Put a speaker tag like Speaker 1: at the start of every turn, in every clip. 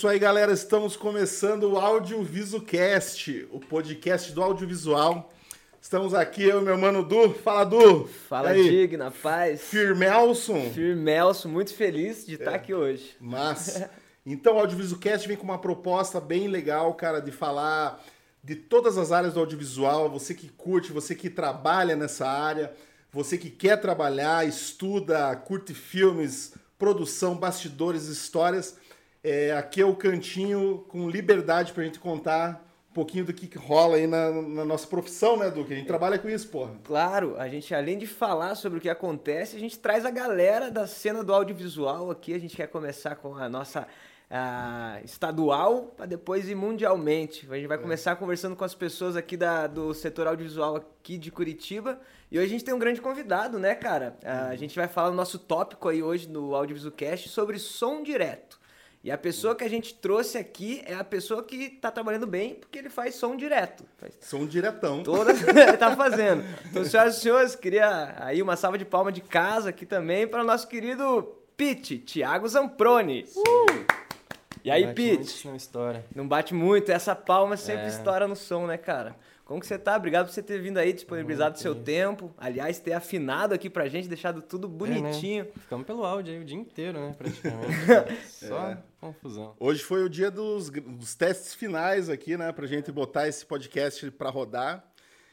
Speaker 1: isso aí, galera. Estamos começando o Audiovisualcast, o podcast do audiovisual. Estamos aqui, eu e meu mano Du. Fala, Du!
Speaker 2: Fala, Digna, paz.
Speaker 1: Firmelson.
Speaker 2: Firmelson, muito feliz de estar é. aqui hoje.
Speaker 1: Mas, então o Audiovisualcast vem com uma proposta bem legal, cara, de falar de todas as áreas do audiovisual. Você que curte, você que trabalha nessa área, você que quer trabalhar, estuda, curte filmes, produção, bastidores, histórias. É, aqui é o cantinho com liberdade para a gente contar um pouquinho do que rola aí na, na, nossa profissão, né, Duque? A gente trabalha com isso, porra.
Speaker 2: Claro, a gente, além de falar sobre o que acontece, a gente traz a galera da cena do audiovisual aqui. A gente quer começar com a nossa estadual para depois ir mundialmente. A gente vai é. começar conversando com as pessoas aqui da, do setor audiovisual aqui de Curitiba. E hoje a gente tem um grande convidado, né, cara? A gente vai falar no nosso tópico aí hoje no Audiovisualcast sobre som direto. E a pessoa que a gente trouxe aqui é a pessoa que tá trabalhando bem, porque ele faz som direto. Faz
Speaker 1: som diretão.
Speaker 2: Toda ele tá fazendo. Então, senhoras e senhores, queria aí uma salva de palma de casa aqui também para o nosso querido Pete, Thiago Zamproni. Uh! E aí, Pete?
Speaker 3: Não, estoura.
Speaker 2: não bate muito, essa palma sempre é. estoura no som, né, cara? Como que você tá? Obrigado por você ter vindo aí, disponibilizado seu tempo. Aliás, ter afinado aqui pra gente, deixado tudo bonitinho. É, né?
Speaker 3: Ficamos pelo áudio aí o dia inteiro, né? Praticamente. Só é. confusão.
Speaker 1: Hoje foi o dia dos, dos, testes finais aqui, né? Pra gente botar esse podcast pra rodar.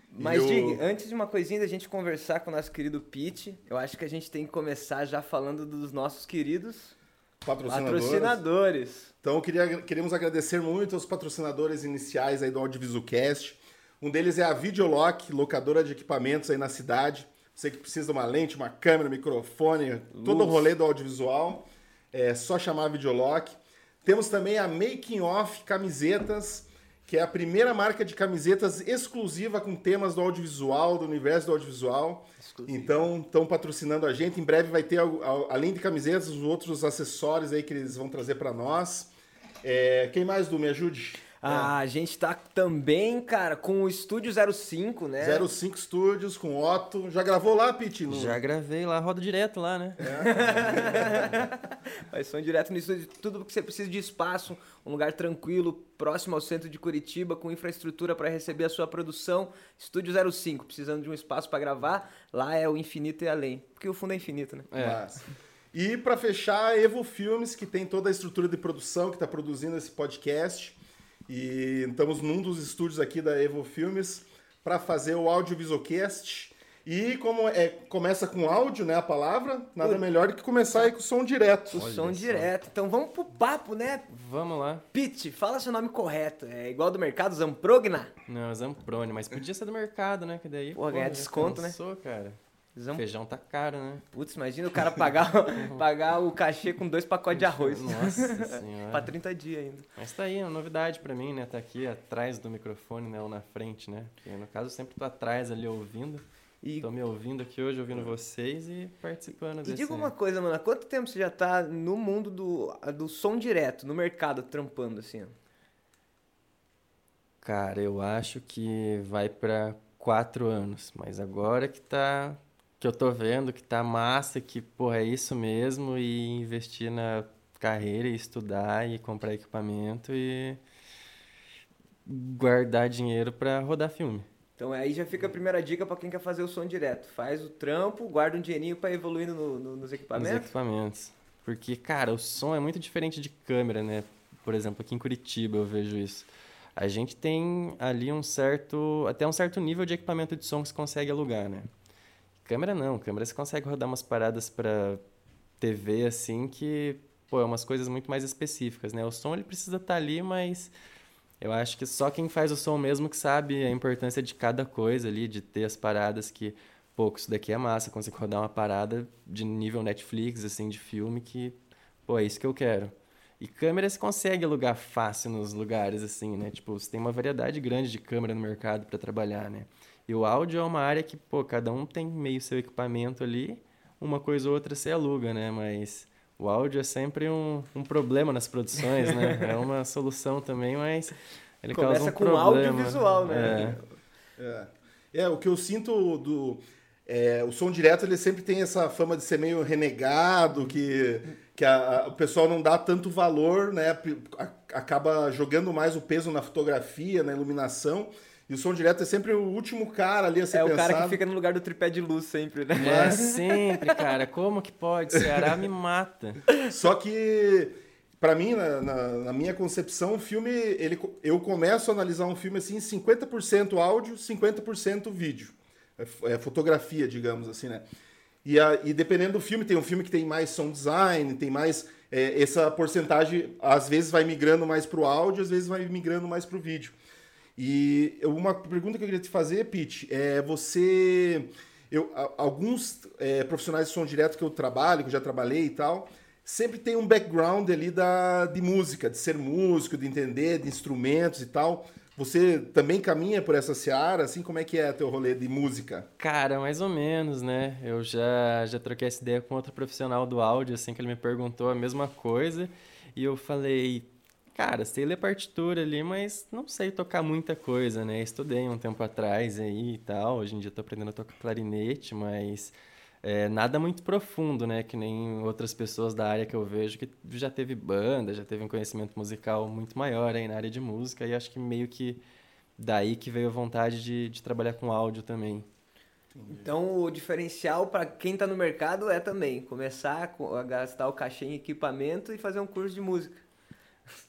Speaker 2: Mas, eu... Dig, antes de uma coisinha da gente conversar com o nosso querido Pete, eu acho que a gente tem que começar já falando dos nossos queridos
Speaker 1: patrocinadores. patrocinadores. Então, queria, queremos agradecer muito aos patrocinadores iniciais aí do Audiovisualcast. Um deles é a Videolock, locadora de equipamentos aí na cidade. Você que precisa de uma lente, uma câmera, microfone, Luz. todo o rolê do audiovisual, é só chamar a Videolock. Temos também a Making Off Camisetas, que é a primeira marca de camisetas exclusiva com temas do audiovisual, do universo do audiovisual. Exclusivo. Então, estão patrocinando a gente. Em breve vai ter, além de camisetas, os outros acessórios aí que eles vão trazer para nós. É, quem mais, Du? Me ajude.
Speaker 2: Ah, é. a gente tá também, cara, com o Estúdio 05, né?
Speaker 1: 05 Studios, com Otto. Já gravou lá, Pete?
Speaker 3: Já gravei lá, roda direto lá, né?
Speaker 2: É. Faz som direto no estúdio. Tudo que você precisa de espaço, um lugar tranquilo, próximo ao centro de Curitiba, com infraestrutura para receber a sua produção. Estúdio 05, precisando de um espaço para gravar, lá é o infinito e além. Porque o fundo é infinito, né?
Speaker 1: É. Mas... E para fechar, Evo Filmes, que tem toda a estrutura de produção, que está produzindo esse podcast. E estamos num dos estúdios aqui da Evo Filmes para fazer o Audiovisualcast. E como é, começa com áudio, né, a palavra, nada melhor do que começar aí com o som direto.
Speaker 2: O som direto. Então vamos pro papo, né?
Speaker 3: Vamos lá.
Speaker 2: Pete, fala seu nome correto. É igual do mercado, Zamprogna?
Speaker 3: Não, Zamprone, mas podia ser do mercado, né? Que daí,
Speaker 2: pô, ganhar desconto,
Speaker 3: né? cara. Feijão tá caro, né?
Speaker 2: Putz, imagina o cara pagar, pagar o cachê com dois pacotes de arroz.
Speaker 3: Nossa senhora.
Speaker 2: pra 30 dias ainda.
Speaker 3: Mas tá aí, é uma novidade pra mim, né? Tá aqui atrás do microfone, né? Ou na frente, né? Porque no caso eu sempre tô atrás ali ouvindo. E... Tô me ouvindo aqui hoje, ouvindo vocês e participando e desse...
Speaker 2: E diga uma coisa, mano. Há quanto tempo você já tá no mundo do, do som direto, no mercado, trampando assim?
Speaker 3: Cara, eu acho que vai pra quatro anos. Mas agora que tá que eu tô vendo que tá massa, que, porra, é isso mesmo, e investir na carreira e estudar e comprar equipamento e guardar dinheiro para rodar filme.
Speaker 2: Então aí já fica a primeira dica para quem quer fazer o som direto. Faz o trampo, guarda um dinheirinho para evoluir no, no, nos equipamentos.
Speaker 3: Nos equipamentos. Porque, cara, o som é muito diferente de câmera, né? Por exemplo, aqui em Curitiba eu vejo isso. A gente tem ali um certo, até um certo nível de equipamento de som que se consegue alugar, né? Câmera não, câmera você consegue rodar umas paradas para TV assim que, pô, é umas coisas muito mais específicas, né? O som ele precisa estar tá ali, mas eu acho que só quem faz o som mesmo que sabe a importância de cada coisa ali, de ter as paradas que, pô, isso daqui é massa, consegue rodar uma parada de nível Netflix, assim, de filme que, pô, é isso que eu quero. E câmera você consegue alugar fácil nos lugares, assim, né? Tipo, você tem uma variedade grande de câmera no mercado para trabalhar, né? E o áudio é uma área que, pô, cada um tem meio seu equipamento ali, uma coisa ou outra você aluga, né? Mas o áudio é sempre um, um problema nas produções, né? É uma solução também, mas ele
Speaker 2: Começa
Speaker 3: causa um
Speaker 2: com
Speaker 3: problema.
Speaker 2: áudio visual, né?
Speaker 1: É. é. é, o que eu sinto do... é, o som direto ele sempre tem essa fama de ser meio renegado, que, que a, a, o pessoal não dá tanto valor, né? acaba jogando mais o peso na fotografia, na iluminação. E o som direto é sempre o último cara ali a ser
Speaker 2: É
Speaker 1: pensado.
Speaker 2: o cara que fica no lugar do tripé de luz sempre, né?
Speaker 3: É, sempre, cara. Como que pode? Ceará me mata.
Speaker 1: Só que, para mim, na, na, na, minha concepção, o filme, ele, eu começo a analisar um filme assim, 50% áudio, 50% vídeo. É, é, fotografia, digamos assim, né? E, a, e dependendo do filme, tem um filme que tem mais sound design, tem mais... É, essa porcentagem, às vezes, vai migrando mais para o áudio, às vezes vai migrando mais para o vídeo. E uma pergunta que eu queria te fazer, Pete, é você. Eu, alguns é, profissionais de som direto que eu trabalho, que eu já trabalhei e tal, sempre tem um background ali da, de música, de ser músico, de entender de instrumentos e tal. Você também caminha por essa seara, assim, como é que é teu rolê de música?
Speaker 3: Cara, mais ou menos, né? Eu já, já troquei essa ideia com outro profissional do áudio, assim, que ele me perguntou a mesma coisa, e eu falei, Cara, sei ler partitura ali, mas não sei tocar muita coisa, né? Estudei um tempo atrás aí e tal. Hoje em dia tô aprendendo a tocar clarinete, mas é, nada muito profundo, né? Que nem outras pessoas da área que eu vejo que já teve banda, já teve um conhecimento musical muito maior aí na área de música. E acho que meio que daí que veio a vontade de, de trabalhar com áudio também.
Speaker 2: Então, o diferencial para quem está no mercado é também começar a gastar o cachê em equipamento e fazer um curso de música.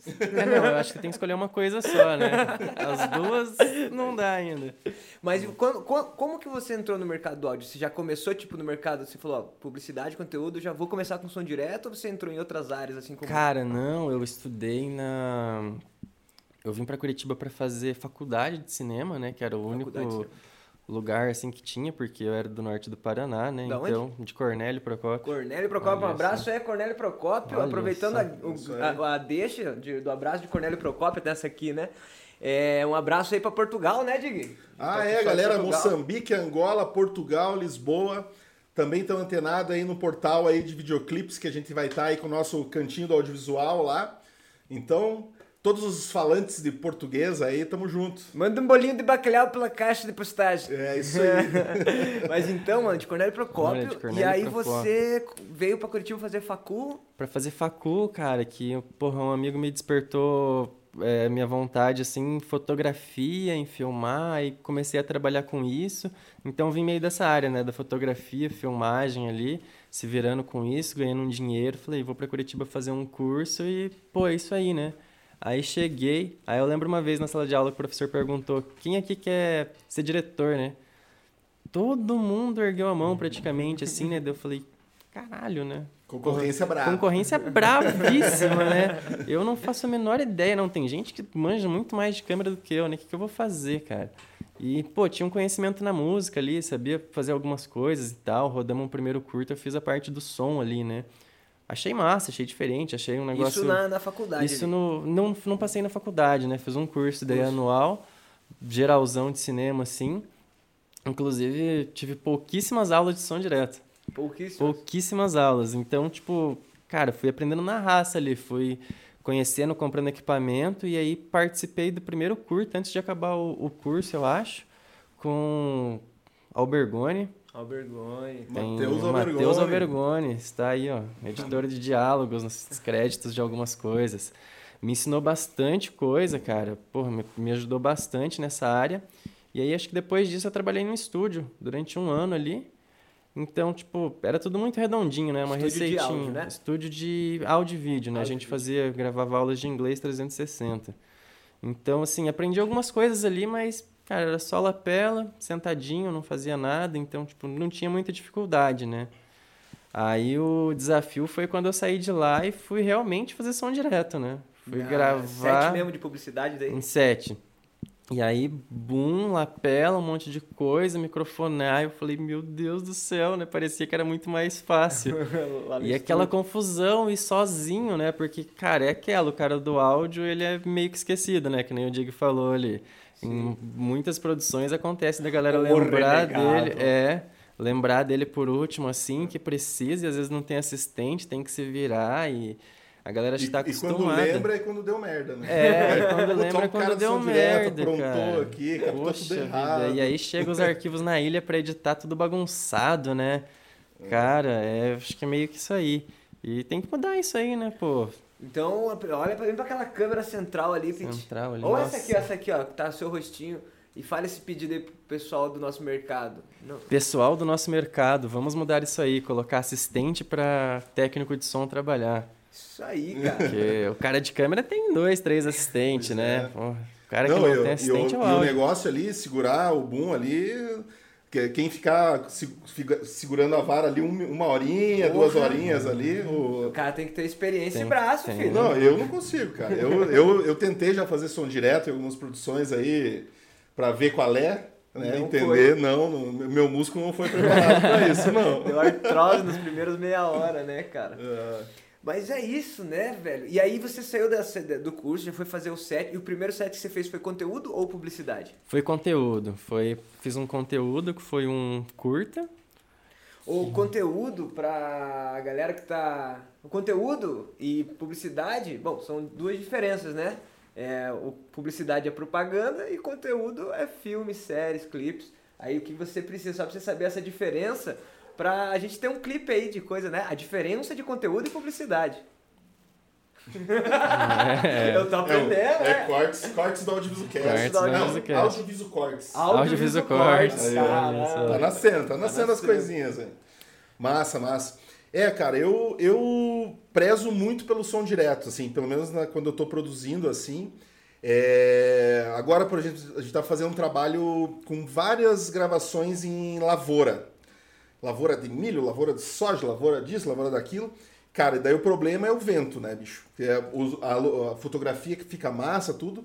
Speaker 3: É, não, eu acho que tem que escolher uma coisa só, né? As duas não dá ainda.
Speaker 2: Mas quando, como que você entrou no mercado do áudio? Você já começou, tipo, no mercado, você falou, ó, publicidade, conteúdo, já vou começar com som direto ou você entrou em outras áreas, assim como...
Speaker 3: Cara, não, eu estudei na... Eu vim para Curitiba para fazer faculdade de cinema, né? Que era o faculdade único lugar assim que tinha, porque eu era do norte do Paraná, né?
Speaker 2: Da
Speaker 3: então,
Speaker 2: onde?
Speaker 3: de Cornélio Procópio.
Speaker 2: Cornélio Procópio, um abraço é Cornélio Procópio, Olha aproveitando a, o, a, a, deixa de, do abraço de Cornélio Procópio até essa aqui, né? É, um abraço aí para Portugal, né, Dig?
Speaker 1: Ah, é, galera, Moçambique, Angola, Portugal, Lisboa. Também estão antenados aí no portal aí de videoclipes que a gente vai estar tá aí com o nosso cantinho do audiovisual lá. Então, todos os falantes de português aí, tamo junto.
Speaker 2: Manda um bolinho de bacalhau pela caixa de postagem.
Speaker 1: É, isso aí.
Speaker 2: Mas então, mano, de Cornélio Procópio, de Cornélio e aí Procópio. você veio pra Curitiba fazer facu?
Speaker 3: Pra fazer facu, cara, que, porra, um amigo me despertou é, minha vontade, assim, em fotografia, em filmar, e comecei a trabalhar com isso. Então, vim meio dessa área, né, da fotografia, filmagem ali, se virando com isso, ganhando um dinheiro. Falei, vou pra Curitiba fazer um curso e, pô, é isso aí, né? Aí cheguei, aí eu lembro uma vez na sala de aula que o professor perguntou: quem aqui quer ser diretor, né? Todo mundo ergueu a mão praticamente, assim, né? Daí eu falei: caralho, né?
Speaker 1: Concorrência brava.
Speaker 3: Concorrência bravíssima, né? Eu não faço a menor ideia, não. Tem gente que manja muito mais de câmera do que eu, né? O que, que eu vou fazer, cara? E, pô, tinha um conhecimento na música ali, sabia fazer algumas coisas e tal. Rodamos um primeiro curto, eu fiz a parte do som ali, né? Achei massa, achei diferente, achei um negócio...
Speaker 2: Isso na, na faculdade?
Speaker 3: Isso no, não, não passei na faculdade, né? Fiz um curso daí curso. anual, geralzão de cinema, assim. Inclusive, tive pouquíssimas aulas de som direto.
Speaker 2: Pouquíssimas?
Speaker 3: Pouquíssimas aulas. Então, tipo, cara, fui aprendendo na raça ali, fui conhecendo, comprando equipamento e aí participei do primeiro curso, antes de acabar o, o curso, eu acho, com Albergone,
Speaker 2: Albergone.
Speaker 1: Matheus Albergone.
Speaker 3: Matheus Albergone. Está aí, ó. Editor de diálogos, nos créditos de algumas coisas. Me ensinou bastante coisa, cara. Porra, me, me ajudou bastante nessa área. E aí, acho que depois disso, eu trabalhei no estúdio durante um ano ali. Então, tipo, era tudo muito redondinho, né? Uma
Speaker 2: Estúdio
Speaker 3: receitinha.
Speaker 2: De áudio, né?
Speaker 3: Estúdio de áudio e vídeo, né? Áudio a gente fazia, gravava aulas de inglês 360. Então, assim, aprendi algumas coisas ali, mas Cara, era só lapela, sentadinho, não fazia nada, então, tipo, não tinha muita dificuldade, né? Aí o desafio foi quando eu saí de lá e fui realmente fazer som direto, né? Fui ah, gravar...
Speaker 2: Sete mesmo de publicidade daí?
Speaker 3: Em sete. E aí, boom, lapela, um monte de coisa, microfonar. Eu falei, meu Deus do céu, né? Parecia que era muito mais fácil. e aquela confusão e sozinho, né? Porque, cara, é aquela, o cara do áudio, ele é meio que esquecido, né? Que nem o Diego falou ali. Em muitas produções acontece da galera lembrar dele. É, lembrar dele por último, assim, que precisa, e às vezes não tem assistente, tem que se virar. E A galera está acostumada.
Speaker 1: E quando lembra é quando deu merda, né?
Speaker 3: É, quando lembra é quando deu merda, direto, cara.
Speaker 1: aqui, captou tudo errado. Vida.
Speaker 3: E aí chega os arquivos na ilha para editar tudo bagunçado, né? É. Cara, é, acho que é meio que isso aí. E tem que mudar isso aí, né, pô?
Speaker 2: Então, olha pra mim pra aquela câmera central ali.
Speaker 3: Central ali.
Speaker 2: Ou essa aqui, essa aqui, ó, que tá seu rostinho. E fale esse pedido aí pro pessoal do nosso mercado.
Speaker 3: Não. Pessoal do nosso mercado, vamos mudar isso aí, colocar assistente para técnico de som trabalhar.
Speaker 2: Isso aí, cara.
Speaker 3: Porque o cara de câmera tem dois, três assistentes, né? É. Pô, o cara não, que não eu, tem assistente
Speaker 1: eu,
Speaker 3: é o
Speaker 1: E o negócio ali, segurar o boom ali, quem ficar segurando a vara ali uma horinha, Porra. duas horinhas ali. O...
Speaker 2: o... cara tem que ter experiência tem, e braço, tem. filho.
Speaker 1: Não, eu não consigo, cara. Eu, eu, eu tentei já fazer som direto em algumas produções aí para ver qual é. Né, não entender, não, não, meu músculo não foi preparado para isso, não.
Speaker 2: Deu artrose nos primeiros meia hora, né, cara? É. Mas é isso, né, velho? E aí você saiu dessa, do curso, já foi fazer o set, e o primeiro set que você fez foi conteúdo ou publicidade?
Speaker 3: Foi conteúdo. Foi, fiz um conteúdo que foi um curta.
Speaker 2: O conteúdo pra galera que tá. O conteúdo e publicidade, bom, são duas diferenças, né? É, o publicidade é propaganda e conteúdo é filmes, séries, clipes. Aí o que você precisa, só pra você saber essa diferença, pra a gente ter um clipe aí de coisa, né? A diferença de conteúdo e publicidade. É, eu tô aprendendo, é,
Speaker 1: é, é cortes, cortes do Audiovisual Cortes.
Speaker 3: Audiovisual Cortes.
Speaker 1: Tá nascendo, tá nascendo tá as coisinhas aí. Massa, massa. É, cara, eu, eu prezo muito pelo som direto, assim, pelo menos na, quando eu tô produzindo, assim. É... Agora, por exemplo, a gente tá fazendo um trabalho com várias gravações em lavoura lavoura de milho, lavoura de soja, lavoura disso, lavoura daquilo. Cara, e daí o problema é o vento, né, bicho? É a, a, fotografia que fica massa, tudo.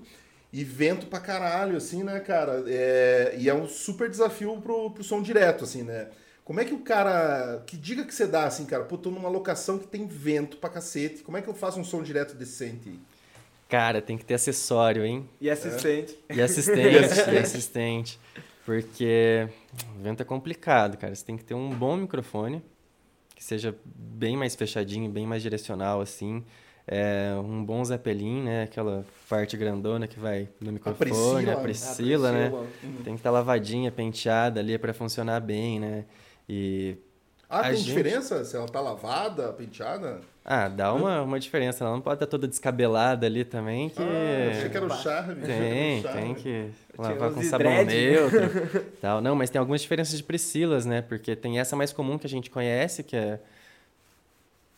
Speaker 1: E vento pra caralho, assim, né, cara? É, e é um super desafio pro, pro som direto, assim, né? Como é que o cara. Que diga que você dá, assim, cara? Pô, tô numa locação que tem vento pra cacete. Como é que eu faço um som direto decente?
Speaker 3: Cara, tem que ter acessório, hein?
Speaker 2: E assistente.
Speaker 3: É. E assistente, e assistente. Porque o vento é complicado, cara. Você tem que ter um bom microfone, que seja bem mais fechadinho, bem mais direcional, assim. É, um bom Zeppelin, né? Aquela parte grandona que vai no microfone, a Priscila, a Priscila, a Priscila né? Uhum. Tem que estar tá lavadinha, penteada ali para funcionar bem, né? E
Speaker 1: ah, tem gente... diferença se ela tá lavada, penteada?
Speaker 3: Ah, dá uma, uma diferença. Ela não pode estar toda descabelada ali também. Que... Ah,
Speaker 1: achei que era o charme.
Speaker 3: Tem, tem que lavar com sabão dread. neutro. tal. Não, mas tem algumas diferenças de Priscilas, né? Porque tem essa mais comum que a gente conhece, que é.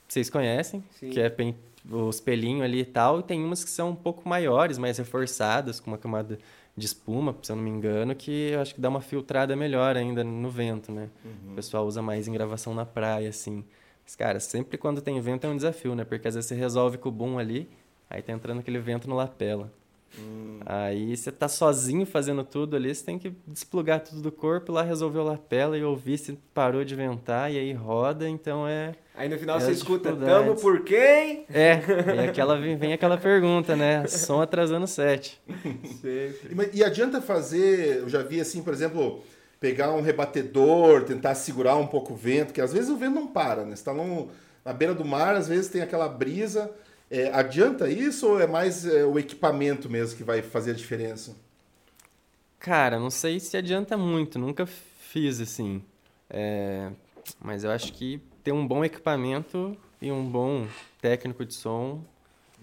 Speaker 3: Vocês conhecem, Sim. que é pen... os pelinhos ali e tal. E tem umas que são um pouco maiores, mais reforçadas, com uma camada de espuma, se eu não me engano, que eu acho que dá uma filtrada melhor ainda no vento, né? Uhum. O pessoal usa mais em gravação na praia, assim. Mas, cara, sempre quando tem vento é um desafio, né? Porque às vezes você resolve com o boom ali, aí tá entrando aquele vento no lapela. Hum. Aí você tá sozinho fazendo tudo ali, você tem que desplugar tudo do corpo, lá resolver o lapela e ouvir se parou de ventar, e aí roda, então é...
Speaker 2: Aí no final é você escuta, tamo por quem?
Speaker 3: É, e aquela, vem aquela pergunta, né? Som atrasando o set.
Speaker 1: E, e adianta fazer, eu já vi assim, por exemplo, pegar um rebatedor, tentar segurar um pouco o vento, que às vezes o vento não para, né? Você tá num, na beira do mar, às vezes tem aquela brisa é, adianta isso ou é mais é, o equipamento mesmo que vai fazer a diferença?
Speaker 3: Cara, não sei se adianta muito, nunca fiz assim. É, mas eu acho que ter um bom equipamento e um bom técnico de som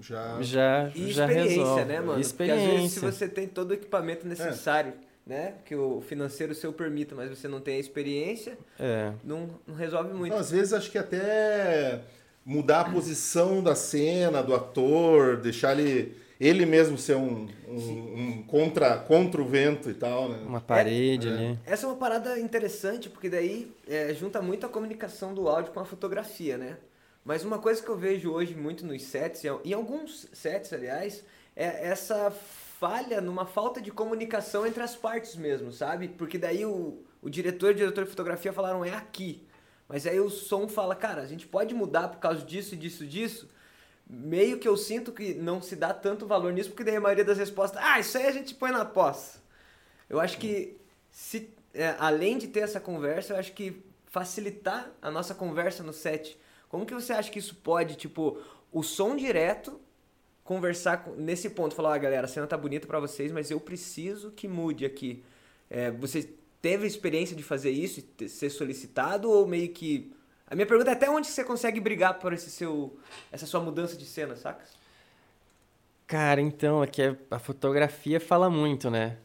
Speaker 3: já já,
Speaker 2: e
Speaker 3: já
Speaker 2: experiência,
Speaker 3: resolve.
Speaker 2: né, mano?
Speaker 3: experiência.
Speaker 2: Porque às vezes se você tem todo o equipamento necessário, é. Né, que o financeiro seu permita, mas você não tem a experiência,
Speaker 3: é.
Speaker 2: não, não resolve muito.
Speaker 1: Não, às vezes acho que até mudar a posição da cena, do ator, deixar ele ele mesmo ser um, um, um, contra, contra o vento e tal, né?
Speaker 3: Uma parede
Speaker 2: é,
Speaker 3: ali.
Speaker 2: Essa é uma parada interessante, porque daí é, junta muito a comunicação do áudio com a fotografia, né? Mas uma coisa que eu vejo hoje muito nos sets, em alguns sets, aliás, é essa falha numa falta de comunicação entre as partes mesmo, sabe? Porque daí o, o diretor e o diretor de fotografia falaram, é aqui. Mas aí o som fala, cara, a gente pode mudar por causa disso, disso, disso. Meio que eu sinto que não se dá tanto valor nisso, porque daí a maioria das respostas, ah, isso aí a gente põe na pós. Eu acho que, se, é, além de ter essa conversa, eu acho que facilitar a nossa conversa no set. Como que você acha que isso pode, tipo, o som direto conversar nesse ponto, falar, ah, galera, a cena tá bonita para vocês, mas eu preciso que mude aqui. É, você teve experiência de fazer isso, de ser solicitado ou meio que a minha pergunta é até onde você consegue brigar por esse seu essa sua mudança de cena, saca?
Speaker 3: Cara, então, aqui é, a fotografia fala muito, né?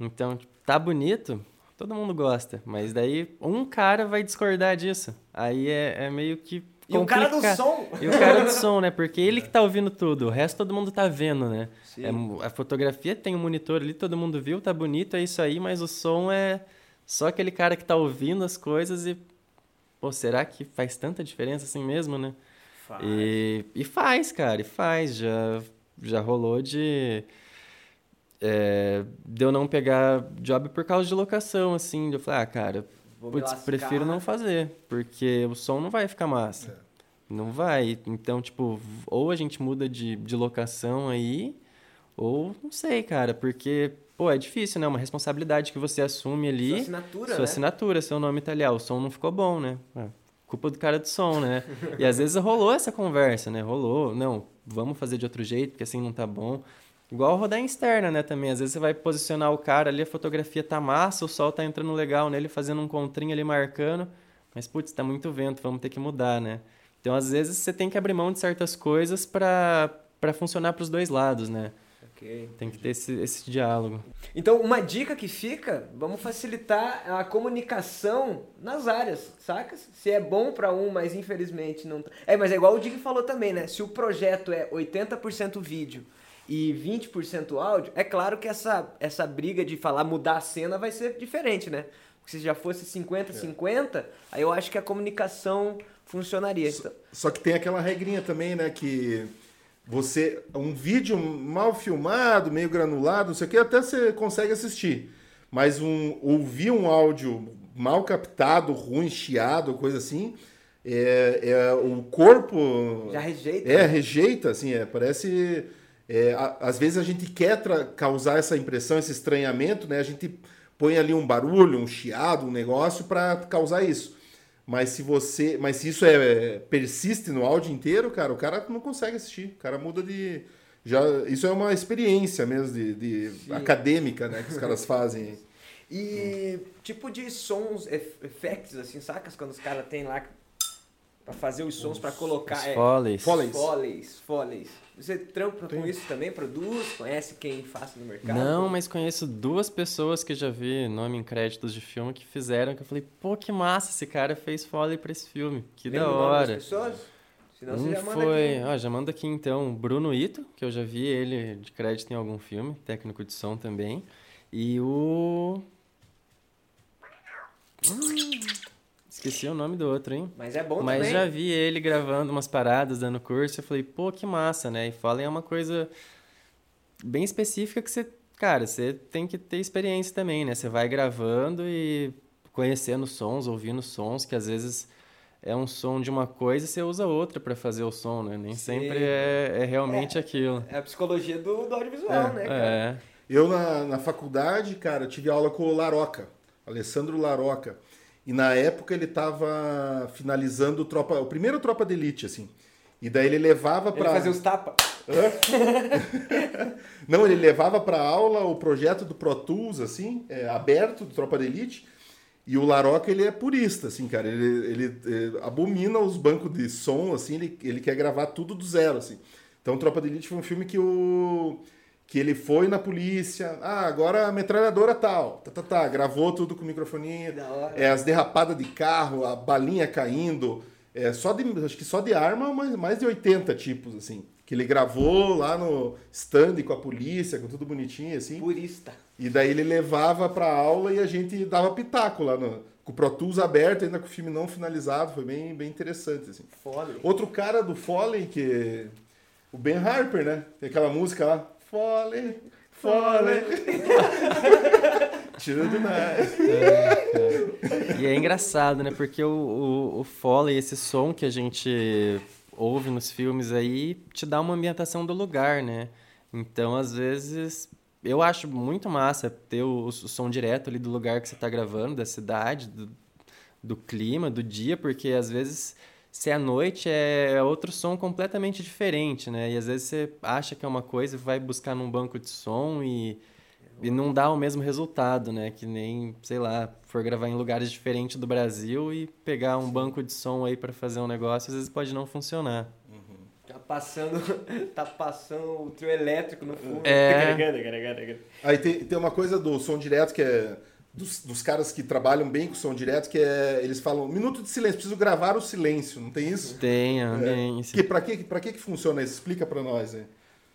Speaker 3: Então, tá bonito, todo mundo gosta, mas daí um cara vai discordar disso. Aí é, é meio que
Speaker 2: e o cara do som.
Speaker 3: E o cara do som, né? Porque ele que tá ouvindo tudo, o resto todo mundo tá vendo, né? É, a fotografia tem um monitor ali, todo mundo viu, tá bonito, é isso aí, mas o som é só aquele cara que tá ouvindo as coisas e. Pô, será que faz tanta diferença assim mesmo, né? Faz. E, e faz, cara, e faz. Já, já rolou de. É, de eu não pegar job por causa de locação, assim. De eu falar, ah, cara, Putz, prefiro não fazer, porque o som não vai ficar massa. É. Não vai. Então, tipo, ou a gente muda de, de locação aí, ou não sei, cara, porque, pô, é difícil, né? Uma responsabilidade que você assume ali. Sua
Speaker 2: assinatura,
Speaker 3: Sua
Speaker 2: né?
Speaker 3: assinatura, seu nome italiano. Tá o som não ficou bom, né? É, culpa do cara do som, né? e às vezes rolou essa conversa, né? Rolou, não, vamos fazer de outro jeito, porque assim não tá bom. Igual rodar em externa, né, também. Às vezes você vai posicionar o cara ali, a fotografia tá massa, o sol tá entrando legal nele, fazendo um contrinho ali marcando. Mas, putz, tá muito vento, vamos ter que mudar, né? Então, às vezes, você tem que abrir mão de certas coisas para funcionar para os dois lados, né? Okay, tem que ter esse, esse diálogo.
Speaker 2: Então, uma dica que fica, vamos facilitar a comunicação nas áreas, sacas? Se é bom para um, mas infelizmente não... Tá. É, mas é igual o Dick falou também, né? Se o projeto é 80% vídeo e 20% áudio, é claro que essa, essa briga de falar mudar a cena vai ser diferente, né? Porque se já fosse 50-50, é. aí eu acho que a comunicação funcionaria.
Speaker 1: Só, só, que tem aquela regrinha também, né? Que você. Um vídeo mal filmado, meio granulado, não sei o que, até você consegue assistir. Mas um, ouvir um áudio mal captado, ruim, chiado, coisa assim. É, é, o corpo.
Speaker 2: Já rejeita.
Speaker 1: É, né? rejeita, assim, é, parece é, a, às vezes a gente quer causar essa impressão, esse estranhamento, né? A gente põe ali um barulho, um chiado, um negócio para causar isso. Mas se você, mas se isso é persiste no áudio inteiro, cara, o cara não consegue assistir. O cara muda de já isso é uma experiência mesmo de, de acadêmica, né, que os caras fazem.
Speaker 2: E tipo de sons, effects assim, sacas quando os caras têm lá para fazer os sons para colocar os
Speaker 3: é, foleys.
Speaker 2: foleys. Foleys, foleys. Você trampa com isso também? Produz? Conhece quem faz no mercado?
Speaker 3: Não, mas conheço duas pessoas que já vi nome em créditos de filme que fizeram, que eu falei, pô, que massa, esse cara fez foley pra esse filme. Que Lembra da hora.
Speaker 2: das pessoas?
Speaker 3: Senão um já foi, aqui. Ó, já manda aqui então, Bruno Ito, que eu já vi ele de crédito em algum filme, técnico de som também. E o. Hum. Esqueci o nome do outro, hein?
Speaker 2: Mas é bom
Speaker 3: Mas
Speaker 2: também.
Speaker 3: já vi ele gravando umas paradas, dando curso. Eu falei, pô, que massa, né? E Fallen é uma coisa bem específica que você... Cara, você tem que ter experiência também, né? Você vai gravando e conhecendo sons, ouvindo sons, que às vezes é um som de uma coisa e você usa outra para fazer o som, né? Nem Sim. sempre é, é realmente
Speaker 2: é,
Speaker 3: aquilo.
Speaker 2: É a psicologia do, do audiovisual,
Speaker 3: é,
Speaker 2: né, cara?
Speaker 3: É.
Speaker 1: Eu, na, na faculdade, cara, tive aula com o Laroca, Alessandro Laroca. E na época ele estava finalizando o tropa, o primeiro tropa de elite assim. E daí ele levava para
Speaker 2: fazer os tapa.
Speaker 1: Não, ele levava para aula o projeto do Pro Tools assim, é, aberto do tropa de elite. E o Laroca, ele é purista, assim, cara. Ele, ele, ele, abomina os bancos de som, assim, ele, ele quer gravar tudo do zero, assim. Então, Tropa de Elite foi um filme que o que ele foi na polícia, ah, agora a metralhadora tal, tá, tá, tá, gravou tudo com microfonia, é, as derrapadas de carro, a balinha caindo, é, só de, acho que só de arma, mas mais de 80 tipos, assim, que ele gravou lá no stand com a polícia, com tudo bonitinho, assim.
Speaker 2: Purista.
Speaker 1: E daí ele levava pra aula e a gente dava pitaco lá no, com o Pro Tools aberto, ainda com o filme não finalizado, foi bem, bem interessante, assim.
Speaker 2: Foley.
Speaker 1: Outro cara do Foley, que... O Ben Harper, né? Tem aquela música lá, Falling, falling. Tira demais.
Speaker 3: É, e é engraçado, né? Porque o, o, o Foley, esse som que a gente ouve nos filmes aí, te dá uma ambientação do lugar, né? Então, às vezes, eu acho muito massa ter o, o som direto ali do lugar que você está gravando, da cidade, do, do clima, do dia, porque às vezes se é à noite é outro som completamente diferente, né? E às vezes você acha que é uma coisa, vai buscar num banco de som e, e não dá o mesmo resultado, né? Que nem, sei lá, for gravar em lugares diferentes do Brasil e pegar um banco de som aí para fazer um negócio, às vezes pode não funcionar.
Speaker 2: Tá passando, tá passando o trio elétrico no fundo.
Speaker 3: É.
Speaker 1: Aí tem, tem uma coisa do som direto que é dos, dos caras que trabalham bem com som direto, que é eles falam minuto de silêncio, preciso gravar o silêncio, não tem isso?
Speaker 3: Tem, é, tem.
Speaker 1: Que, pra, que, pra que, que funciona isso? Explica pra nós aí.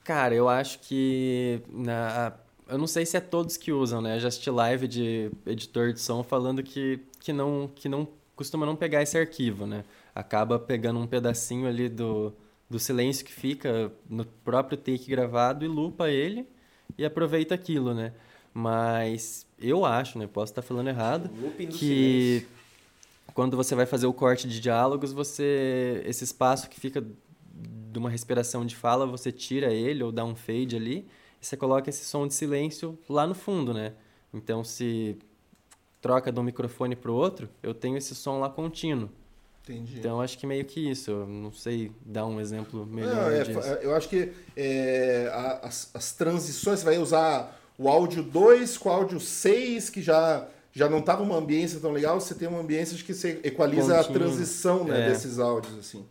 Speaker 3: Cara, eu acho que na, eu não sei se é todos que usam, né? Eu já assisti live de editor de som falando que, que, não, que não costuma não pegar esse arquivo, né? Acaba pegando um pedacinho ali do, do silêncio que fica no próprio take gravado e lupa ele e aproveita aquilo, né? Mas eu acho, né? Posso estar falando errado. que silêncio. quando você vai fazer o corte de diálogos, você. Esse espaço que fica de uma respiração de fala, você tira ele ou dá um fade ali e você coloca esse som de silêncio lá no fundo, né? Então, se troca de um microfone para o outro, eu tenho esse som lá contínuo.
Speaker 1: Entendi.
Speaker 3: Então, acho que meio que isso. Eu não sei dar um exemplo melhor
Speaker 1: não, é. Eu acho que é, as, as transições, você vai usar o áudio 2 com o áudio 6, que já, já não estava uma ambiência tão legal, você tem uma ambiência que você equaliza a transição né, é. desses áudios, assim.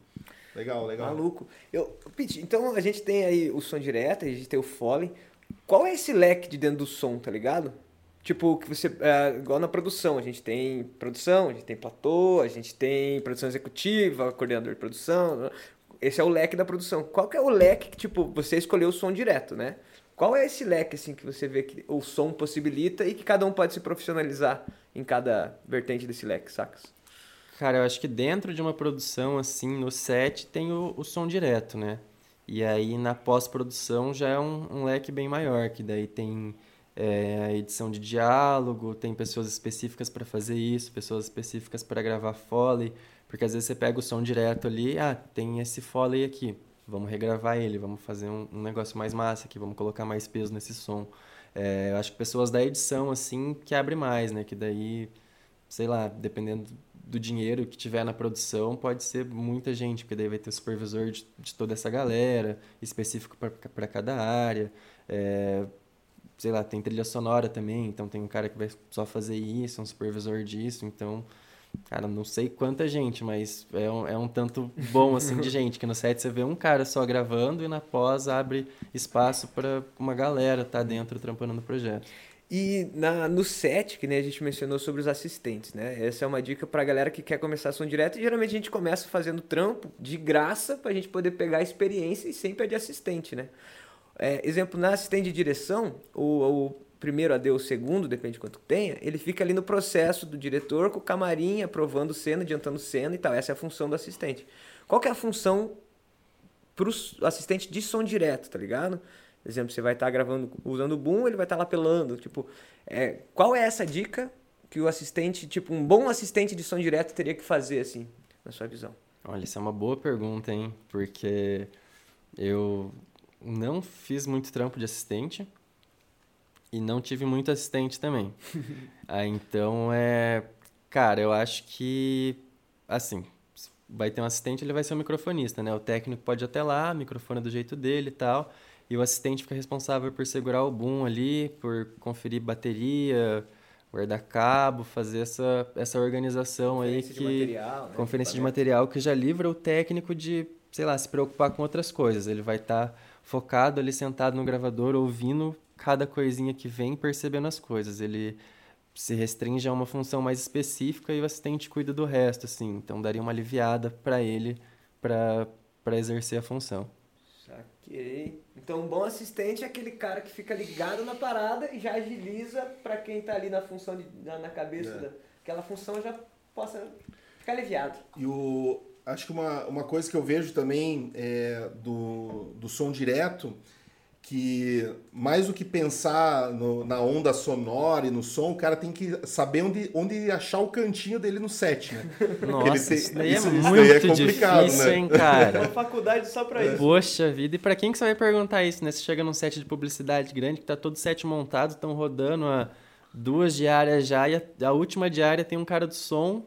Speaker 1: Legal, legal.
Speaker 2: Maluco. Eu, Pete, então a gente tem aí o som direto, a gente tem o Foley. Qual é esse leque de dentro do som, tá ligado? Tipo, que você. É, igual na produção, a gente tem produção, a gente tem platô, a gente tem produção executiva, coordenador de produção. Esse é o leque da produção. Qual que é o leque que, tipo, você escolheu o som direto, né? Qual é esse leque assim que você vê que o som possibilita e que cada um pode se profissionalizar em cada vertente desse leque, sacas?
Speaker 3: Cara, eu acho que dentro de uma produção assim, no set tem o, o som direto, né? E aí na pós-produção já é um, um, leque bem maior, que daí tem é, a edição de diálogo, tem pessoas específicas para fazer isso, pessoas específicas para gravar foley, porque às vezes você pega o som direto ali, ah, tem esse foley aqui, vamos regravar ele, vamos fazer um, um, negócio mais massa aqui, vamos colocar mais peso nesse som. É, eu acho que pessoas da edição, assim, que abre mais, né? Que daí, sei lá, dependendo do dinheiro que tiver na produção, pode ser muita gente, porque daí vai ter o supervisor de, de toda essa galera, específico para cada área. É, sei lá, tem trilha sonora também, então tem um cara que vai só fazer isso, um supervisor disso, então Cara, não sei quanta gente, mas é um, é um tanto bom, assim, de gente. Que no set você vê um cara só gravando e na pós abre espaço para uma galera estar tá dentro trampando no projeto.
Speaker 2: E na, no set, que né, a gente mencionou sobre os assistentes, né? Essa é uma dica para a galera que quer começar som direto. E geralmente a gente começa fazendo trampo de graça para a gente poder pegar a experiência e sempre é de assistente, né? É, exemplo, na assistente de direção, o, o primeiro AD ou segundo, depende de quanto tenha, ele fica ali no processo do diretor com o camarim, aprovando cena, adiantando cena e tal. Essa é a função do assistente. Qual que é a função para o assistente de som direto, tá ligado? Por exemplo, você vai estar tá gravando usando o boom, ele vai estar tá lá pelando. Tipo, é, qual é essa dica que o assistente, tipo, um bom assistente de som direto teria que fazer, assim, na sua visão?
Speaker 3: Olha, isso é uma boa pergunta, hein? Porque eu não fiz muito trampo de assistente e não tive muito assistente também. ah, então, é. Cara, eu acho que. Assim, vai ter um assistente, ele vai ser um microfonista, né? O técnico pode ir até lá, microfone do jeito dele e tal. E o assistente fica responsável por segurar o boom ali, por conferir bateria, guardar cabo, fazer essa, essa organização aí que.
Speaker 2: De material, né?
Speaker 3: Conferência de material que já livra o técnico de, sei lá, se preocupar com outras coisas. Ele vai estar tá focado ali sentado no gravador, ouvindo cada coisinha que vem percebendo as coisas. Ele se restringe a uma função mais específica e o assistente cuida do resto, assim. Então daria uma aliviada para ele para exercer a função.
Speaker 2: Saquei. Então, um bom assistente é aquele cara que fica ligado na parada e já agiliza para quem está ali na função de, na, na cabeça é. daquela função já possa ficar aliviado.
Speaker 1: E o acho que uma, uma coisa que eu vejo também é, do, do som direto que mais do que pensar no, na onda sonora e no som, o cara tem que saber onde, onde achar o cantinho dele no set, né?
Speaker 3: Nossa, tem, isso daí é isso, muito daí é complicado, difícil, né? hein, cara?
Speaker 2: É uma faculdade só pra isso.
Speaker 3: Poxa vida, e pra quem que você vai perguntar isso, né? Você chega num set de publicidade grande, que tá todo set montado, estão rodando a duas diárias já, e a, a última diária tem um cara do som,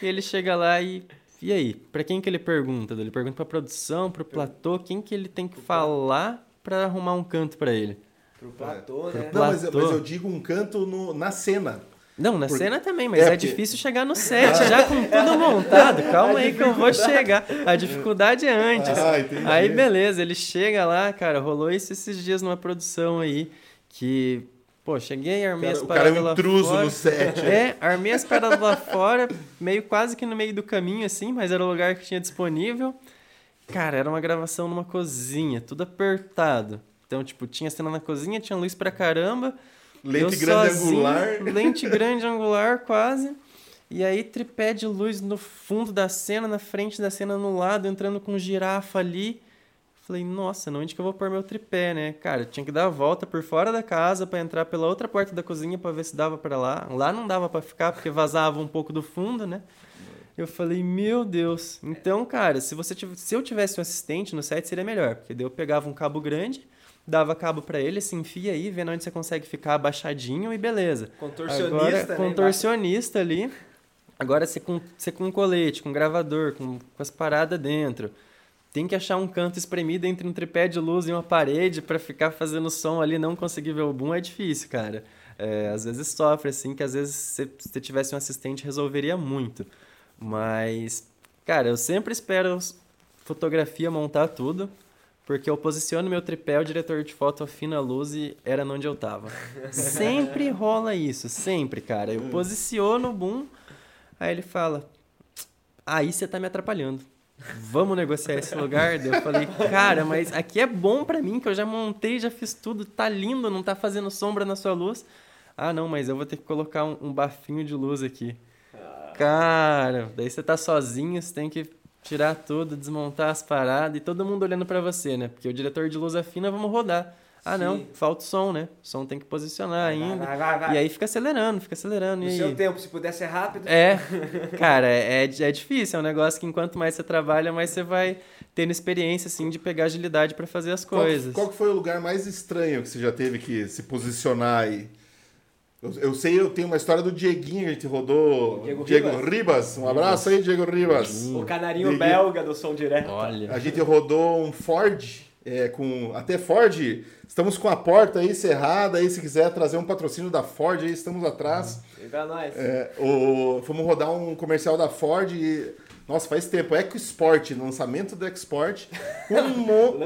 Speaker 3: e ele chega lá e E aí, para quem que ele pergunta? Ele pergunta para produção, para o platô, quem que ele tem que falar para arrumar um canto para ele?
Speaker 2: Pro platô, né?
Speaker 1: Não, mas, mas, eu digo um canto no, na cena.
Speaker 3: Não, na Por... cena também, mas é, é porque... difícil chegar no set, já com tudo montado. Calma aí que eu vou chegar. A dificuldade é antes. Ah, aí, beleza, ele chega lá, cara, rolou isso esses dias numa produção aí, que, pô, cheguei, armei cara, as paradas lá fora. O cara é um intruso no set. É, armei as paradas lá fora, meio quase que no meio do caminho, assim, mas era o lugar que tinha disponível. Cara, era uma gravação numa cozinha, tudo apertado. Então, tipo, tinha cena na cozinha, tinha luz pra caramba
Speaker 1: Lente grande sozinho, angular.
Speaker 3: Lente grande angular, quase. E aí, tripé de luz no fundo da cena, na frente da cena, no lado, entrando com girafa ali. Falei, nossa, onde que eu vou pôr meu tripé, né? Cara, tinha que dar a volta por fora da casa para entrar pela outra porta da cozinha para ver se dava para lá. Lá não dava para ficar porque vazava um pouco do fundo, né? Eu falei, meu Deus. Então, cara, se você se eu tivesse um assistente no set seria melhor, porque daí eu pegava um cabo grande, dava cabo para ele, se enfia aí, vendo onde você consegue ficar abaixadinho e beleza.
Speaker 2: Contorcionista,
Speaker 3: Agora,
Speaker 2: né?
Speaker 3: Contorcionista ali. Agora você com, você com colete, com gravador, com, com as paradas dentro. Tem que achar um canto espremido entre um tripé de luz e uma parede para ficar fazendo som ali não conseguir ver o boom é difícil, cara. É, às vezes sofre, assim, que às vezes se você tivesse um assistente resolveria muito. Mas, cara, eu sempre espero fotografia montar tudo. Porque eu posiciono meu tripé, o diretor de foto afina a luz e era onde eu tava. sempre rola isso, sempre, cara. Eu posiciono o boom, aí ele fala: Aí você tá me atrapalhando. Vamos negociar esse lugar? eu falei, cara, mas aqui é bom para mim, que eu já montei, já fiz tudo, tá lindo, não tá fazendo sombra na sua luz. Ah, não, mas eu vou ter que colocar um, um bafinho de luz aqui. Cara, daí você tá sozinho, você tem que tirar tudo, desmontar as paradas e todo mundo olhando para você, né? Porque o diretor de luz afina, vamos rodar. Ah, Sim. não, falta o som, né? O som tem que posicionar vai, ainda. Vai, vai, e aí fica acelerando, fica acelerando.
Speaker 2: No
Speaker 3: e
Speaker 2: seu
Speaker 3: aí...
Speaker 2: tempo, se puder ser rápido.
Speaker 3: É, cara, é, é difícil. É um negócio que enquanto mais você trabalha, mais você vai tendo experiência, assim, de pegar agilidade para fazer as coisas.
Speaker 1: Qual, qual foi o lugar mais estranho que você já teve que se posicionar aí? Eu, eu, sei, eu tenho uma história do Dieguinho, a gente rodou. Diego, Diego Ribas. Ribas. Um abraço aí, Diego Ribas.
Speaker 2: O canarinho Diego. belga do som direto.
Speaker 1: Olha. A gente rodou um Ford, é, com. Até Ford, estamos com a porta aí cerrada aí, se quiser trazer um patrocínio da Ford aí, estamos atrás.
Speaker 2: Pra nós.
Speaker 1: É, o, fomos rodar um comercial da Ford e. Nossa, faz tempo. EcoSport, lançamento do EcoSport. Um, mo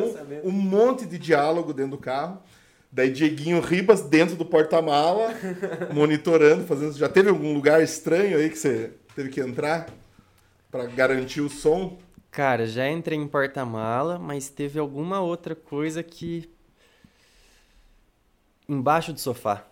Speaker 1: um, um monte de diálogo dentro do carro. Daí Dieguinho Ribas dentro do porta-mala, monitorando, fazendo. Já teve algum lugar estranho aí que você teve que entrar para garantir o som?
Speaker 3: Cara, já entrei em porta-mala, mas teve alguma outra coisa que embaixo do sofá.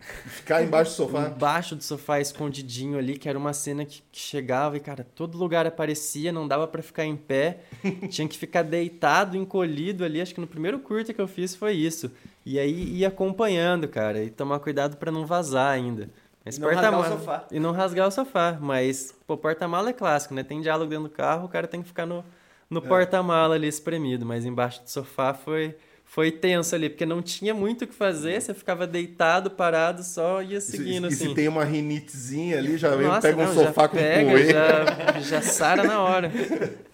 Speaker 1: Ficar embaixo do sofá?
Speaker 3: Embaixo do sofá, escondidinho ali, que era uma cena que, que chegava e, cara, todo lugar aparecia, não dava para ficar em pé. tinha que ficar deitado, encolhido ali. Acho que no primeiro curta que eu fiz foi isso. E aí ir acompanhando, cara, e tomar cuidado para não vazar ainda.
Speaker 2: E não rasgar o sofá.
Speaker 3: E não rasgar o sofá. Mas, pô, porta-mala é clássico, né? Tem diálogo dentro do carro, o cara tem que ficar no, no é. porta-mala ali espremido. Mas embaixo do sofá foi foi tenso ali, porque não tinha muito o que fazer, você ficava deitado, parado, só ia seguindo, e,
Speaker 1: assim.
Speaker 3: E
Speaker 1: se tem uma rinitezinha ali, já vem, pega não, um sofá com pega,
Speaker 3: poeira. Já, já sara na hora.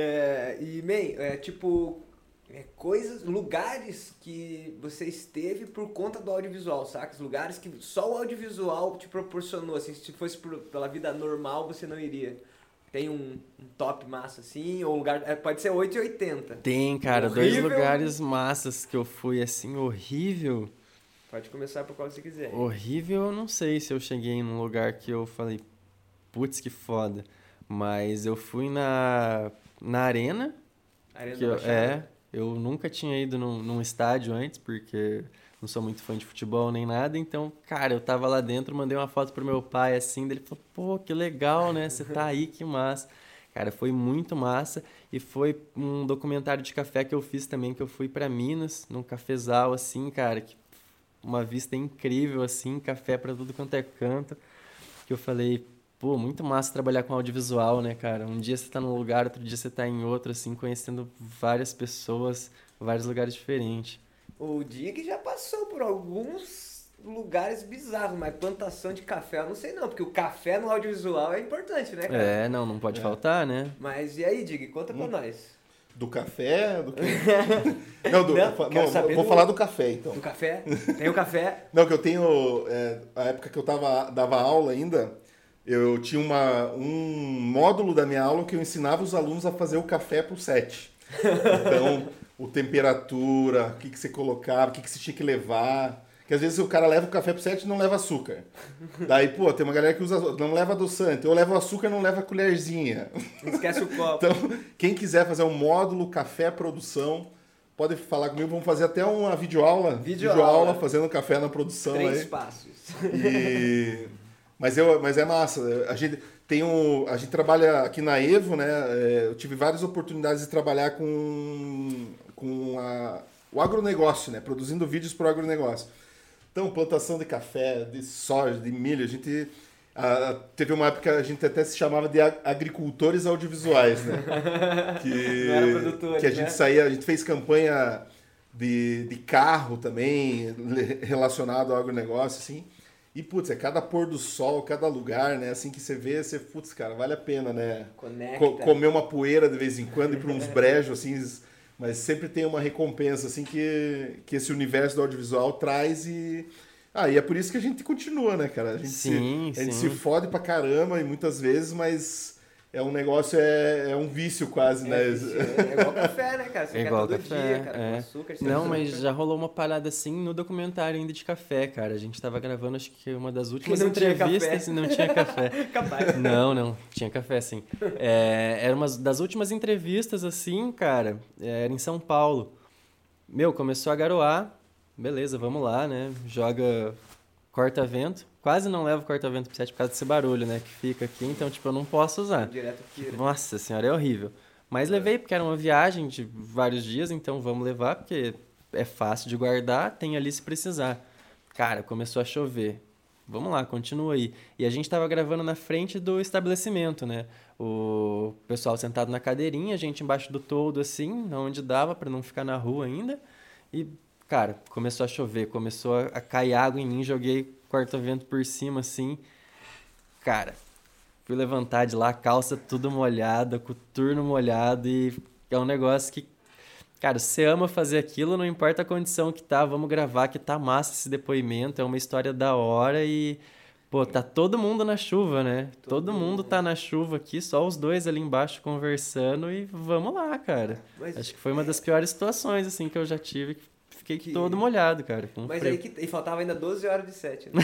Speaker 2: É, e, man, é, tipo, é, coisas, lugares que você esteve por conta do audiovisual, saca? Lugares que só o audiovisual te proporcionou, assim, se fosse por, pela vida normal, você não iria. Tem um, um, top massa assim, ou um lugar. É, pode ser 8 e 80.
Speaker 3: Tem, cara, horrível. dois lugares massas que eu fui assim, horrível.
Speaker 2: Pode começar por qual você quiser.
Speaker 3: Horrível, eu não sei se eu cheguei num lugar que eu falei, putz, que foda. Mas eu fui na, na arena.
Speaker 2: Arena
Speaker 3: que eu, É, eu nunca tinha ido num, num estádio antes, porque não sou muito fã de futebol nem nada, então, cara, eu tava lá dentro, mandei uma foto pro meu pai assim, dele falou: "Pô, que legal, né? Você tá aí, que massa". Cara, foi muito massa e foi um documentário de café que eu fiz também, que eu fui para Minas, num cafezal assim, cara, que uma vista incrível assim, café para tudo quanto é canto. Que eu falei, pô, muito massa trabalhar com audiovisual, né, cara? Um dia você tá num lugar, outro dia você tá em outro assim, conhecendo várias pessoas, vários lugares diferentes
Speaker 2: o dia que já passou por alguns lugares bizarros, mas plantação de café eu não sei não, porque o café no audiovisual é importante, né, cara?
Speaker 3: É, não, não pode é. faltar, né?
Speaker 2: Mas e aí, Dig, conta pra hum. nós.
Speaker 1: Do café? Do que... não, do, não, não vou do... falar do café, então.
Speaker 2: Do café? Tem o café?
Speaker 1: não, que eu tenho. É, a época que eu tava, dava aula ainda, eu tinha uma, um módulo da minha aula que eu ensinava os alunos a fazer o café pro set. Então, o temperatura, o que, que você colocava, o que, que você tinha que levar. Que às vezes o cara leva o café pro set e não leva açúcar. Daí, pô, tem uma galera que usa, não leva adoçante. Ou leva açúcar e não leva colherzinha.
Speaker 2: Esquece o copo.
Speaker 1: Então, quem quiser fazer um módulo café produção, pode falar comigo. Vamos fazer até uma videoaula. Videoaula. videoaula fazendo café na produção.
Speaker 2: Três
Speaker 1: aí.
Speaker 2: passos.
Speaker 1: E... Mas, eu, mas é massa. A gente, tem um, a gente trabalha aqui na Evo, né? É, eu tive várias oportunidades de trabalhar com, com a, o agronegócio, né? Produzindo vídeos para o agronegócio. Então, plantação de café, de soja, de milho, a gente a, teve uma época que a gente até se chamava de agricultores audiovisuais, né?
Speaker 2: Que,
Speaker 1: que a gente
Speaker 2: né?
Speaker 1: saía, a gente fez campanha de, de carro também relacionado ao agronegócio, assim. E, putz, é cada pôr do sol, cada lugar, né? Assim que você vê, você, putz, cara, vale a pena, né?
Speaker 2: Conecta.
Speaker 1: comer uma poeira de vez em quando, ir para uns brejos, assim, mas sempre tem uma recompensa, assim, que, que esse universo do audiovisual traz e... Ah, e é por isso que a gente continua, né, cara? A gente,
Speaker 3: sim,
Speaker 1: se, a gente se fode pra caramba e muitas vezes, mas é um negócio, é, é um vício quase,
Speaker 2: é
Speaker 1: né?
Speaker 2: Vício, é, igual café, né, cara? Você é igual café, dia, cara, é. açúcar.
Speaker 3: Não, mas já rolou uma parada assim no documentário ainda de café, cara. A gente tava gravando, acho que uma das últimas
Speaker 2: não
Speaker 3: entrevistas e não tinha café.
Speaker 2: Capaz.
Speaker 3: Não, não, tinha café sim. É, era uma das últimas entrevistas, assim, cara, era em São Paulo. Meu, começou a garoar, beleza, vamos lá, né? Joga corta-vento quase não levo corta-vento pro set por causa desse barulho, né? Que fica aqui, então, tipo, eu não posso usar.
Speaker 2: Direto tira.
Speaker 3: Nossa senhora, é horrível. Mas levei porque era uma viagem de vários dias, então vamos levar, porque é fácil de guardar, tem ali se precisar. Cara, começou a chover. Vamos lá, continua aí. E a gente estava gravando na frente do estabelecimento, né? O pessoal sentado na cadeirinha, a gente embaixo do toldo, assim, onde dava para não ficar na rua ainda. E, cara, começou a chover, começou a cair água em mim, joguei corta-vento por cima, assim. Cara, fui levantar de lá, calça tudo molhada, coturno molhado e é um negócio que, cara, você ama fazer aquilo, não importa a condição que tá, vamos gravar que tá massa esse depoimento, é uma história da hora e Pô, tá todo mundo na chuva, né? Todo, todo mundo tá na chuva aqui, só os dois ali embaixo conversando e vamos lá, cara. Mas Acho que foi uma das piores situações, assim, que eu já tive, Fiquei que... todo molhado, cara.
Speaker 2: Mas frio. aí que. E faltava ainda 12 horas de set, né?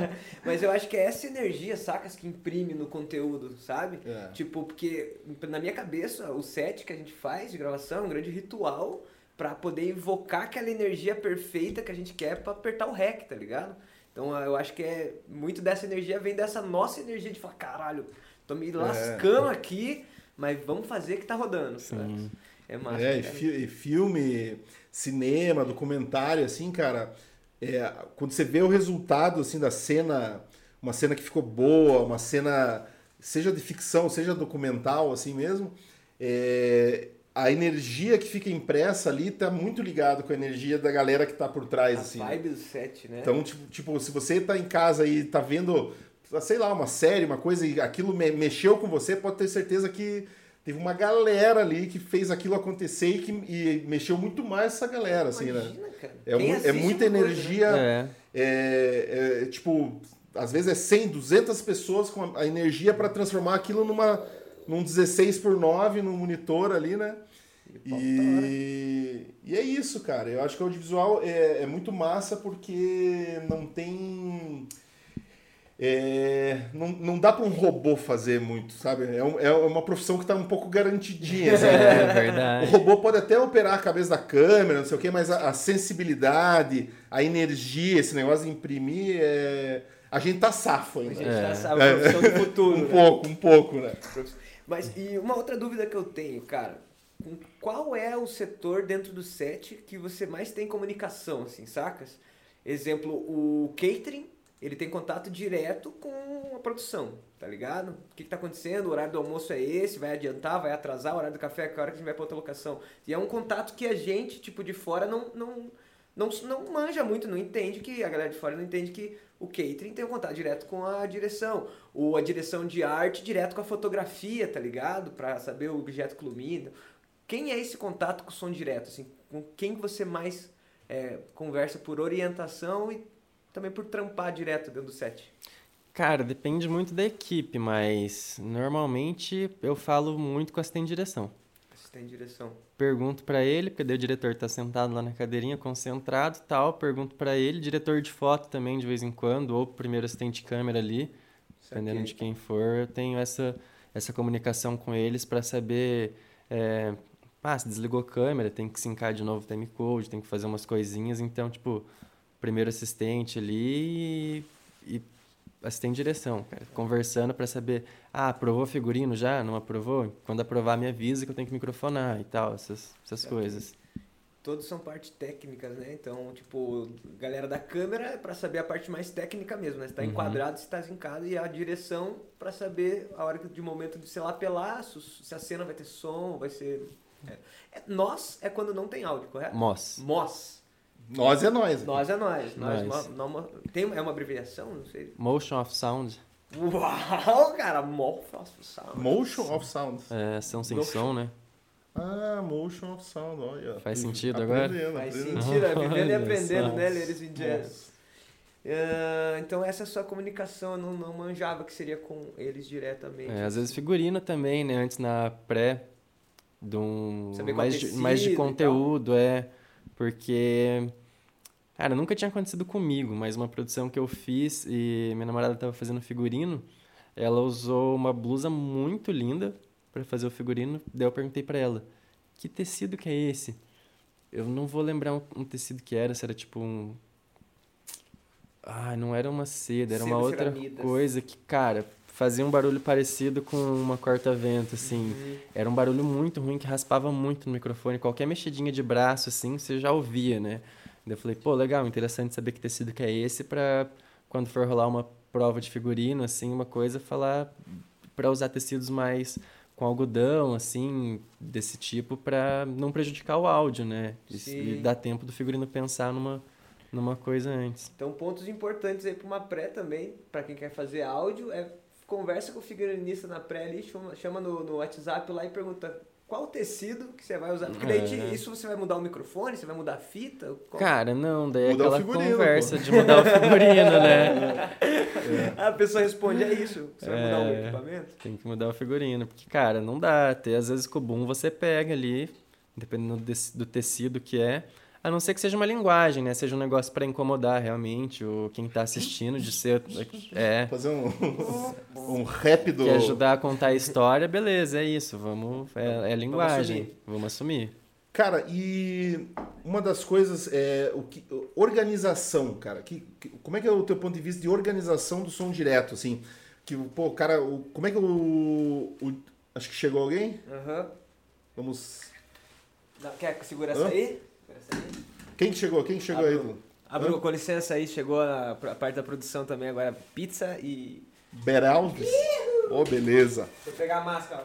Speaker 2: Mas eu acho que é essa energia, sacas, que imprime no conteúdo, sabe? É. Tipo, porque na minha cabeça, o set que a gente faz de gravação é um grande ritual para poder invocar aquela energia perfeita que a gente quer para apertar o rec, tá ligado? Então eu acho que é muito dessa energia vem dessa nossa energia de falar, caralho, tô me é. lascando é. aqui, mas vamos fazer que tá rodando. Sim. É massa.
Speaker 1: É, e, fi e filme cinema, documentário, assim, cara, é, quando você vê o resultado, assim, da cena, uma cena que ficou boa, uma cena, seja de ficção, seja documental, assim mesmo, é, a energia que fica impressa ali tá muito ligado com a energia da galera que tá por trás,
Speaker 2: a
Speaker 1: assim.
Speaker 2: vibe do set, né?
Speaker 1: Então, tipo, tipo, se você tá em casa e tá vendo, sei lá, uma série, uma coisa, e aquilo me mexeu com você, pode ter certeza que teve uma galera ali que fez aquilo acontecer e que e mexeu muito mais essa galera, assim, né?
Speaker 2: Imagina, Cara.
Speaker 1: É, mu é muita energia. Coisa, né? é. É, é, tipo, às vezes é 100, 200 pessoas com a, a energia para transformar aquilo numa, num 16 por 9 no monitor ali, né? E, e é isso, cara. Eu acho que o audiovisual é, é muito massa porque não tem é, não, não dá para um robô fazer muito, sabe? É, um, é uma profissão que está um pouco garantidinha. Sabe?
Speaker 3: É verdade.
Speaker 1: O robô pode até operar a cabeça da câmera, não sei o quê, mas a, a sensibilidade, a energia, esse negócio de imprimir, é... a gente tá safo ainda.
Speaker 2: A gente tá safo, é profissão do futuro.
Speaker 1: um
Speaker 2: né?
Speaker 1: pouco, um pouco, né?
Speaker 2: Mas e uma outra dúvida que eu tenho, cara, qual é o setor dentro do set que você mais tem comunicação, assim, sacas? Exemplo, o catering ele tem contato direto com a produção, tá ligado? O que, que tá acontecendo? O horário do almoço é esse, vai adiantar, vai atrasar, o horário do café é a hora que a gente vai pra outra locação. E é um contato que a gente, tipo, de fora não, não, não, não manja muito, não entende que a galera de fora não entende que o catering tem um contato direto com a direção, ou a direção de arte direto com a fotografia, tá ligado? Para saber o objeto que ilumina. Quem é esse contato com o som direto? Assim, com quem você mais é, conversa por orientação e também por trampar direto dentro do set?
Speaker 3: Cara, depende muito da equipe, mas normalmente eu falo muito com assistente de direção.
Speaker 2: Assistente de direção.
Speaker 3: Pergunto para ele, porque daí o diretor tá sentado lá na cadeirinha, concentrado tal. Pergunto para ele, diretor de foto também de vez em quando, ou primeiro assistente de câmera ali, dependendo de quem for. Eu tenho essa, essa comunicação com eles para saber. É, ah, se desligou a câmera, tem que sincar de novo o time code, tem que fazer umas coisinhas. Então, tipo, primeiro assistente ali e, assistente de direção, cara, conversando para saber, ah, aprovou figurino já? Não aprovou? Quando aprovar, me avisa que eu tenho que microfonar e tal, essas, essas é, coisas.
Speaker 2: Todos são partes técnicas, né? Então, tipo, galera da câmera é para saber a parte mais técnica mesmo, né? Se tá uhum. enquadrado, se tá zincado, e a direção para saber a hora de momento de, sei lá, apelar, se a cena vai ter som, vai ser... É. É, nós é quando não tem áudio, correto?
Speaker 3: Moss.
Speaker 2: Moss.
Speaker 1: Nós é nós.
Speaker 2: Nós é nós. nós. nós. Não, tem, é uma abreviação? Não sei.
Speaker 3: Motion of Sound.
Speaker 2: Uau, cara, Motion of Sound.
Speaker 1: Motion of Sound.
Speaker 3: É, som sem som, né?
Speaker 1: Ah, Motion of Sound, olha.
Speaker 3: Faz sentido agora?
Speaker 2: Faz sentido, é vivendo e aprendendo, né, Ladies and Jazz? Uh, então essa é a sua comunicação, eu não, não manjava que seria com eles diretamente.
Speaker 3: É, às vezes figurino também, né? Antes na pré, de um mais de, mais de conteúdo, é. Porque, cara, nunca tinha acontecido comigo, mas uma produção que eu fiz e minha namorada estava fazendo figurino, ela usou uma blusa muito linda para fazer o figurino. Daí eu perguntei para ela: "Que tecido que é esse?" Eu não vou lembrar um, um tecido que era, se era tipo um ah, não era uma seda, era uma outra coisa que, cara, fazia um barulho parecido com uma corta-vento, assim. Uhum. Era um barulho muito ruim que raspava muito no microfone. Qualquer mexidinha de braço, assim, você já ouvia, né? Daí eu falei, pô, legal, interessante saber que tecido que é esse pra quando for rolar uma prova de figurino, assim, uma coisa, falar para usar tecidos mais com algodão, assim, desse tipo, para não prejudicar o áudio, né? E, e dar tempo do figurino pensar numa, numa coisa antes.
Speaker 2: Então, pontos importantes aí para uma pré também, para quem quer fazer áudio, é conversa com o figurinista na pré ali, chama, chama no, no WhatsApp lá e pergunta qual tecido que você vai usar. Porque daí é. isso você vai mudar o microfone, você vai mudar a fita?
Speaker 3: Qual? Cara, não, daí é aquela conversa pô. de mudar o figurino, né?
Speaker 2: É. A pessoa responde, é isso, você vai mudar o é, equipamento?
Speaker 3: Tem que mudar o figurino, porque, cara, não dá. Até às vezes com o boom você pega ali, dependendo do tecido que é, a não ser que seja uma linguagem, né? Seja um negócio para incomodar realmente o quem tá assistindo, de ser. É.
Speaker 1: Fazer um, um rap do.
Speaker 3: Que ajudar a contar a história, beleza, é isso. Vamos. É, é linguagem. Vamos assumir. Vamos assumir.
Speaker 1: Cara, e uma das coisas é o que organização, cara. Que, que, como é que é o teu ponto de vista de organização do som direto, assim? Que pô, cara, o, como é que o, o acho que chegou alguém?
Speaker 2: Aham. Uhum.
Speaker 1: Vamos.
Speaker 2: Quer segurar essa aí?
Speaker 1: Quem chegou? Quem chegou aí, Edu?
Speaker 2: Abru, com licença aí, chegou a, a, parte da produção também agora, pizza e...
Speaker 1: Beralves? Ô, oh, beleza.
Speaker 2: Deixa eu pegar a máscara.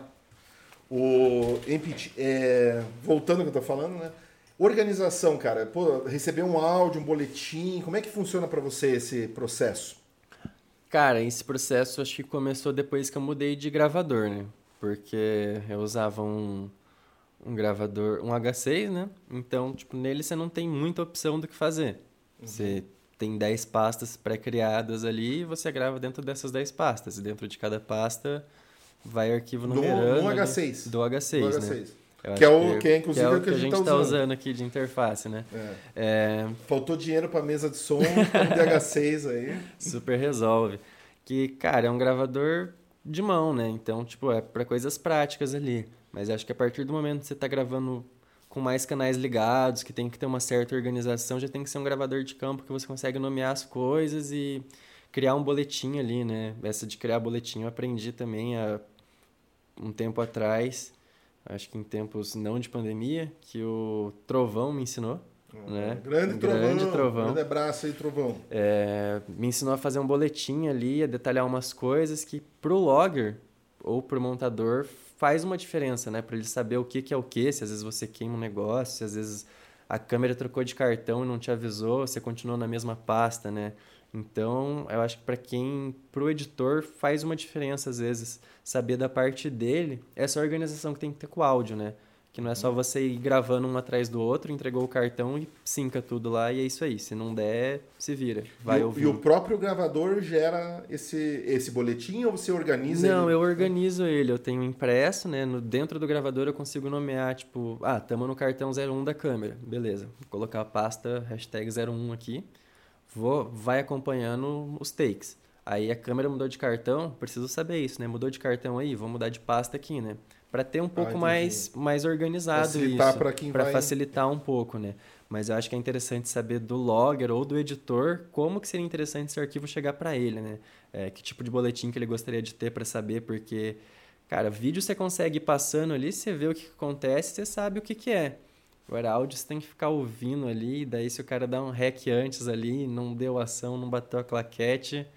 Speaker 1: O, é, voltando ao que eu tô falando, né? Organização, cara. Pô, receber um áudio, um boletim, como é que funciona para você esse processo?
Speaker 3: Cara, esse processo acho que começou depois que eu mudei de gravador, né? Porque eu usava um um gravador, um H6, né? Então, tipo, nele você não tem muita opção do que fazer. Uhum. Você tem 10 pastas pré-criadas ali e você grava dentro dessas 10 pastas. E dentro de cada pasta vai arquivo numerando.
Speaker 1: Do, H6.
Speaker 3: Do H6, do H6.
Speaker 1: né? Que é, o, que, é, inclusive, que é o que, a gente está
Speaker 3: tá usando. aqui de interface, né?
Speaker 1: É. É... Faltou dinheiro para mesa de som, de H6 aí.
Speaker 3: Super resolve. Que, cara, é um gravador de mão, né? Então, tipo, é para coisas práticas ali. Mas acho que a partir do momento que você está gravando com mais canais ligados, que tem que ter uma certa organização, já tem que ser um gravador de campo que você consegue nomear as coisas e criar um boletim ali, né? Essa de criar boletim eu aprendi também há um tempo atrás, acho que em tempos não de pandemia, que o Trovão me ensinou. Ah, né?
Speaker 1: Grande, um trovão, grande trovão. Grande abraço aí, trovão.
Speaker 3: É, me ensinou a fazer um boletim ali, a detalhar umas coisas que pro logger ou pro montador faz uma diferença, né? Para ele saber o que, que é o que, se às vezes você queima um negócio, se às vezes a câmera trocou de cartão e não te avisou, você continuou na mesma pasta, né? Então, eu acho que para quem, para o editor, faz uma diferença às vezes saber da parte dele essa organização que tem que ter com o áudio, né? Que não é só você ir gravando um atrás do outro, entregou o cartão e sinca tudo lá e é isso aí. Se não der, se vira. Vai
Speaker 1: e,
Speaker 3: ouvir.
Speaker 1: E o próprio gravador gera esse, esse boletim ou você organiza
Speaker 3: Não,
Speaker 1: ele?
Speaker 3: eu organizo ele. Eu tenho impresso, né? No, dentro do gravador eu consigo nomear, tipo, ah, estamos no cartão 01 da câmera. Beleza. Vou colocar a pasta hashtag 01 aqui. Vou, vai acompanhando os takes. Aí a câmera mudou de cartão, preciso saber isso, né? Mudou de cartão aí, vou mudar de pasta aqui, né? Para ter um pouco ah, mais, mais organizado facilitar isso. Para quem vai... facilitar um pouco, né? Mas eu acho que é interessante saber do logger ou do editor como que seria interessante esse arquivo chegar para ele, né? É, que tipo de boletim que ele gostaria de ter para saber, porque, cara, vídeo você consegue ir passando ali, você vê o que acontece, você sabe o que, que é. Agora, áudio você tem que ficar ouvindo ali, daí se o cara dá um rec antes ali, não deu ação, não bateu a claquete,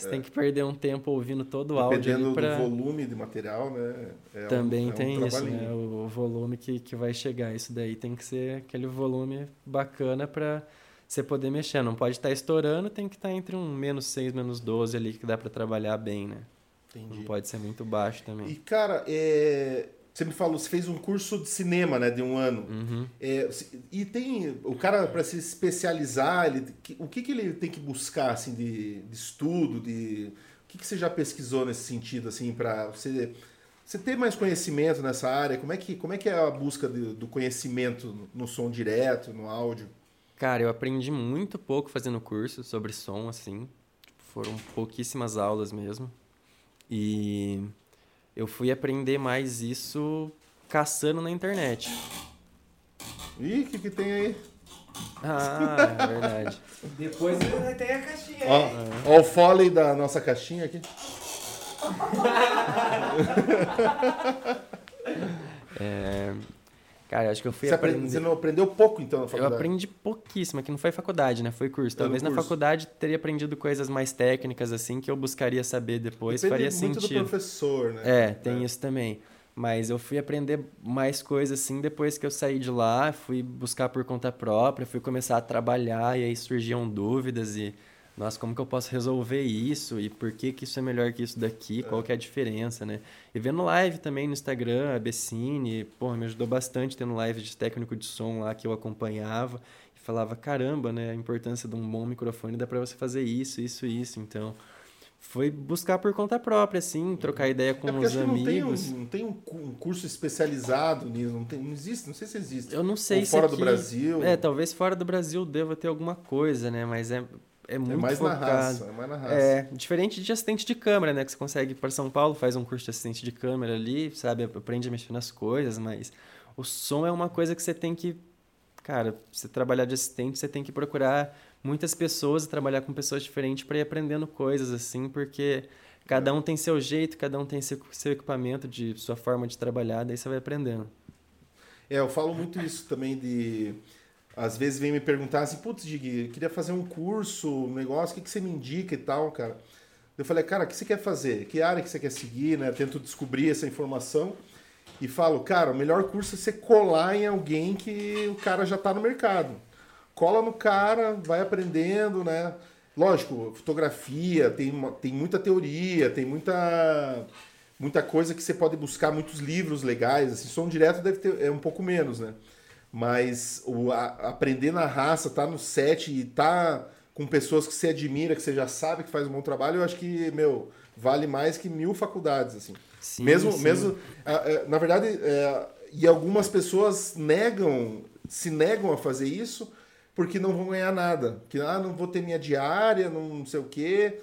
Speaker 3: você é. tem que perder um tempo ouvindo todo o áudio.
Speaker 1: Dependendo
Speaker 3: pra...
Speaker 1: do volume de material, né?
Speaker 3: É Também um, é tem um isso, né? O volume que, que vai chegar. Isso daí tem que ser aquele volume bacana para você poder mexer. Não pode estar tá estourando, tem que estar tá entre um menos 6, menos 12 ali, que dá para trabalhar bem, né? Entendi. Não pode ser muito baixo também.
Speaker 1: E, cara, é você me falou, você fez um curso de cinema, né, de um ano.
Speaker 3: Uhum.
Speaker 1: É, e tem o cara para se especializar, ele, o que, que ele tem que buscar assim de, de estudo, de o que, que você já pesquisou nesse sentido assim para você você ter mais conhecimento nessa área? Como é que como é que é a busca de, do conhecimento no som direto, no áudio?
Speaker 3: Cara, eu aprendi muito pouco fazendo curso sobre som assim. Tipo, foram pouquíssimas aulas mesmo. E eu fui aprender mais isso caçando na internet.
Speaker 1: Ih, o que, que tem aí?
Speaker 3: Ah, é verdade.
Speaker 2: Depois tem a caixinha.
Speaker 1: Ó, ó o foley da nossa caixinha aqui.
Speaker 3: é, cara, acho que eu fui você aprender...
Speaker 1: Você não aprendeu pouco, então, na faculdade?
Speaker 3: Eu aprendi pouquíssimo, que não foi faculdade, né? Foi curso. Talvez curso. na faculdade teria aprendido coisas mais técnicas, assim, que eu buscaria saber depois, Depende faria muito sentido.
Speaker 1: do professor, né?
Speaker 3: É, tem é. isso também. Mas eu fui aprender mais coisas, assim, depois que eu saí de lá, fui buscar por conta própria, fui começar a trabalhar, e aí surgiam dúvidas e nossa, como que eu posso resolver isso e por que, que isso é melhor que isso daqui, qual que é a diferença, né? E vendo live também no Instagram, a Bessine, porra, me ajudou bastante tendo live de técnico de som lá que eu acompanhava e falava, caramba, né, a importância de um bom microfone dá para você fazer isso, isso, isso, então foi buscar por conta própria, assim, trocar ideia com é os amigos.
Speaker 1: Não tem, um, não tem um, curso especializado nisso, não, tem, não existe, não sei se existe.
Speaker 3: Eu não sei
Speaker 1: Ou
Speaker 3: se
Speaker 1: fora
Speaker 3: aqui,
Speaker 1: do Brasil.
Speaker 3: É, talvez fora do Brasil deva ter alguma coisa, né? Mas é é, é muito é mais focado.
Speaker 1: na raça, é mais na raça.
Speaker 3: É, diferente de assistente de câmera, né? Que você consegue ir para São Paulo, faz um curso de assistente de câmera ali, sabe? Aprende a mexer nas coisas, mas o som é uma coisa que você tem que... Cara, você trabalhar de assistente, você tem que procurar muitas pessoas e trabalhar com pessoas diferentes para ir aprendendo coisas, assim, porque cada um tem seu jeito, cada um tem seu, seu equipamento, de sua forma de trabalhar, daí você vai aprendendo.
Speaker 1: É, eu falo muito isso também de às vezes vem me perguntar assim, putz, Dig, queria fazer um curso, um negócio, o que, que você me indica e tal, cara? Eu falei, cara, o que você quer fazer? Que área que você quer seguir, né? Tento descobrir essa informação e falo, cara, o melhor curso é você colar em alguém que o cara já está no mercado. Cola no cara, vai aprendendo, né? Lógico, fotografia, tem, tem muita teoria, tem muita muita coisa que você pode buscar, muitos livros legais, assim, som direto deve ter é um pouco menos, né? Mas o, a, aprender na raça, tá no set e tá com pessoas que você admira, que você já sabe que faz um bom trabalho, eu acho que, meu, vale mais que mil faculdades, assim.
Speaker 3: Sim,
Speaker 1: mesmo,
Speaker 3: sim.
Speaker 1: mesmo na verdade, é, e algumas pessoas negam, se negam a fazer isso porque não vão ganhar nada. Que, ah, não vou ter minha diária, não sei o quê.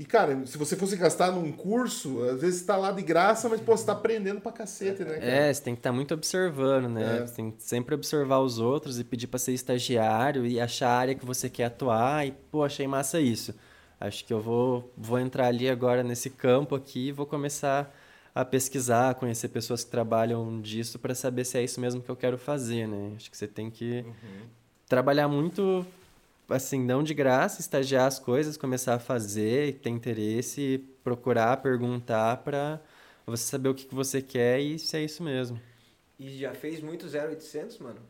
Speaker 1: E, cara, se você fosse gastar num curso, às vezes está lá de graça, mas, pô, você tá aprendendo pra cacete, né? Cara?
Speaker 3: É, você tem que estar tá muito observando, né? É. Você tem que sempre observar os outros e pedir para ser estagiário e achar a área que você quer atuar e, pô, achei massa isso. Acho que eu vou, vou entrar ali agora nesse campo aqui e vou começar a pesquisar, conhecer pessoas que trabalham disso para saber se é isso mesmo que eu quero fazer, né? Acho que você tem que uhum. trabalhar muito assim, não de graça, estagiar as coisas, começar a fazer, ter interesse, procurar, perguntar para você saber o que, que você quer e se é isso mesmo.
Speaker 2: E já fez muito 0800, mano?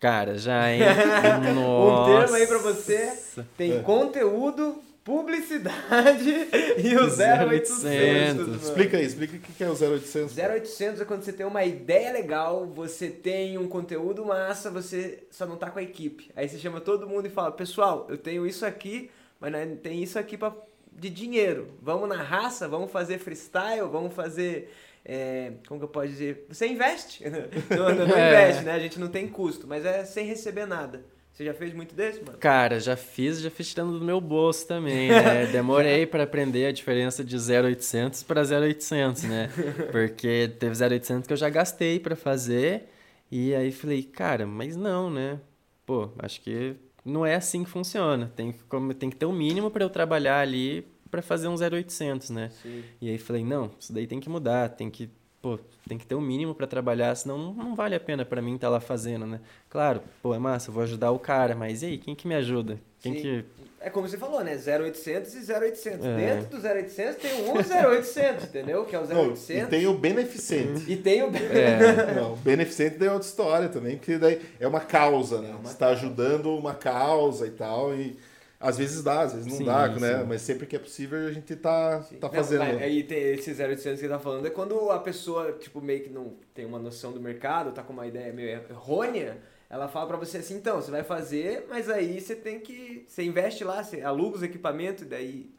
Speaker 3: Cara, já, hein?
Speaker 2: um termo aí pra você. Tem conteúdo, publicidade e o 0800. 0800
Speaker 1: explica aí, explica o que é o 0800.
Speaker 2: 0800 é quando você tem uma ideia legal, você tem um conteúdo massa, você só não tá com a equipe. Aí você chama todo mundo e fala, pessoal, eu tenho isso aqui, mas tem isso aqui pra, de dinheiro. Vamos na raça, vamos fazer freestyle, vamos fazer... É, como que eu posso dizer? Você investe. não, não, não é. investe, né? A gente não tem custo, mas é sem receber nada. Você já fez muito desse, mano?
Speaker 3: Cara, já fiz, já fiz tirando do meu bolso também, né? Demorei para aprender a diferença de 0800 para 0800, né? Porque teve 0800 que eu já gastei para fazer e aí falei, cara, mas não, né? Pô, acho que não é assim que funciona. Tem que, tem que ter o um mínimo para eu trabalhar ali para fazer um 0800, né? Sim. E aí falei, não, isso daí tem que mudar, tem que pô, tem que ter o um mínimo para trabalhar, senão não, não vale a pena para mim estar tá lá fazendo, né? Claro, pô, é massa, eu vou ajudar o cara, mas e aí, quem que me ajuda? Quem Sim. que...
Speaker 2: É como você falou, né? 0800 e 0800. É. Dentro do 0800 tem um 0800, entendeu? Que é o 0800. Não,
Speaker 1: e tem o beneficente.
Speaker 2: E tem o...
Speaker 1: É. Não, o beneficente tem outra história também, porque daí é uma causa, né? É uma você está ajudando uma causa e tal, e às vezes dá, às vezes não sim, dá, né? Sim. Mas sempre que é possível a gente tá, tá fazendo. Não,
Speaker 2: aí tem esse 0800 que você tá falando é quando a pessoa, tipo, meio que não tem uma noção do mercado, tá com uma ideia meio errônea, ela fala para você assim, então, você vai fazer, mas aí você tem que. Você investe lá, você aluga os equipamentos e daí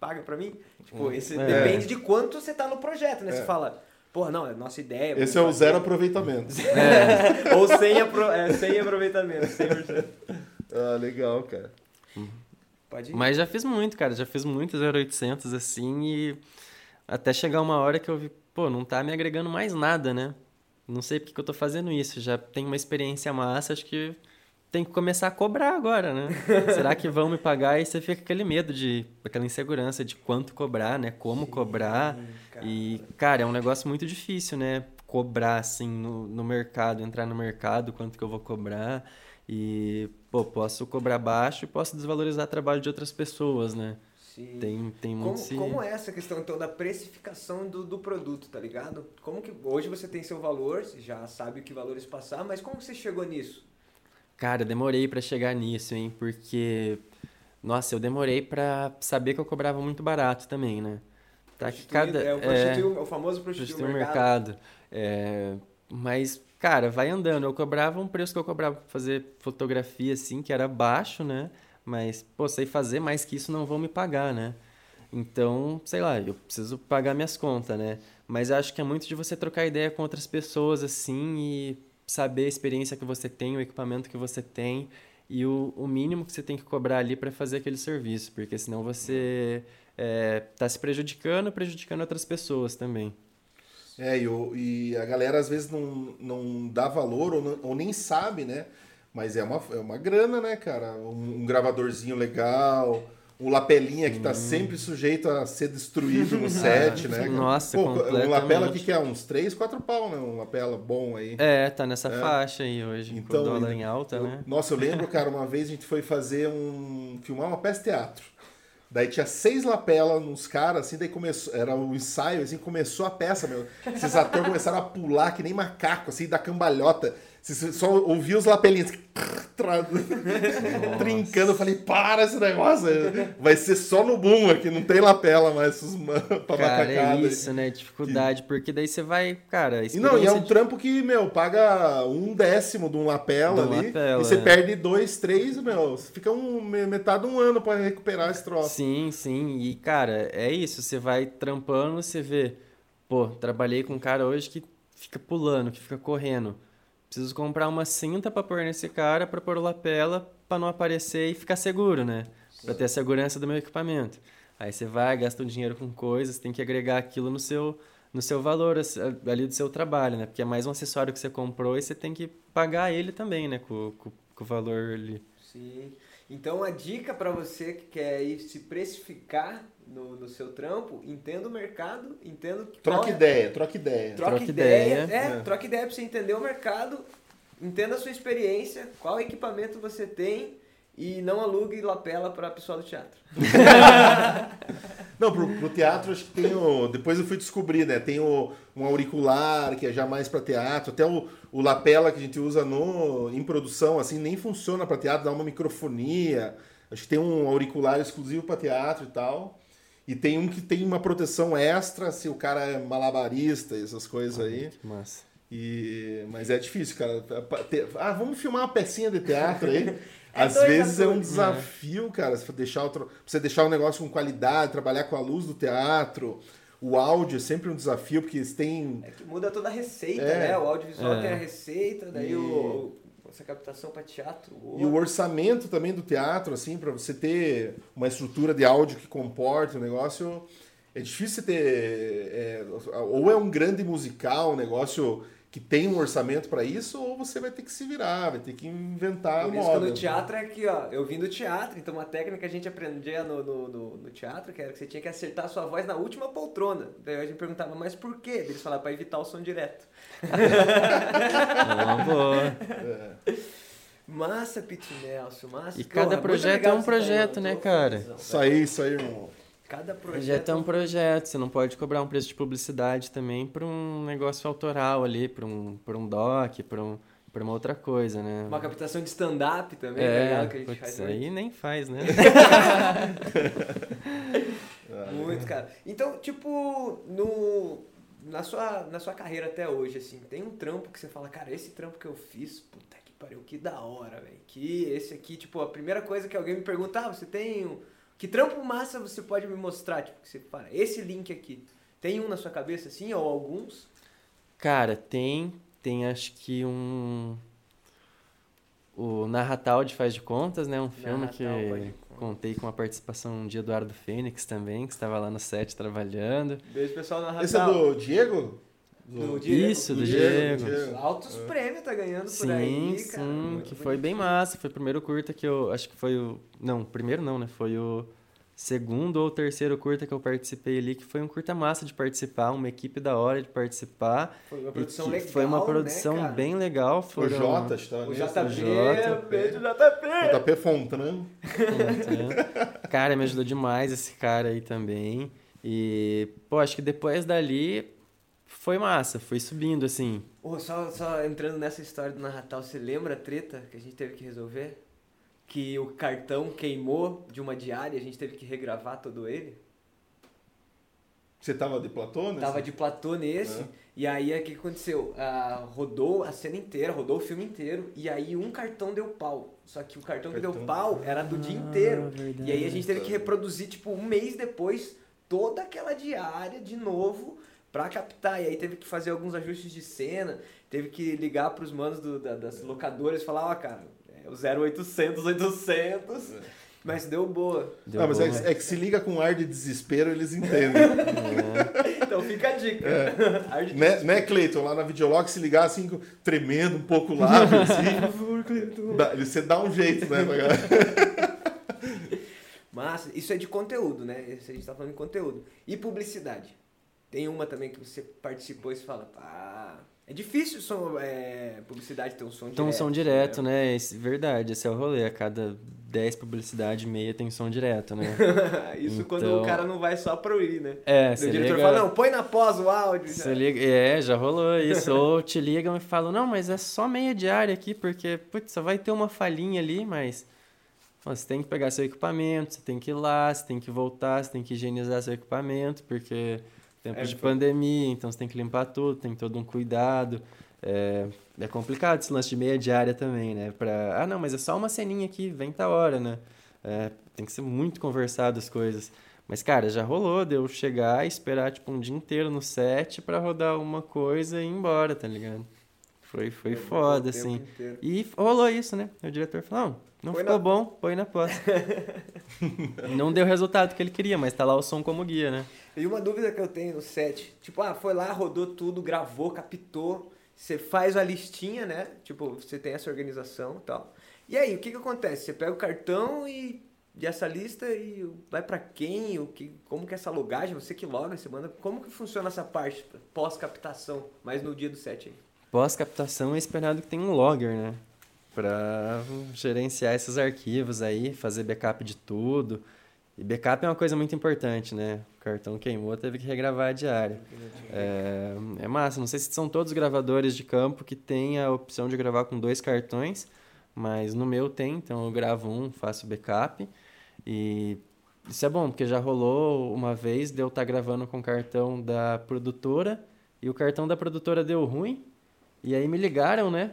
Speaker 2: paga para mim. Tipo, hum. esse, é. depende de quanto você tá no projeto, né? É. Você fala. Pô, não, é nossa ideia.
Speaker 1: Esse é o zero aproveitamento.
Speaker 2: É. Ou sem, apro é, sem aproveitamento, 100%.
Speaker 1: ah, legal, cara.
Speaker 3: Uhum. Pode ir. Mas já fiz muito, cara. Já fiz muitos 0800 assim e até chegar uma hora que eu vi, pô, não tá me agregando mais nada, né? Não sei porque que eu tô fazendo isso. Já tenho uma experiência massa, acho que tem que começar a cobrar agora, né? Será que vão me pagar? E você fica com aquele medo de, aquela insegurança de quanto cobrar, né? Como Sim, cobrar. Cara. E, cara, é um negócio muito difícil, né? Cobrar, assim, no, no mercado, entrar no mercado, quanto que eu vou cobrar. E, pô, posso cobrar baixo e posso desvalorizar o trabalho de outras pessoas, né? Sim. Tem, tem
Speaker 2: muito como, é essa questão, então, da precificação do, do produto, tá ligado? Como que hoje você tem seu valor, você já sabe o que valores passar, mas como você chegou nisso?
Speaker 3: Cara, demorei para chegar nisso, hein? Porque, nossa, eu demorei para saber que eu cobrava muito barato também, né?
Speaker 2: Tá que cada é o, é, o famoso prostituir mercado. mercado.
Speaker 3: É, mas Cara, vai andando. Eu cobrava um preço que eu cobrava pra fazer fotografia, assim, que era baixo, né? Mas, pô, sei fazer mais que isso, não vão me pagar, né? Então, sei lá, eu preciso pagar minhas contas, né? Mas acho que é muito de você trocar ideia com outras pessoas, assim, e saber a experiência que você tem, o equipamento que você tem e o, o mínimo que você tem que cobrar ali para fazer aquele serviço, porque senão você está é, se prejudicando, prejudicando outras pessoas também.
Speaker 1: É, e, o, e a galera às vezes não, não dá valor ou, não, ou nem sabe, né? Mas é uma, é uma grana, né, cara? Um, um gravadorzinho legal, um lapelinha que tá sempre sujeito a ser destruído no set, né?
Speaker 3: Nossa,
Speaker 1: Pô, Um lapela que é uns 3, 4 pau, né? Um lapela bom aí.
Speaker 3: É, tá nessa é. faixa aí hoje, então, com o dólar em alta,
Speaker 1: eu,
Speaker 3: né?
Speaker 1: Nossa, eu lembro, cara, uma vez a gente foi fazer um... filmar uma peça teatro. Daí tinha seis lapelas nos caras, assim, daí começou, era o ensaio, assim, começou a peça, meu. Esses atores começaram a pular que nem macaco, assim, da cambalhota. Você só ouvia os lapelinhos trincando. Eu falei, para esse negócio. Vai ser só no boom aqui, não tem lapela mais
Speaker 3: pra cara, é isso, né? Dificuldade, que... porque daí você vai, cara...
Speaker 1: E não, e é um de... trampo que, meu, paga um décimo de um lapela ali. Lapela, e você é. perde dois, três, meu, fica um, metade de um ano pra recuperar esse troço.
Speaker 3: Sim, sim. E, cara, é isso. Você vai trampando, você vê... Pô, trabalhei com um cara hoje que fica pulando, que fica correndo preciso comprar uma cinta para pôr nesse cara para pôr o lapela para não aparecer e ficar seguro, né? Para ter a segurança do meu equipamento. Aí você vai, gasta um dinheiro com coisas, tem que agregar aquilo no seu no seu valor ali do seu trabalho, né? Porque é mais um acessório que você comprou e você tem que pagar ele também, né? Com, com, com o valor ali.
Speaker 2: Sim. Então a dica para você que quer ir se precificar no, no seu trampo, entenda o mercado, entenda...
Speaker 1: Troca ideia, troca ideia.
Speaker 2: Troca, troca ideia, ideia. É, é, troca ideia para você entender o mercado, entenda a sua experiência, qual equipamento você tem e não alugue lapela para pessoal do teatro.
Speaker 1: Não, pro, pro teatro acho que tem o. Depois eu fui descobrir, né? Tem o, um auricular que é já mais para teatro, até o, o lapela que a gente usa no, em produção, assim, nem funciona para teatro, dá uma microfonia. Acho que tem um auricular exclusivo para teatro e tal. E tem um que tem uma proteção extra se o cara é malabarista e essas coisas aí.
Speaker 3: Que massa.
Speaker 1: E, mas é difícil, cara. Ah, vamos filmar uma pecinha de teatro aí. É Às
Speaker 2: dois
Speaker 1: vezes é um
Speaker 2: atores.
Speaker 1: desafio, cara, você deixar o, tro- pra você deixar o negócio com qualidade, trabalhar com a luz do teatro. O áudio é sempre um desafio, porque eles têm.
Speaker 2: É que muda toda a receita,
Speaker 1: É.
Speaker 2: né? O audiovisual
Speaker 3: É.
Speaker 2: tem a receita, daí
Speaker 1: E-
Speaker 2: o, essa captação para teatro.
Speaker 1: E o orçamento também do teatro, assim, para você ter uma estrutura de áudio que comporte o negócio. É difícil ter. é, ou é um grande musical, um negócio que tem um orçamento para isso, ou você vai ter que se virar, vai ter que inventar
Speaker 2: Por isso que no teatro é aqui, ó. Eu vim do teatro, então uma técnica que a gente aprendia no, no, no, no teatro, que era que você tinha que acertar a sua voz na última poltrona. Daí a gente perguntava, mas por quê? Eles falavam pra evitar o som direto.
Speaker 3: Boa.
Speaker 2: Massa, Pete Nelson, massa.
Speaker 3: E
Speaker 2: Porra,
Speaker 3: cada
Speaker 2: muito
Speaker 3: projeto
Speaker 2: legal
Speaker 3: é um
Speaker 2: tá aí,
Speaker 3: projeto, né, cara?
Speaker 1: Isso aí, isso aí, irmão.
Speaker 2: Cada projeto,
Speaker 3: Projeto é um projeto, você não pode cobrar um preço de publicidade também para um negócio autoral ali, para um, pra um doc, para um, pra uma outra coisa, né?
Speaker 2: Uma captação de stand-up também,
Speaker 3: é,
Speaker 2: ligado? Que a gente
Speaker 3: putz,
Speaker 2: faz hoje.
Speaker 3: aí nem faz, né?
Speaker 2: Muito, cara. Então, tipo, no, na, sua, na sua carreira até hoje, assim, tem um trampo que você fala, cara, esse trampo que eu fiz, puta que pariu, que da hora, velho. Que esse aqui, tipo, a primeira coisa que alguém me pergunta, ah, você tem um... Que trampo massa você pode me mostrar? Tipo, que você fala, esse link aqui. Tem um na sua cabeça, assim, ou alguns?
Speaker 3: Cara, tem, tem acho que um... O Narratal de Faz de Contas, né? Um filme
Speaker 2: Narratal,
Speaker 3: que contei com a participação de Eduardo Fênix também, que estava lá no set trabalhando.
Speaker 2: Beijo, pessoal, na
Speaker 1: Esse é do Diego?
Speaker 2: Do Diego.
Speaker 3: Isso, do
Speaker 1: Diego,
Speaker 3: Diego.
Speaker 1: Diego.
Speaker 2: Altos prêmios tá ganhando por
Speaker 3: Sim,
Speaker 2: aí,
Speaker 3: sim,
Speaker 2: cara. Muito
Speaker 3: que foi bem massa. Foi o primeiro curta que eu. Acho que foi o. Não, primeiro não, né? Foi o segundo ou terceiro curta que eu participei ali, que foi um curta massa de participar, uma equipe da hora de participar.
Speaker 2: Foi uma
Speaker 3: e
Speaker 2: produção
Speaker 3: que
Speaker 2: legal,
Speaker 3: Foi uma
Speaker 2: né,
Speaker 3: produção
Speaker 2: cara?
Speaker 3: bem legal.
Speaker 1: O
Speaker 3: Foram...
Speaker 1: Jota está
Speaker 2: O. JP, beijo JP.
Speaker 1: JP Fontran.
Speaker 3: Então, Cara, me ajudou demais esse cara aí também. E, pô, acho que depois dali foi massa, foi subindo assim.
Speaker 2: Ô, só, só entrando nessa história do Natal, você lembra a treta que a gente teve que resolver? Que o cartão queimou de uma diária, a gente teve que regravar todo ele.
Speaker 1: Você tava de platô, né?
Speaker 2: Tava de platô nesse,
Speaker 1: É.
Speaker 2: e aí o que que aconteceu? Ah, rodou a cena inteira, rodou o filme inteiro, e aí um cartão deu pau. Só que o cartão, que
Speaker 1: Cartão.
Speaker 2: deu pau era do
Speaker 3: Ah,
Speaker 2: dia inteiro. E aí a gente teve que reproduzir, tipo, um mês depois, toda aquela diária de novo pra captar. E aí teve que fazer alguns ajustes de cena, teve que ligar pros manos do- da- das locadoras e falar, ó, cara, é o 0800, 800. Mas deu boa.
Speaker 3: Deu
Speaker 1: ah, mas é, é que se liga com ar de desespero, eles entendem.
Speaker 2: Então fica a dica. Ar de
Speaker 1: né, né, Cleiton? Lá na Videolog, se ligar assim, tremendo um pouco o lábio, assim.
Speaker 2: Por favor, Cleiton.
Speaker 1: você dá um jeito, né?
Speaker 2: Massa, isso é de conteúdo, né? Isso a gente tá falando de conteúdo. E publicidade. Tem uma também que você participou e você fala, pá. É difícil som, é, publicidade ter um som
Speaker 3: Então,
Speaker 2: direto.
Speaker 3: som direto, né? Esse, verdade, esse é o rolê. A cada 10 publicidade e meia tem som direto, né?
Speaker 2: Isso quando
Speaker 3: Então-
Speaker 2: o cara não vai só pro ir, né?
Speaker 3: É,
Speaker 2: o diretor
Speaker 3: liga...
Speaker 2: fala, não, põe na pós o áudio.
Speaker 3: Você liga... É, já rolou isso. Ou te ligam e falam, não, mas é só meia diária aqui, porque, putz, só vai ter uma falhinha ali, mas... Você tem que pegar seu equipamento, você tem que ir lá, você tem que voltar, você tem que higienizar seu equipamento, porque tempo
Speaker 2: É,
Speaker 3: de
Speaker 2: foi-
Speaker 3: pandemia, então você tem que limpar tudo, tem todo um cuidado. É, é complicado esse lance de meia diária também, né? Pra, ah, não, mas é só uma ceninha aqui, vem tá hora, né? É, tem que ser muito conversado as coisas. Mas, cara, já rolou de eu chegar e esperar, tipo, um dia inteiro no set pra rodar uma coisa e ir embora, tá ligado? Foi, foi foda,
Speaker 2: O tempo
Speaker 3: assim.
Speaker 2: inteiro.
Speaker 3: E rolou isso, né? O diretor falou, não, não
Speaker 2: Põe
Speaker 3: ficou
Speaker 2: na-
Speaker 3: bom, põe na pós. não deu o resultado que ele queria, mas tá lá o som como guia, né?
Speaker 2: E uma dúvida que eu tenho no set, tipo, ah, foi lá, rodou tudo, gravou, captou, você faz a listinha, né? Tipo, você tem essa organização e tal. E aí, o que que acontece? Você pega o cartão e dessa lista e vai pra quem? O que, como que é essa logagem? Você que loga, você manda. Como que funciona essa parte pós-captação, mais no dia do set aí?
Speaker 3: Pós-captação é esperado que tenha um logger, né? Pra gerenciar esses arquivos aí, fazer backup de tudo. E backup é uma coisa muito importante, né? O cartão queimou, teve que regravar a diária. É, é massa. Não sei se são todos gravadores de campo que têm a opção de gravar com dois cartões, mas no meu tem, então eu gravo um, faço backup. E isso é bom, porque já rolou uma vez de eu estar tá gravando com o cartão da produtora e o cartão da produtora deu ruim. E aí me ligaram, né?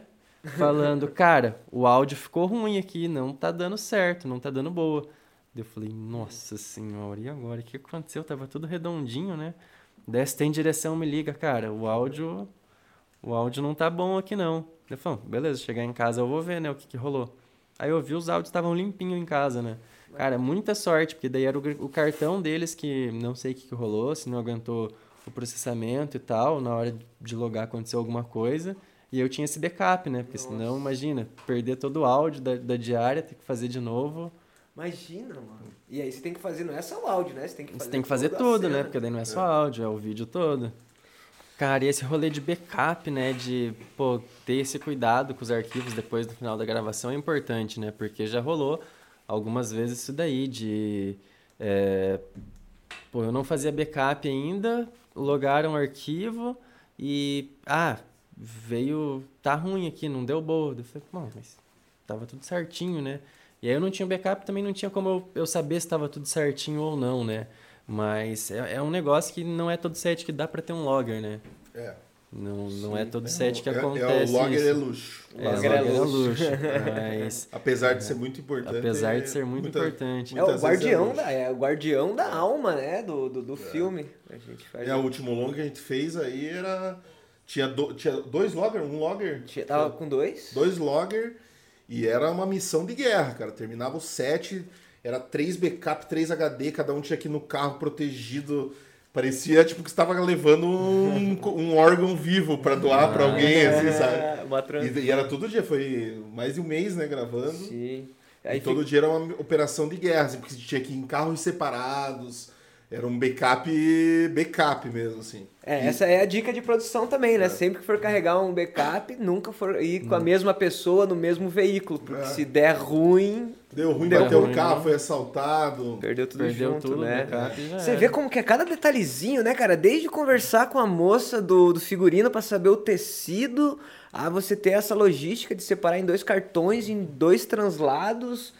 Speaker 3: Falando, cara, o áudio ficou ruim aqui, não tá dando certo, não tá dando boa. Eu falei, nossa senhora, e agora? O que aconteceu? Tava tudo redondinho, né? Daí tem direção, me liga, cara, o áudio. O áudio não tá bom aqui não. Eu falei, beleza, chegar em casa eu vou ver, né, o que, que rolou. Aí eu vi os áudios estavam limpinho em casa, né? Cara, muita sorte, porque daí era o, o cartão deles que não sei o que, que rolou, se não aguentou o processamento e tal, na hora de logar aconteceu alguma coisa. E eu tinha esse backup, né? Porque Nossa. senão, imagina, perder todo o áudio da, da diária, ter que fazer de novo.
Speaker 2: Imagina, mano. E aí você tem que fazer, não é só o áudio, né? Você tem que fazer,
Speaker 3: você tem que fazer tudo, né? Porque daí não é só é. áudio, é o vídeo todo. Cara, e esse rolê de backup, né? De, pô, ter esse cuidado com os arquivos depois do final da gravação é importante, né? Porque já rolou algumas vezes isso daí, de... É, pô, eu não fazia backup ainda, logaram o arquivo e... Ah, veio... Tá ruim aqui, não deu boa. Eu falei, bom, mas tava tudo certinho, né? E aí eu não tinha backup, também não tinha como eu, eu saber se estava tudo certinho ou não, né? Mas é, é, um negócio que não é todo set que dá para ter um logger, né? É. Não, não é todo set que é, acontece.
Speaker 1: É, o logger isso. é luxo.
Speaker 3: O é, logger é luxo. mas,
Speaker 1: apesar de ser muito importante.
Speaker 3: Apesar de ser muito muita,
Speaker 2: importante. É o guardião, da, é o guardião da alma, né? Do, do, do é. filme.
Speaker 1: A gente faz é, o último longo que a gente fez aí era. Tinha, do, tinha dois logger, um logger.
Speaker 2: Tinha, tava com dois?
Speaker 1: Dois logger e era uma missão de guerra, cara. Terminava o set, era três backup, três HD, cada um tinha aqui no carro protegido. Parecia tipo que estava levando um, um órgão vivo para doar para alguém, é, assim, sabe? E, e, era todo dia, foi mais de um mês, né, gravando. Sim. Aí e todo dia era uma operação de guerra, assim, porque tinha que ir em carros separados era um backup, backup mesmo, assim.
Speaker 2: É, e... essa é a dica de produção também, né? É. Sempre que for carregar um backup, nunca for ir com a mesma pessoa no mesmo veículo, porque é. se der ruim...
Speaker 1: Deu ruim, deu bateu ruim, o carro, né? foi assaltado.
Speaker 2: Perdeu tudo Perdeu junto, tudo, né? Você vê como que é cada detalhezinho, né, cara? Desde conversar com a moça do, do figurino para saber o tecido, a você ter essa logística de separar em dois cartões, em dois translados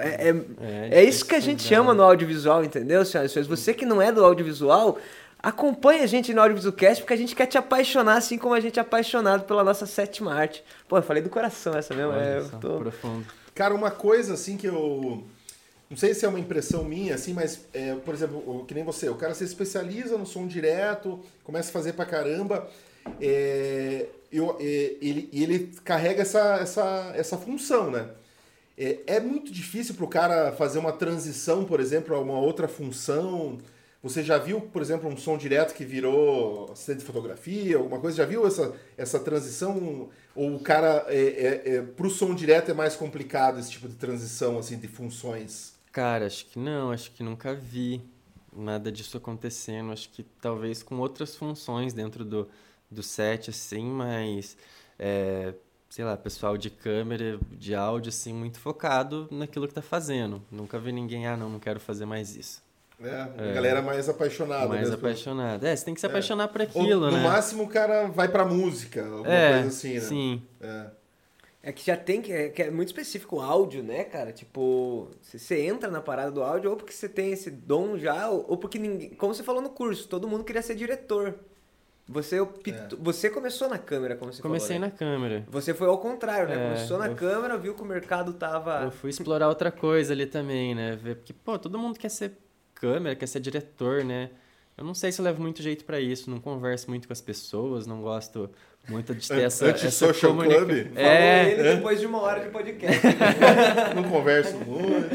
Speaker 2: é, é, é, é isso que a gente chama no audiovisual, entendeu, senhoras e senhores? Você que não é do audiovisual, acompanhe a gente no Audiovisualcast, porque a gente quer te apaixonar assim como a gente é apaixonado pela nossa sétima arte. Pô, eu falei do coração essa mesmo. Olha, é, tô...
Speaker 3: profundo.
Speaker 1: Cara, uma coisa assim que eu. Não sei se é uma impressão minha, assim, mas, é, por exemplo, que nem você, o cara se especializa no som direto, começa a fazer pra caramba. É, eu, é, ele, ele carrega essa, essa, essa função, né? É, é muito difícil para o cara fazer uma transição, por exemplo, a uma outra função. Você já viu, por exemplo, um som direto que virou assistente de fotografia, alguma coisa? Já viu essa, essa transição? Ou o cara, é, é, é, para o som direto é mais complicado esse tipo de transição, assim, de funções?
Speaker 3: Cara, acho que não, acho que nunca vi nada disso acontecendo. Acho que talvez com outras funções dentro do, do set, assim, mas é, sei lá, pessoal de câmera, de áudio, assim, muito focado naquilo que tá fazendo. Nunca vi ninguém, ah, não, não quero fazer mais isso.
Speaker 1: É, a galera mais apaixonada.
Speaker 3: Mais mesmo. apaixonada. É, você tem que se é. apaixonar por aquilo, Ou,
Speaker 1: no
Speaker 3: né?
Speaker 1: No máximo o cara vai pra música, alguma é, coisa assim, né?
Speaker 3: Sim.
Speaker 1: É.
Speaker 2: É que já tem que é, que é muito específico o áudio, né, cara? Tipo, se você entra na parada do áudio, ou porque você tem esse dom já, ou, ou porque ninguém. Como você falou no curso, todo mundo queria ser diretor. Você, optou, é. você começou na câmera, como você
Speaker 3: Comecei
Speaker 2: falou,
Speaker 3: né? na câmera.
Speaker 2: Você foi ao contrário, né? É, começou na eu... câmera, viu que o mercado tava...
Speaker 3: Eu fui explorar outra coisa ali também, né? Ver, porque, pô, todo mundo quer ser câmera, quer ser diretor, né? Eu não sei se eu levo muito jeito para isso, não converso muito com as pessoas, não gosto muito de ter essa, essa
Speaker 1: comunicação. Club?
Speaker 2: É. Falou ele depois de uma hora de podcast.
Speaker 1: não converso muito.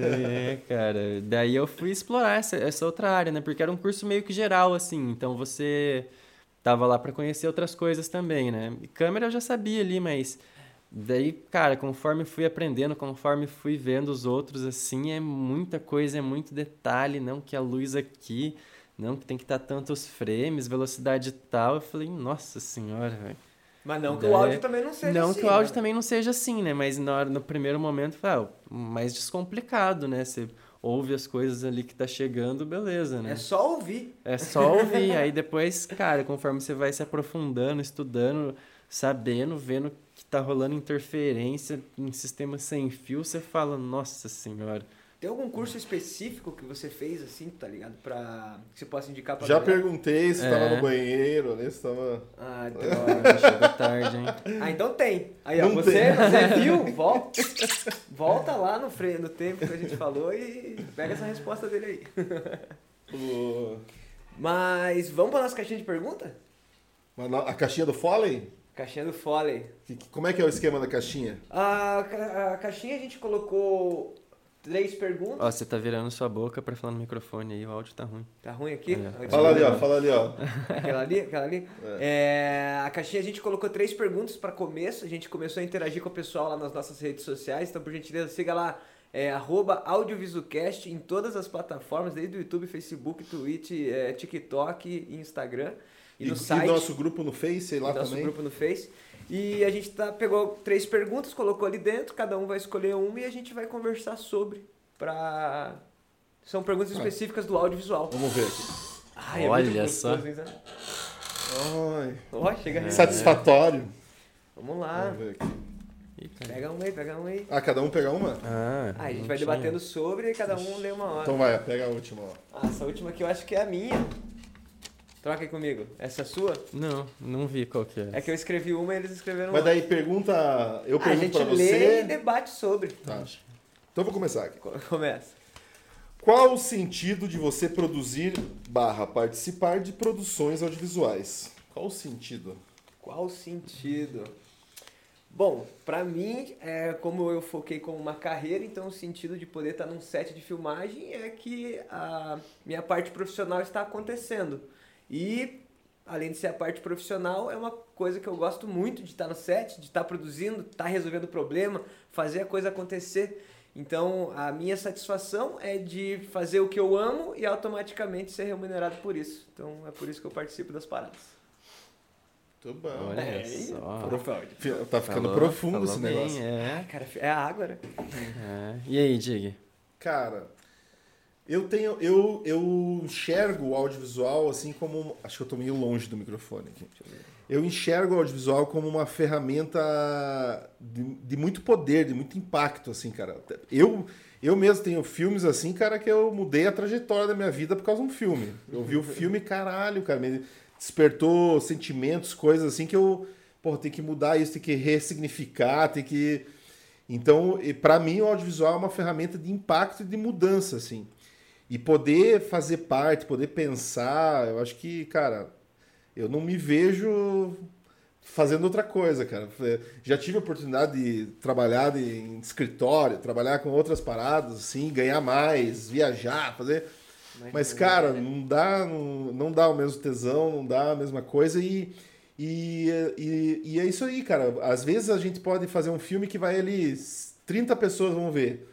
Speaker 3: É, cara. Daí eu fui explorar essa, essa outra área, né? Porque era um curso meio que geral, assim. Então você tava lá para conhecer outras coisas também, né? E câmera eu já sabia ali, mas daí, cara, conforme fui aprendendo, conforme fui vendo os outros assim, é muita coisa, é muito detalhe, não que a luz aqui, não que tem que estar tá tantos frames, velocidade tal. Eu falei, nossa senhora, velho.
Speaker 2: Mas não que o áudio também não seja
Speaker 3: não
Speaker 2: assim.
Speaker 3: Não que o áudio né? também não seja assim, né? Mas no, no primeiro momento, foi ah, mais descomplicado, né? Você ouve as coisas ali que tá chegando, beleza, né?
Speaker 2: É só ouvir.
Speaker 3: É só ouvir. Aí depois, cara, conforme você vai se aprofundando, estudando, sabendo, vendo que tá rolando interferência em sistema sem fio, você fala, nossa senhora.
Speaker 2: Tem algum curso específico que você fez, assim, tá ligado? Pra. que você possa indicar pra
Speaker 1: Já
Speaker 2: galera?
Speaker 1: perguntei se
Speaker 3: É.
Speaker 1: tava no banheiro, né? Se tava.
Speaker 2: Ah, droga.
Speaker 3: Chegou tarde, hein?
Speaker 2: ah, então tem. Aí, ó,
Speaker 1: Não
Speaker 2: você,
Speaker 1: tem.
Speaker 2: você viu? Volta, volta lá no, fre... no tempo que a gente falou e pega essa resposta dele aí. Mas vamos pra nossa caixinha de pergunta?
Speaker 1: A caixinha do Foley?
Speaker 2: Caixinha do Foley.
Speaker 1: Como é que é o esquema da caixinha?
Speaker 2: A, ca- a caixinha a gente colocou três perguntas.
Speaker 3: Ó, você tá virando sua boca pra falar no microfone aí, o áudio tá ruim.
Speaker 2: Tá ruim aqui?
Speaker 3: É.
Speaker 1: Fala ali, ó. Fala ali, ó.
Speaker 2: Aquela ali, aquela ali. É, a caixinha a gente colocou três perguntas para começo. A gente começou a interagir com o pessoal lá nas nossas redes sociais. Então, por gentileza, siga lá. É, arroba audiovisualcast em todas as plataformas, desde o YouTube, Facebook, Twitch, é, TikTok e Instagram. E, no site.
Speaker 1: nosso grupo no Face, sei lá
Speaker 2: nosso
Speaker 1: também.
Speaker 2: grupo no Face. E a gente tá, pegou três perguntas, colocou ali dentro, cada um vai escolher uma e a gente vai conversar sobre. Pra... São perguntas
Speaker 1: Ah.
Speaker 2: específicas do audiovisual.
Speaker 1: Vamos ver aqui.
Speaker 2: Ai,
Speaker 3: Olha
Speaker 2: muito
Speaker 3: só.
Speaker 1: Ai,
Speaker 2: Ó, chega aí.
Speaker 1: satisfatório.
Speaker 2: Vamos lá.
Speaker 1: Vamos ver aqui.
Speaker 2: Pega um aí, pega um aí.
Speaker 1: Ah, cada um pegar uma?
Speaker 3: Ah,
Speaker 2: Ah, a gente vai
Speaker 3: tinha.
Speaker 2: debatendo sobre e cada um lê uma hora.
Speaker 1: Então vai, pega a última, ó.
Speaker 2: Ah, essa última aqui eu acho que é a minha. Troca aí comigo. Essa é a sua?
Speaker 3: Não, não vi qual que é.
Speaker 2: É que eu escrevi uma e eles escreveram
Speaker 1: Mas
Speaker 2: outra.
Speaker 1: daí pergunta. Eu
Speaker 2: Ah, a
Speaker 1: pergunto
Speaker 2: gente
Speaker 1: pra
Speaker 2: lê
Speaker 1: você.
Speaker 2: e debate sobre.
Speaker 1: Tá. Então eu vou começar aqui.
Speaker 2: Co- Começa.
Speaker 1: Qual o sentido de você produzir barra participar de produções audiovisuais? Qual o sentido?
Speaker 2: Qual o sentido? Bom, pra mim, é, como eu foquei como uma carreira, então o sentido de poder estar num set de filmagem é que a minha parte profissional está acontecendo. E, além de ser a parte profissional, é uma coisa que eu gosto muito de estar no set, de estar produzindo, estar resolvendo problema, fazer a coisa acontecer. Então, a minha satisfação é de fazer o que eu amo e automaticamente ser remunerado por isso. Então, é por isso que eu participo das paradas.
Speaker 1: Muito bom.
Speaker 3: Olha
Speaker 2: É,
Speaker 3: só.
Speaker 1: Fi- Tá ficando
Speaker 3: Falou-
Speaker 1: profundo
Speaker 3: falou
Speaker 1: esse
Speaker 3: bem,
Speaker 1: negócio.
Speaker 3: É,
Speaker 2: Cara, é a água, né?
Speaker 3: é. E aí, Dig?
Speaker 1: Cara, eu tenho. Eu, eu enxergo o audiovisual assim como. Acho que eu tô meio longe do microfone aqui. Eu enxergo o audiovisual como uma ferramenta de, de muito poder, de muito impacto, assim, cara. Eu, eu mesmo tenho filmes assim, cara, que eu mudei a trajetória da minha vida por causa de um filme. Eu vi o filme, caralho, cara, me despertou sentimentos, coisas assim que eu, porra, tem que mudar isso, tem que ressignificar, tem que então, para mim, o audiovisual é uma ferramenta de impacto e de mudança, assim. E poder fazer parte, poder pensar, eu acho que, cara, eu não me vejo fazendo outra coisa, cara. Já tive a oportunidade de trabalhar em escritório, trabalhar com outras paradas, assim, ganhar mais, viajar, fazer. Mas, cara, não dá, não, não dá o mesmo tesão, não dá a mesma coisa e, e, e, e é isso aí, cara. Às vezes a gente pode fazer um filme que vai ali, 30 pessoas vão ver.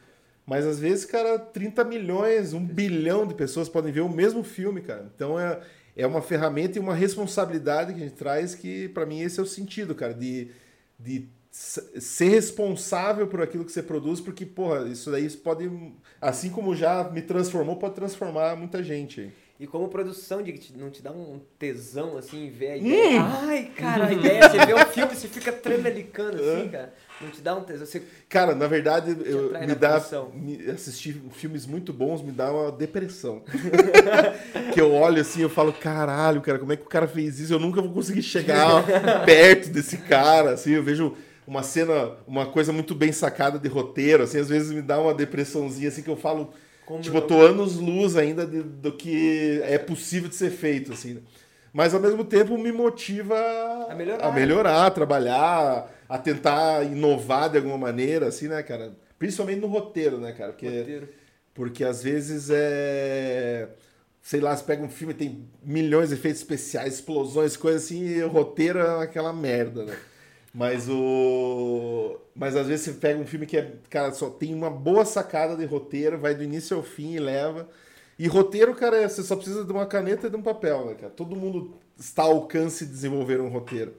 Speaker 1: Mas às vezes, cara, 30 milhões, um bilhão de pessoas podem ver o mesmo filme, cara. Então é, é uma ferramenta e uma responsabilidade que a gente traz que, pra mim, esse é o sentido, cara, de, de ser responsável por aquilo que você produz, porque, porra, isso daí pode, assim como já me transformou, pode transformar muita gente.
Speaker 2: E como produção, de não te dá um tesão assim em ver a
Speaker 1: Hum!
Speaker 2: ideia? Ai, cara, a ideia, você vê um filme, você fica tremelicando assim, cara. Não te dá um tesão. Você...
Speaker 1: Cara, na verdade, eu, me dá me- assistir filmes muito bons me dá uma depressão. que eu olho assim, eu falo, caralho, cara, como é que o cara fez isso? Eu nunca vou conseguir chegar perto desse cara, assim, eu vejo uma cena, uma coisa muito bem sacada de roteiro, assim, às vezes me dá uma depressãozinha assim que eu falo,
Speaker 2: Como
Speaker 1: tipo, eu tô anos luz ainda de- do que é possível de ser feito, assim. né? Mas ao mesmo tempo me motiva
Speaker 2: A melhorar.
Speaker 1: a melhorar, a trabalhar, a tentar inovar de alguma maneira, assim, né, cara? Principalmente no roteiro, né, cara? Porque,
Speaker 2: Roteiro.
Speaker 1: porque às vezes é. Sei lá, você pega um filme tem milhões de efeitos especiais, explosões, coisas assim, e o roteiro é aquela merda, né? Mas o. Mas às vezes você pega um filme que é, cara, só tem uma boa sacada de roteiro, vai do início ao fim e leva. E roteiro, cara, é- você só precisa de uma caneta e de um papel, né, cara? Todo mundo está ao alcance de desenvolver um roteiro.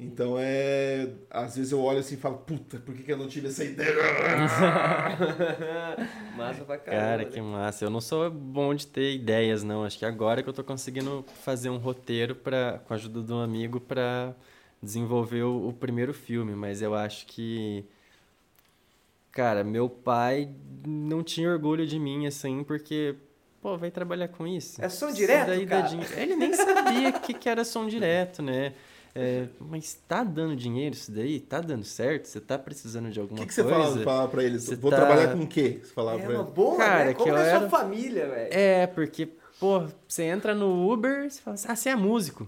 Speaker 1: Então é. Às vezes eu olho assim e falo, puta, por que, que eu não tive essa ideia?
Speaker 2: massa pra caramba.
Speaker 3: Cara, que
Speaker 2: né?
Speaker 3: massa. Eu não sou bom de ter ideias, não. Acho que agora que eu tô conseguindo fazer um roteiro pra, com a ajuda de um amigo pra desenvolver o, o primeiro filme, mas eu acho que. Cara, meu pai não tinha orgulho de mim, assim, porque pô, vai trabalhar com isso.
Speaker 2: É som direto, cara?
Speaker 3: Ele nem sabia o que, que era som direto, né? É, mas tá dando dinheiro isso daí? Tá dando certo? Você tá precisando de alguma
Speaker 1: O que, que
Speaker 3: coisa?
Speaker 1: você falava, pra eles?
Speaker 3: Você
Speaker 1: Vou
Speaker 3: tá-
Speaker 1: trabalhar com o quê? Você falava
Speaker 2: É
Speaker 1: pra
Speaker 2: uma
Speaker 1: eles.
Speaker 2: boa,
Speaker 3: Cara,
Speaker 2: né?
Speaker 3: que
Speaker 2: Como
Speaker 3: eu
Speaker 2: é
Speaker 3: era-
Speaker 2: sua família, velho?
Speaker 3: É, porque, pô, você entra no Uber e você fala assim, ah, você é músico.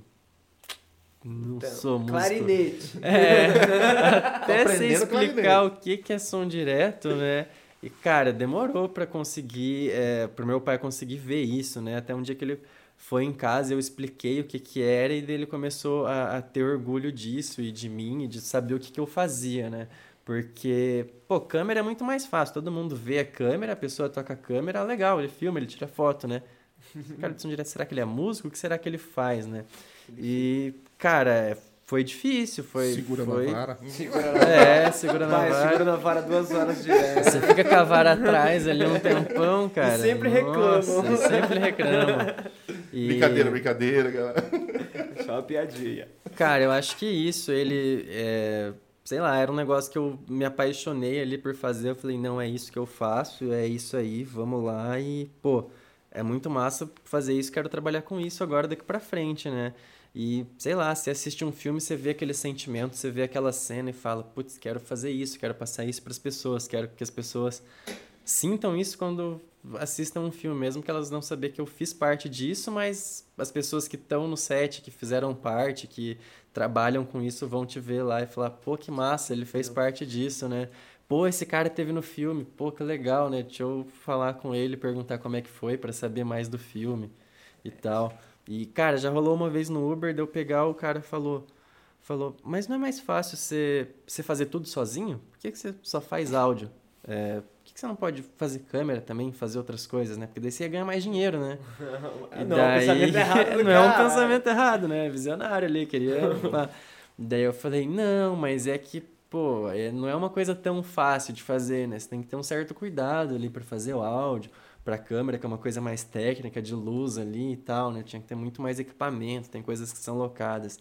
Speaker 3: Não
Speaker 2: Então,
Speaker 3: sou músico.
Speaker 2: Clarinete.
Speaker 3: É, até você explicar
Speaker 1: clarinete.
Speaker 3: o que, que é som direto, né? E, cara, demorou pra conseguir, é, pro meu pai conseguir ver isso, né? Até um dia que ele foi em casa, eu expliquei o que que era e ele começou a, a ter orgulho disso e de mim e de saber o que que eu fazia, né? Porque, pô, câmera é muito mais fácil. Todo mundo vê a câmera, a pessoa toca a câmera, legal, ele filma, ele tira foto, né? Cara, de som direto, será que ele é músico? O que será que ele faz, né? E, cara, foi difícil, foi...
Speaker 1: Segura
Speaker 3: foi...
Speaker 1: na vara.
Speaker 2: Segura na
Speaker 3: É, segura na
Speaker 2: Vai,
Speaker 3: vara.
Speaker 2: segura na vara duas horas direto.
Speaker 3: Você fica com a vara atrás ali um tempão, cara.
Speaker 2: sempre
Speaker 3: Nossa,
Speaker 2: reclamam.
Speaker 3: sempre reclamam. E,
Speaker 1: Brincadeira, brincadeira, galera.
Speaker 2: Só uma piadinha.
Speaker 3: Cara, eu acho que isso, ele. é, sei lá, era um negócio que eu me apaixonei ali por fazer. Eu falei, não, é isso que eu faço, é isso aí, vamos lá. E, pô, é muito massa fazer isso, quero trabalhar com isso agora daqui pra frente, né? E, sei lá, você assiste um filme, você vê aquele sentimento, você vê aquela cena e fala, putz, quero fazer isso, quero passar isso pras pessoas, quero que as pessoas sintam isso quando assistam um filme, mesmo que elas não saber que eu fiz parte disso, mas as pessoas que estão no set, que fizeram parte, que trabalham com isso, vão te ver lá e falar, pô, que massa, ele fez parte disso, né? Pô, esse cara teve no filme, pô, que legal, né? Deixa eu falar com ele, perguntar como é que foi pra saber mais do filme e tal. E, cara, já rolou uma vez no Uber, de eu pegar, o cara falou, falou, mas não é mais fácil você, você fazer tudo sozinho? Por que, que você só faz áudio? É, por que, que você não pode fazer câmera também, fazer outras coisas, né? Porque daí você ia ganhar mais dinheiro, né? E
Speaker 2: não, é um pensamento errado do
Speaker 3: não é um
Speaker 2: cara.
Speaker 3: pensamento errado, né? Visionário ali, queria... daí eu falei, não, mas é que, pô, é- não é uma coisa tão fácil de fazer, né? Você tem que ter um certo cuidado ali pra fazer o áudio, pra câmera, que é uma coisa mais técnica, de luz ali e tal, né? Tinha que ter muito mais equipamento, tem coisas que são locadas.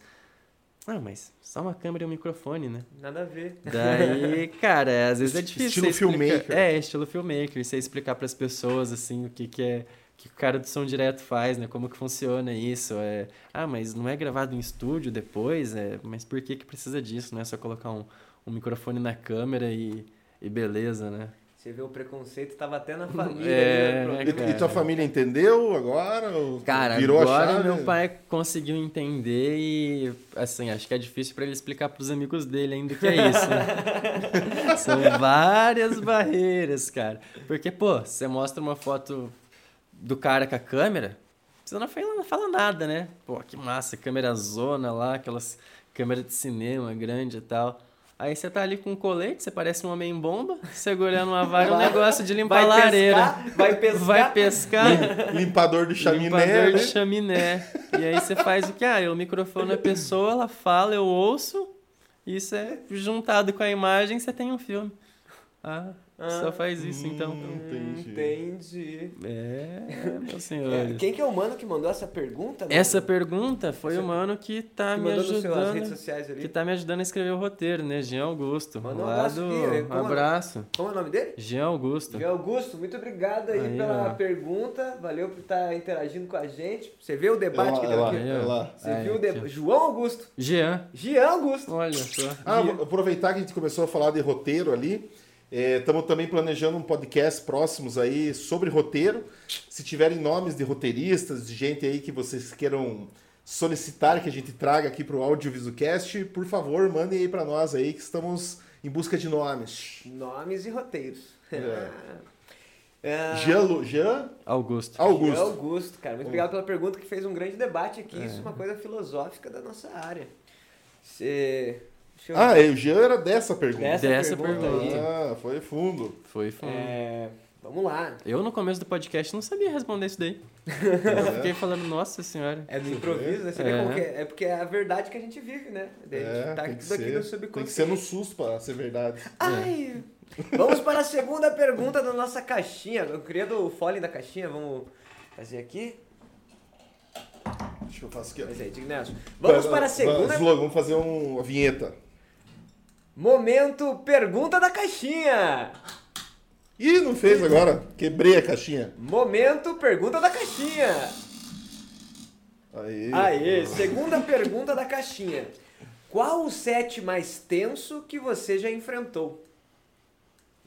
Speaker 3: Ah, mas só uma câmera e um microfone, né?
Speaker 2: Nada a ver.
Speaker 3: Daí, cara, às vezes é difícil.
Speaker 1: Estilo filmmaker.
Speaker 3: É, estilo filmmaker. E você explicar pras pessoas, assim, o que, que é. O que o cara do som direto faz, né? Como que funciona isso? É, ah, mas não é gravado em estúdio depois? É, mas por que que precisa disso, né? Só colocar um, um microfone na câmera e, e beleza, né?
Speaker 2: Você vê o preconceito, tava até na família.
Speaker 3: É,
Speaker 2: ali, né, pronto.
Speaker 1: E, e tua família entendeu agora? Ou
Speaker 3: Cara,
Speaker 1: virou a
Speaker 3: agora
Speaker 1: chave?
Speaker 3: meu pai conseguiu entender e, assim, acho que é difícil pra ele explicar pros amigos dele ainda o que é isso, né? São várias barreiras, cara. Porque, pô, você mostra uma foto do cara com a câmera, você não fala, não fala nada, né? Pô, que massa, câmera zona lá, aquelas câmeras de cinema grande e tal. Aí você tá ali com um colete, você parece um homem-bomba, segurando uma vara, um negócio de limpar
Speaker 2: Vai
Speaker 3: lareira.
Speaker 2: pescar, vai pescar.
Speaker 3: Vai pescar.
Speaker 1: Limpador de chaminé,
Speaker 3: Limpador
Speaker 1: né?
Speaker 3: de chaminé. E aí você faz o que? Ah, eu microfone a pessoa, ela fala, eu ouço. Isso é juntado com a imagem, você tem um filme. Ah, só faz isso então.
Speaker 1: Entendi.
Speaker 2: Entendi.
Speaker 3: É, meus
Speaker 2: É,
Speaker 3: senhores.
Speaker 2: quem que é o mano que mandou essa pergunta? mano?
Speaker 3: Essa pergunta foi o mano que tá
Speaker 2: que
Speaker 3: me ajudando.
Speaker 2: sociais ali.
Speaker 3: Que tá me ajudando a escrever o roteiro, né? Jean Augusto.
Speaker 2: Manda um
Speaker 3: lá
Speaker 2: abraço
Speaker 3: do...
Speaker 2: aqui, como
Speaker 3: Um
Speaker 2: é?
Speaker 3: abraço.
Speaker 2: Como é o nome dele?
Speaker 3: Jean Augusto.
Speaker 2: Jean Augusto, muito obrigado aí,
Speaker 3: Aí,
Speaker 2: pela
Speaker 3: ó.
Speaker 2: pergunta. Valeu por estar interagindo com a gente. Você viu o debate que deu aqui?
Speaker 3: Ó.
Speaker 1: ela-
Speaker 2: Você
Speaker 3: Aí,
Speaker 2: viu o debate? João Augusto.
Speaker 3: Jean.
Speaker 2: Jean Augusto.
Speaker 3: Olha só.
Speaker 1: Ah, vou aproveitar que a gente começou a falar de roteiro ali. Estamos também planejando um podcast próximos aí sobre roteiro. Se tiverem nomes de roteiristas, de gente aí que vocês queiram solicitar que a gente traga aqui para o Audiovisualcast, por favor, mandem aí para nós aí que estamos em busca de nomes.
Speaker 2: Nomes e roteiros.
Speaker 1: É.
Speaker 2: É,
Speaker 1: Jean, Lu- Jean
Speaker 3: Augusto.
Speaker 2: Jean
Speaker 1: Augusto.
Speaker 2: Augusto, cara. Muito obrigado pela pergunta que fez um grande debate aqui. Isso é uma coisa filosófica da nossa área. Você... Deixa eu
Speaker 1: Ah, é, o Jean era dessa pergunta.
Speaker 2: Dessa
Speaker 3: Dessa
Speaker 2: pergunta
Speaker 3: pergunta.
Speaker 2: aí.
Speaker 1: Ah, foi fundo.
Speaker 3: Foi fundo.
Speaker 2: É, Vamos lá.
Speaker 3: Eu, no começo do podcast, não sabia responder isso daí. Eu fiquei falando, nossa senhora.
Speaker 2: É do improviso, né? Você vê
Speaker 3: É.
Speaker 2: como que é. É porque é a verdade que a gente vive, né? Daí a gente
Speaker 1: É,
Speaker 2: tá
Speaker 1: tem que
Speaker 2: tudo aqui no subconsciente.
Speaker 1: Tem que ser no susto pra ser verdade.
Speaker 2: Ai! Vamos para a segunda pergunta da nossa caixinha. Eu queria do fole da caixinha, vamos fazer aqui.
Speaker 1: Deixa eu fazer aqui, ó.
Speaker 2: Mas aí, Ignacio. Vamos para a segunda.
Speaker 1: Slogan, vamos fazer um- uma vinheta.
Speaker 2: Momento pergunta da caixinha.
Speaker 1: Ih, não fez agora. Quebrei a caixinha.
Speaker 2: Momento pergunta da caixinha.
Speaker 1: Aí.
Speaker 2: Aê, segunda pergunta da caixinha. Qual o set mais tenso que você já enfrentou?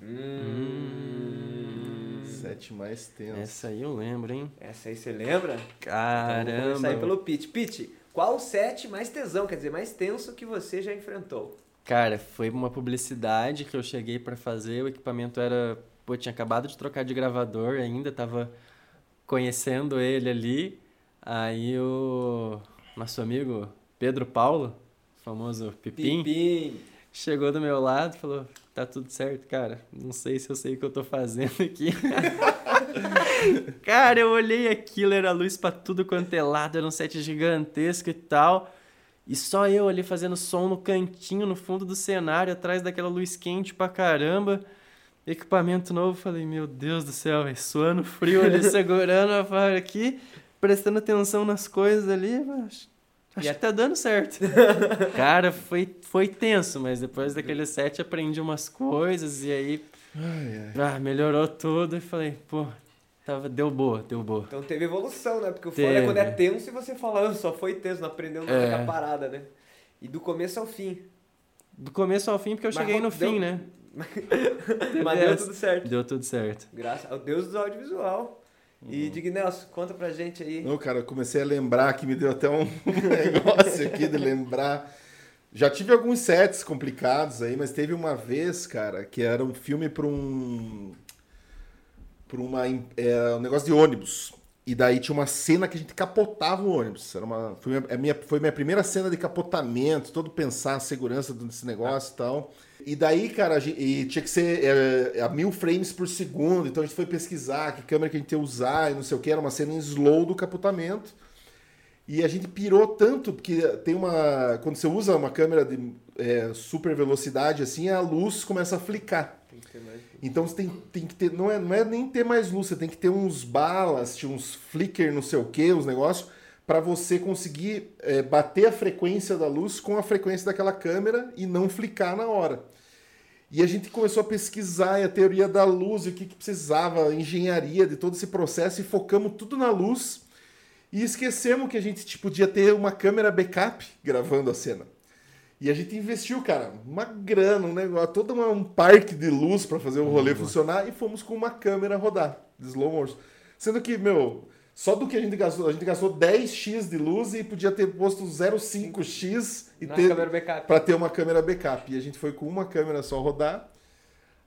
Speaker 2: Hum.
Speaker 1: Sete mais tenso.
Speaker 3: Essa aí eu lembro, hein?
Speaker 2: Essa aí você lembra? Então,
Speaker 3: Caramba.
Speaker 2: vamos começar aí pelo Pete. Pete, qual o set mais tesão, quer dizer, mais tenso que você já enfrentou?
Speaker 3: Cara, foi uma publicidade que eu cheguei pra fazer, o equipamento era, pô, tinha acabado de trocar de gravador ainda, tava conhecendo ele ali. Aí o nosso amigo Pedro Paulo, famoso Pipim,
Speaker 2: Pipim.
Speaker 3: chegou do meu lado e falou: "Tá tudo certo, cara. Não sei se eu sei o que eu tô fazendo aqui". cara, eu olhei aquilo, era luz pra tudo quanto é lado, era um set gigantesco e tal. E só eu ali fazendo som no cantinho, no fundo do cenário, atrás daquela luz quente pra caramba. Equipamento novo, falei, meu Deus do céu, véio, suando frio ali, segurando a vara aqui, prestando atenção nas coisas ali, mas acho
Speaker 2: E
Speaker 3: que tá dando certo. Cara, foi, foi tenso, mas depois daquele set aprendi umas coisas e aí
Speaker 1: Ai, ai.
Speaker 3: ah, melhorou tudo e falei, pô, tava, deu boa, deu boa.
Speaker 2: Então teve evolução, né? Porque o foda é
Speaker 3: Teve.
Speaker 2: quando é tenso e você fala, "Ah, só foi tenso, não aprendeu nada
Speaker 3: É.
Speaker 2: com a parada, né? E do começo ao fim.
Speaker 3: Do começo ao fim, porque eu
Speaker 2: Mas
Speaker 3: cheguei no
Speaker 2: deu-
Speaker 3: fim, né?
Speaker 2: Mas deu tudo certo.
Speaker 3: Deu tudo certo.
Speaker 2: Graças ao Deus do audiovisual. E
Speaker 3: Uhum.
Speaker 2: Dignelson, conta pra gente aí.
Speaker 1: Não, cara, eu comecei a lembrar que me deu até um negócio aqui de lembrar. Já tive alguns sets complicados aí, mas teve uma vez, cara, que era um filme para um. Para uma. É, um negócio de ônibus. E daí tinha uma cena que a gente capotava o ônibus. Era uma, foi, minha, a minha, foi minha primeira cena de capotamento, todo pensar a segurança desse negócio e tal. E daí, cara, gente- e tinha que ser é, a mil frames por segundo. Então a gente foi pesquisar que câmera que a gente ia usar e não sei o que. Era uma cena em slow do capotamento. E a gente pirou tanto, porque tem uma. Quando você usa uma câmera de é, super velocidade, assim, a luz começa a flicar.
Speaker 2: Tem que ter mais.
Speaker 1: Então você tem, tem que ter. Não é, não é nem ter mais luz, você tem que ter uns balas, uns flicker, não sei o que, uns negócios, para você conseguir é, bater a frequência da luz com a frequência daquela câmera e não flicar na hora. E a gente começou a pesquisar a teoria da luz e o que, que precisava, a engenharia de todo esse processo e focamos tudo na luz. E esquecemos que a gente tipo, podia ter uma câmera backup gravando a cena. E a gente investiu, cara, uma grana, um negócio, todo um parque de luz para fazer o rolê funcionar e fomos com uma câmera rodar de slow motion. Sendo que, meu, só do que a gente gastou, a gente gastou 10x de luz e podia ter posto 0,5x e
Speaker 2: Na
Speaker 1: ter para ter uma câmera backup. E a gente foi com uma câmera só rodar.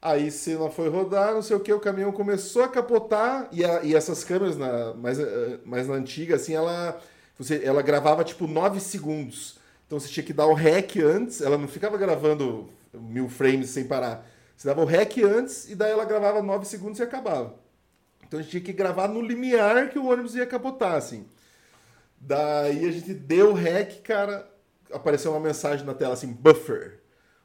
Speaker 1: Aí, se ela foi rodar, não sei o que, o caminhão começou a capotar. E, a- e essas câmeras, na, mais, eh, mais na antiga, assim, ela, você, ela gravava tipo 9 segundos. Então você tinha que dar o rec antes. Ela não ficava gravando mil frames sem parar. Você dava o rec antes e daí ela gravava 9 segundos e acabava. Então a gente tinha que gravar no limiar que o ônibus ia capotar, assim. Daí a gente deu rec, cara. Apareceu uma mensagem na tela assim, buffer.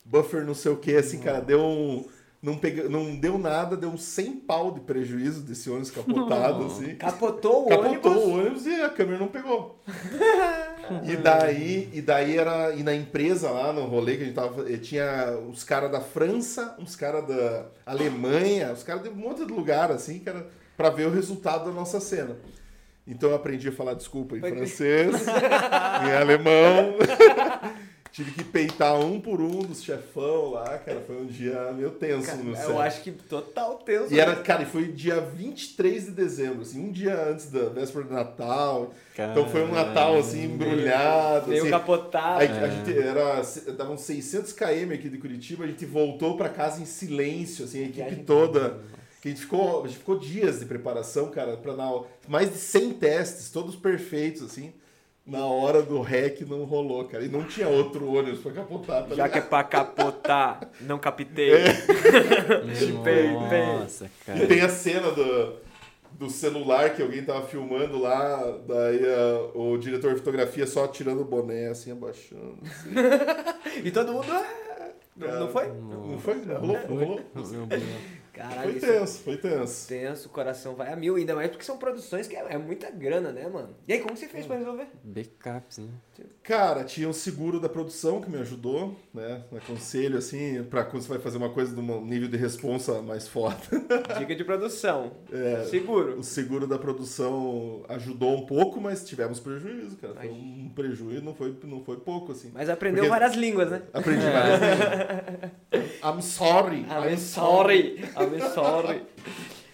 Speaker 1: Buffer não sei o que, assim, cara, deu um. Não, pega, não deu nada, deu uns 100 pau de prejuízo desse ônibus capotado, assim.
Speaker 2: Capotou o
Speaker 1: Capotou
Speaker 2: ônibus.
Speaker 1: o ônibus e a câmera não pegou. e daí, e daí era. E na empresa lá, no rolê que a gente tava. eh, Tinha uns caras da França, uns caras da Alemanha, os caras de um monte de lugar, assim, que era pra ver o resultado da nossa cena. Então eu aprendi a falar desculpa em
Speaker 2: Foi-
Speaker 1: francês, em alemão. Tive que peitar um por um dos chefão lá, cara. Foi um dia meio tenso
Speaker 2: Cara,
Speaker 1: no
Speaker 2: eu
Speaker 1: set.
Speaker 2: acho que total tenso.
Speaker 1: E era, cara, e foi dia 23 de dezembro, assim, um dia antes da véspera de Natal. Então foi um Natal, assim, embrulhado.
Speaker 2: Meio
Speaker 1: assim.
Speaker 2: capotado.
Speaker 1: Aí a gente era, davam 600 km aqui de Curitiba, a gente voltou pra casa em silêncio, assim, a equipe
Speaker 2: Viagem
Speaker 1: toda. Que a gente ficou, a gente ficou dias de preparação, cara, para mais de 100 testes, todos perfeitos, assim. Na hora do REC não rolou, cara. E não tinha outro ônibus pra capotar,
Speaker 2: tá Já que é pra capotar, não captei. É.
Speaker 1: Nossa, cara. E tem a cena do, do celular que alguém tava filmando lá, daí a, o diretor de fotografia só tirando o boné, assim, abaixando. Assim.
Speaker 2: e todo mundo... Ah, não, não foi?
Speaker 1: Não, não foi? Rolou? Rolou? Caralho, foi tenso, foi tenso.
Speaker 2: Tenso, o coração vai a mil, ainda mais porque são produções que é, é muita grana, né, mano? E aí, como você fez pra resolver?
Speaker 3: Backups, né?
Speaker 1: Cara, tinha um seguro da produção que me ajudou, né? Um aconselho, assim, pra quando você vai fazer uma coisa de um nível de responsa mais forte.
Speaker 2: Dica de produção. É, seguro.
Speaker 1: O seguro da produção ajudou um pouco, mas tivemos prejuízo, cara. Foi um prejuízo, não foi, não foi pouco, assim.
Speaker 2: Mas aprendeu porque... várias línguas, né?
Speaker 1: Aprendi várias línguas. I'm sorry.
Speaker 2: I'm, I'm sorry. I'm sorry.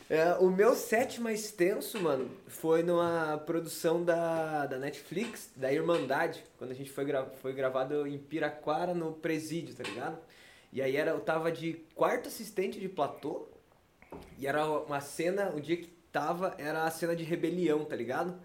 Speaker 2: É, o meu set mais tenso, mano, foi numa produção da, da Netflix, da Irmandade, quando a gente foi, gra foi gravado em Piraquara, no Presídio, tá ligado? E aí era, eu tava de quarto assistente de platô, e era uma cena, o dia que tava, era a cena de rebelião, tá ligado?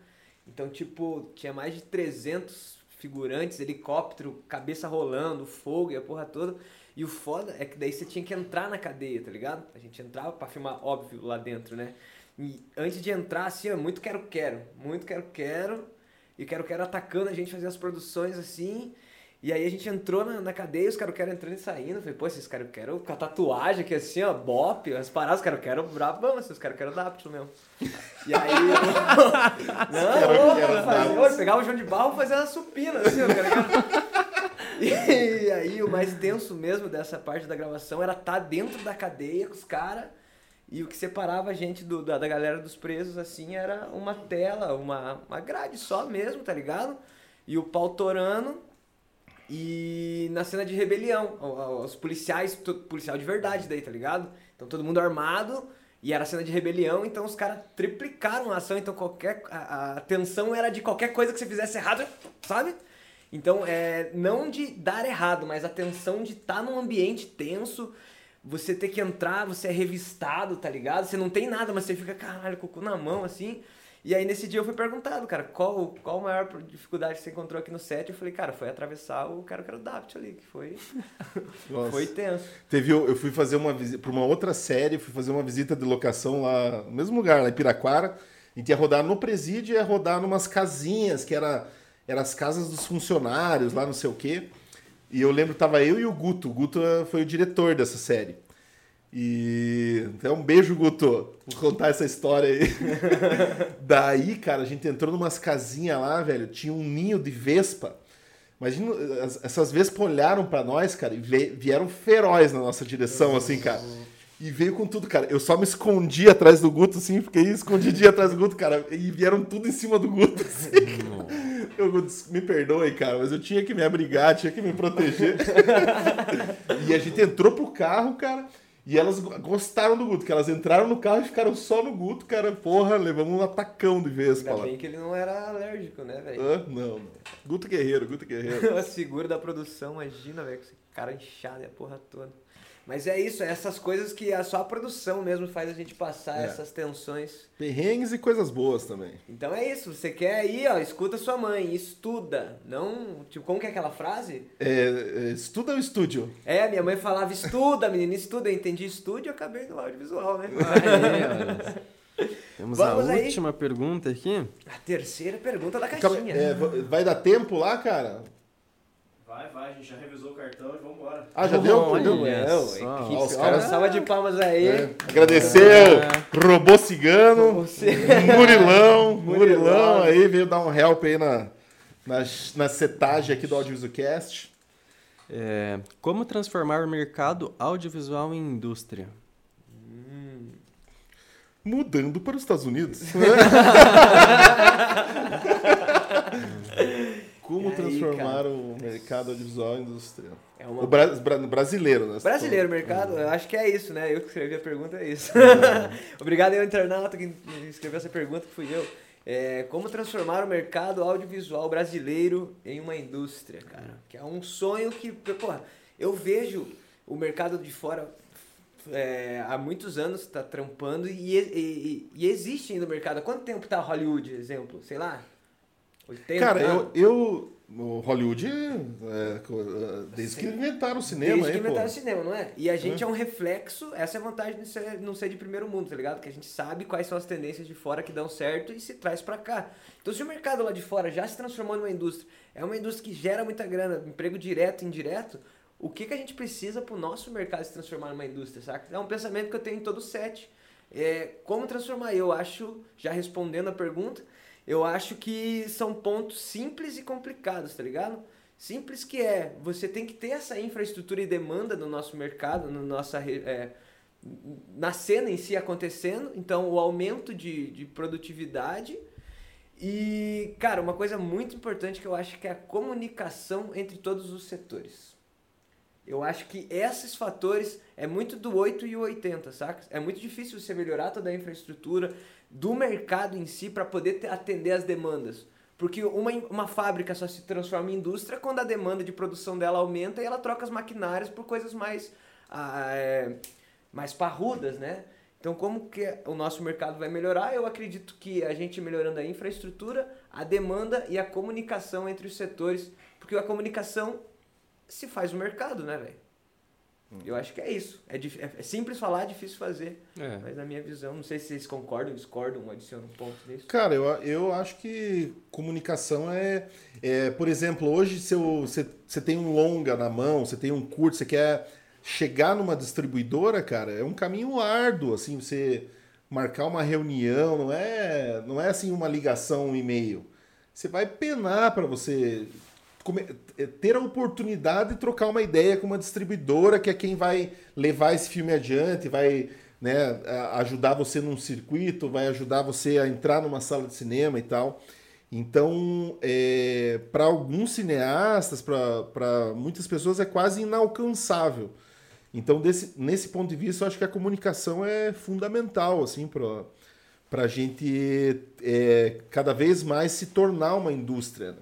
Speaker 2: Então, tipo, tinha mais de 300 figurantes, helicóptero, cabeça rolando, fogo e a porra toda. E o foda é que daí você tinha que entrar na cadeia, tá ligado? A gente entrava pra filmar, óbvio, lá dentro, né? E antes de entrar, assim, ó, muito quero-quero. Muito quero-quero. E quero-quero atacando a gente, fazer as produções assim. E aí a gente entrou na, na cadeia, os caras quero entrando e saindo. Eu falei, pô, esses caras quero com a tatuagem aqui assim, ó, bop, as paradas, os caras quero brabão, esses caras quero Dapto mesmo. E aí. não, quero, quero fazer, eu pegava o João de Barro e fazia uma supina, assim, ó, cara, quero... E aí o mais tenso mesmo dessa parte da gravação era estar tá dentro da cadeia com os caras. E o que separava a gente do, da, da galera dos presos, assim, era uma tela, uma, uma grade só mesmo, tá ligado? E o pau torando. E na cena de rebelião, os policiais, policial de verdade daí, tá ligado? Então todo mundo armado, e era cena de rebelião, então os caras triplicaram a ação, então qualquer. A, a tensão era de qualquer coisa que você fizesse errado, sabe? Então, é, não de dar errado, mas a tensão de estar tá num ambiente tenso, você ter que entrar, você é revistado, tá ligado? Você não tem nada, mas você fica, caralho, com o cu na mão, assim. E aí nesse dia eu fui perguntado, cara, qual, qual a maior dificuldade que você encontrou aqui no set? Eu falei, cara, foi atravessar o cara que era o Dapt ali, que foi. foi tenso.
Speaker 1: Teve, eu fui fazer uma visita, para uma outra série, fui fazer uma visita de locação lá, no mesmo lugar, lá em Piraquara. A gente ia rodar no presídio e ia rodar numas casinhas que era eram as casas dos funcionários lá, não sei o quê. E eu lembro, tava eu e o Guto. O Guto eh, foi o diretor dessa série. E então um beijo, Guto. Vou contar essa história aí. Daí, cara, a gente entrou numas casinhas lá, velho. Tinha um ninho de vespa. Imagina, essas vespas olharam para nós, cara, e vieram feroz na nossa direção, assim, cara. E veio com tudo, cara. Eu só me escondi atrás do Guto, assim, fiquei escondidinho atrás do Guto, cara. E vieram tudo em cima do Guto, assim. Eu, me perdoe, cara, mas eu tinha que me abrigar, tinha que me proteger. e a gente entrou pro carro, cara, e elas gostaram do Guto, que elas entraram no carro e ficaram só no Guto, cara. Porra, levamos um atacão de vez,
Speaker 2: Ainda bem que ele não era alérgico, né, velho?
Speaker 1: Ah, não, não. Guto Guerreiro, Guto Guerreiro.
Speaker 2: a segura da produção, imagina, velho, com esse cara inchado e a porra toda. Mas é isso, é essas coisas que a só a produção mesmo faz a gente passar é. essas tensões.
Speaker 1: Perrengues e coisas boas também.
Speaker 2: Então é isso, você quer aí, ó, escuta sua mãe, estuda. Não, tipo, como que é aquela frase?
Speaker 1: É, é estuda o estúdio.
Speaker 2: É, minha mãe falava estuda, menina, estuda. Eu entendi estúdio e acabei no audiovisual, né?
Speaker 3: Temos Vamos a aí. última pergunta aqui.
Speaker 2: A terceira pergunta da caixinha.
Speaker 1: É, vai dar tempo lá, cara?
Speaker 4: Vai, vai, a gente já revisou o cartão e vambora.
Speaker 1: Ah, já deu?
Speaker 2: Olha, deu? É, Os caras... Salva de palmas aí. É.
Speaker 1: Agradeceu, é. Robô Cigano, Robô Murilão, Murilão aí, veio dar um help aí na, na, na setagem aqui do Audiovisualcast.
Speaker 3: É, como transformar o mercado audiovisual em indústria? Hum.
Speaker 1: Mudando para os Estados Unidos. Como aí, transformar cara? o mercado audiovisual industrial? É uma... O bra brasileiro, né?
Speaker 2: Brasileiro, mercado, eu acho que é isso, né? Eu que escrevi a pergunta, é isso. Obrigado aí ao internauta que escreveu essa pergunta, que fui eu. É, como transformar o mercado audiovisual brasileiro em uma indústria, cara? Que é um sonho que, porra, eu vejo o mercado de fora é, há muitos anos está trampando e, e, e, existe ainda o mercado. Há quanto tempo está Hollywood, exemplo? Sei lá,
Speaker 1: 80 Cara, eu, eu o Hollywood, é, é, desde Sim. que inventaram o cinema.
Speaker 2: Desde
Speaker 1: que
Speaker 2: inventaram o cinema, não é? E a gente é. é um reflexo, essa é a vantagem de ser, não ser de primeiro mundo, tá ligado? Que a gente sabe quais são as tendências de fora que dão certo e se traz para cá. Então se o mercado lá de fora já se transformou numa indústria, é uma indústria que gera muita grana, emprego direto e indireto, o que, que a gente precisa pro nosso mercado se transformar numa indústria, saca? É um pensamento que eu tenho em todo set. É, como transformar? Eu acho, já respondendo a pergunta, eu acho que são pontos simples e complicados, tá ligado? Simples que é, você tem que ter essa infraestrutura e demanda no nosso mercado, no nossa, é, na cena em si acontecendo, então o aumento de, de produtividade e, cara, uma coisa muito importante que eu acho que é a comunicação entre todos os setores. Eu acho que esses fatores é muito do 8 e o 80, saca? É muito difícil você melhorar toda a infraestrutura, do mercado em si para poder atender as demandas. Porque uma, uma fábrica só se transforma em indústria quando a demanda de produção dela aumenta e ela troca as maquinárias por coisas mais, ah, é, mais parrudas, né? Então, como que o nosso mercado vai melhorar? Eu acredito que a gente melhorando a infraestrutura, a demanda e a comunicação entre os setores, porque a comunicação se faz o mercado, né, velho? Eu acho que é isso. É, é simples falar, é difícil fazer. É. Mas na minha visão, não sei se vocês concordam, discordam, adicionam pontos nisso.
Speaker 1: Cara, eu, eu acho que comunicação é, é por exemplo, hoje se você, você tem um longa na mão, você tem um curto, você quer chegar numa distribuidora, cara, é um caminho árduo, assim, você marcar uma reunião, não é, não é assim uma ligação, um e-mail. Você vai penar para você é, ter a oportunidade de trocar uma ideia com uma distribuidora que é quem vai levar esse filme adiante, vai né, ajudar você num circuito, vai ajudar você a entrar numa sala de cinema e tal. Então, é, para alguns cineastas, para muitas pessoas, é quase inalcançável. Então, desse, nesse ponto de vista, eu acho que a comunicação é fundamental assim, para a gente é, cada vez mais se tornar uma indústria. Né?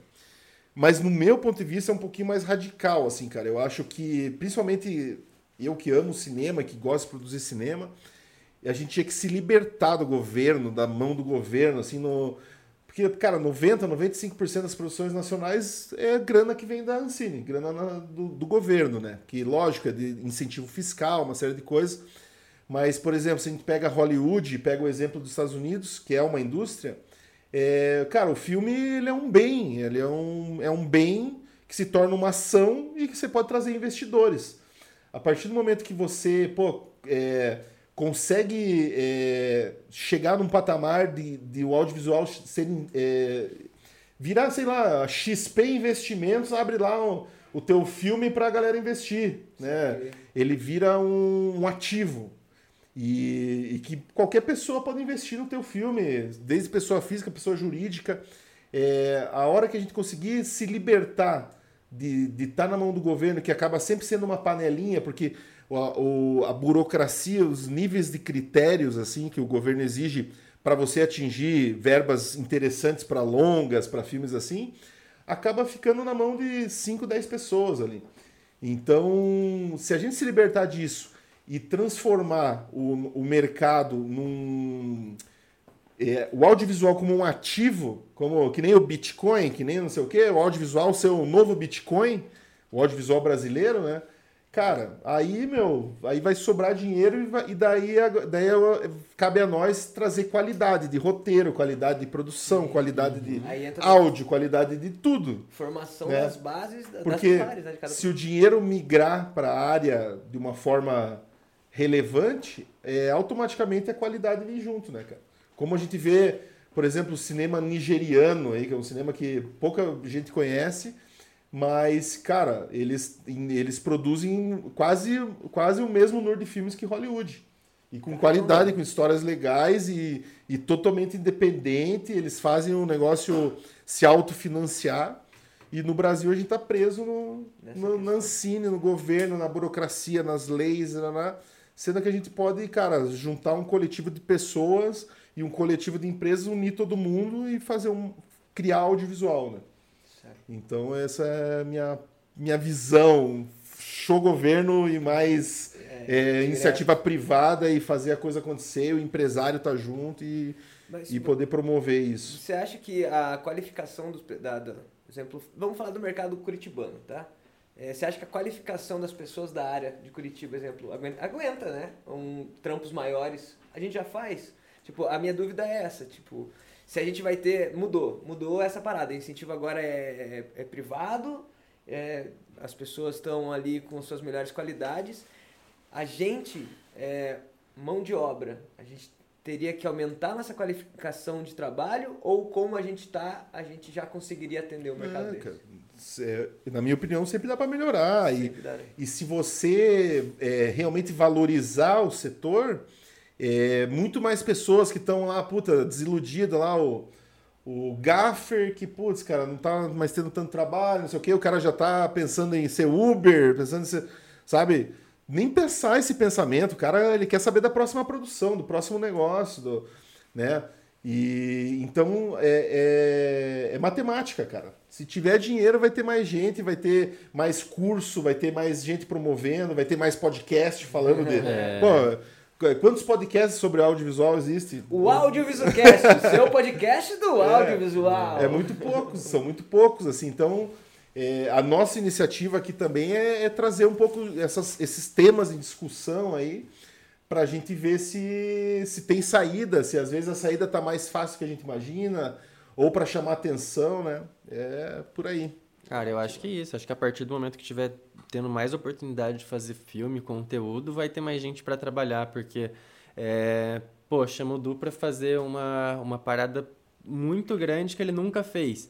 Speaker 1: Mas no meu ponto de vista é um pouquinho mais radical, assim, cara. Eu acho que, principalmente eu que amo cinema, que gosto de produzir cinema, a gente tinha que se libertar do governo, da mão do governo, assim, no... Porque, cara, 90, 95% das produções nacionais é grana que vem da Ancine, grana na, do, do, governo, né? Que, lógico, é de incentivo fiscal, uma série de coisas. Mas, por exemplo, se a gente pega Hollywood, pega o exemplo dos Estados Unidos, que é uma indústria, é, cara, o filme ele é um bem, ele é um, é um bem que se torna uma ação e que você pode trazer investidores. A partir do momento que você pô, é, consegue é, chegar num patamar de, de o audiovisual ser, é, virar, sei lá, XP Investimentos, abre lá o, o teu filme para a galera investir. Né? Ele vira um, um ativo. E, e, que qualquer pessoa pode investir no teu filme, desde pessoa física, pessoa jurídica. É, a hora que a gente conseguir se libertar de estar tá na mão do governo, que acaba sempre sendo uma panelinha, porque o, a burocracia, os níveis de critérios assim que o governo exige para você atingir verbas interessantes para longas, para filmes assim, acaba ficando na mão de 5, 10 pessoas ali. Então, se a gente se libertar disso e transformar o, o mercado num. É, o audiovisual como um ativo, como que nem o Bitcoin, que nem não sei o que, o audiovisual ser o novo Bitcoin, o audiovisual brasileiro, né? Cara, aí, meu, aí vai sobrar dinheiro e, vai, e daí, daí cabe a nós trazer qualidade de roteiro, qualidade de produção, qualidade de áudio, qualidade de tudo.
Speaker 2: Formação né? das bases das
Speaker 1: Porque áreas, né, se o dinheiro migrar para a área de uma forma relevante, é, automaticamente a qualidade vem junto, né, cara? Como a gente vê, por exemplo, o cinema nigeriano, aí, que é um cinema que pouca gente conhece, mas, cara, eles, eles produzem quase, quase o mesmo número de filmes que Hollywood. E com qualidade, com histórias legais e, e totalmente independente. Eles fazem o um negócio se autofinanciar. E no Brasil a gente está preso no, no, na Ancine, no governo, na burocracia, nas leis, né? Sendo que a gente pode, cara, juntar um coletivo de pessoas e um coletivo de empresas, unir todo mundo e fazer um. criar audiovisual, né? Certo. Então essa é a minha, minha visão. Show governo e mais é, é, iniciativa privada e fazer a coisa acontecer, o empresário tá junto e, Mas, e poder promover isso.
Speaker 2: Você acha que a qualificação dos, da, da, exemplo, vamos falar do mercado curitibano, tá? É, você acha que a qualificação das pessoas da área de Curitiba, exemplo, aguenta, aguenta né? Um, trampos maiores, a gente já faz. Tipo, a minha dúvida é essa, tipo, se a gente vai ter, mudou, mudou essa parada, o incentivo agora é, é, é privado, é, as pessoas estão ali com suas melhores qualidades, a gente, é, mão de obra, a gente teria que aumentar nossa qualificação de trabalho ou como a gente está, a gente já conseguiria atender o mercado é?
Speaker 1: Na minha opinião, sempre dá para melhorar. E, né? e se você é, realmente valorizar o setor, é, muito mais pessoas que estão lá, puta, desiludidas lá, o, o gaffer que, putz, cara, não tá mais tendo tanto trabalho, não sei o quê, o cara já tá pensando em ser Uber, pensando em ser, sabe? nem pensar esse pensamento. O cara ele quer saber da próxima produção, do próximo negócio, do, né? E então é, é, é, matemática, cara. Se tiver dinheiro, vai ter mais gente, vai ter mais curso, vai ter mais gente promovendo, vai ter mais podcast falando dele. É. Pô, quantos podcasts sobre audiovisual existem?
Speaker 2: O Audiovisualcast, o seu podcast do é, audiovisual.
Speaker 1: É muito poucos, são muito poucos, assim. Então, é, a nossa iniciativa aqui também é, é trazer um pouco essas, esses temas em discussão aí para a gente ver se, se tem saída, se às vezes a saída está mais fácil que a gente imagina, ou para chamar atenção, né? É por aí.
Speaker 3: Cara, eu acho que é isso. Acho que a partir do momento que tiver tendo mais oportunidade de fazer filme, conteúdo, vai ter mais gente para trabalhar, porque, é, pô, chama o Du para fazer uma, uma parada muito grande que ele nunca fez.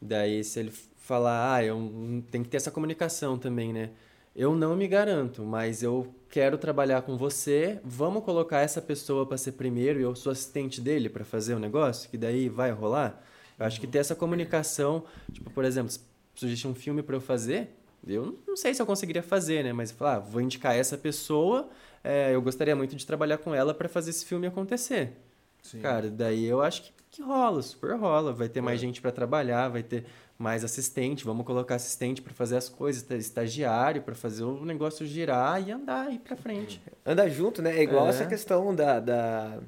Speaker 3: Daí, se ele falar, ah, eu tem que ter essa comunicação também, né? Eu não me garanto, mas eu quero trabalhar com você. Vamos colocar essa pessoa para ser primeiro e eu sou assistente dele para fazer o negócio, que daí vai rolar. Eu acho que ter essa comunicação, tipo, por exemplo, se surgisse um filme para eu fazer, eu não sei se eu conseguiria fazer, né? Mas falar, ah, vou indicar essa pessoa, é, eu gostaria muito de trabalhar com ela para fazer esse filme acontecer. Sim. Cara, daí eu acho que, que rola, super rola. Vai ter mais é. gente para trabalhar, vai ter mais assistente, vamos colocar assistente para fazer as coisas, estagiário para fazer o negócio girar e andar ir para frente.
Speaker 2: Andar junto, né? É igual é. essa questão da, da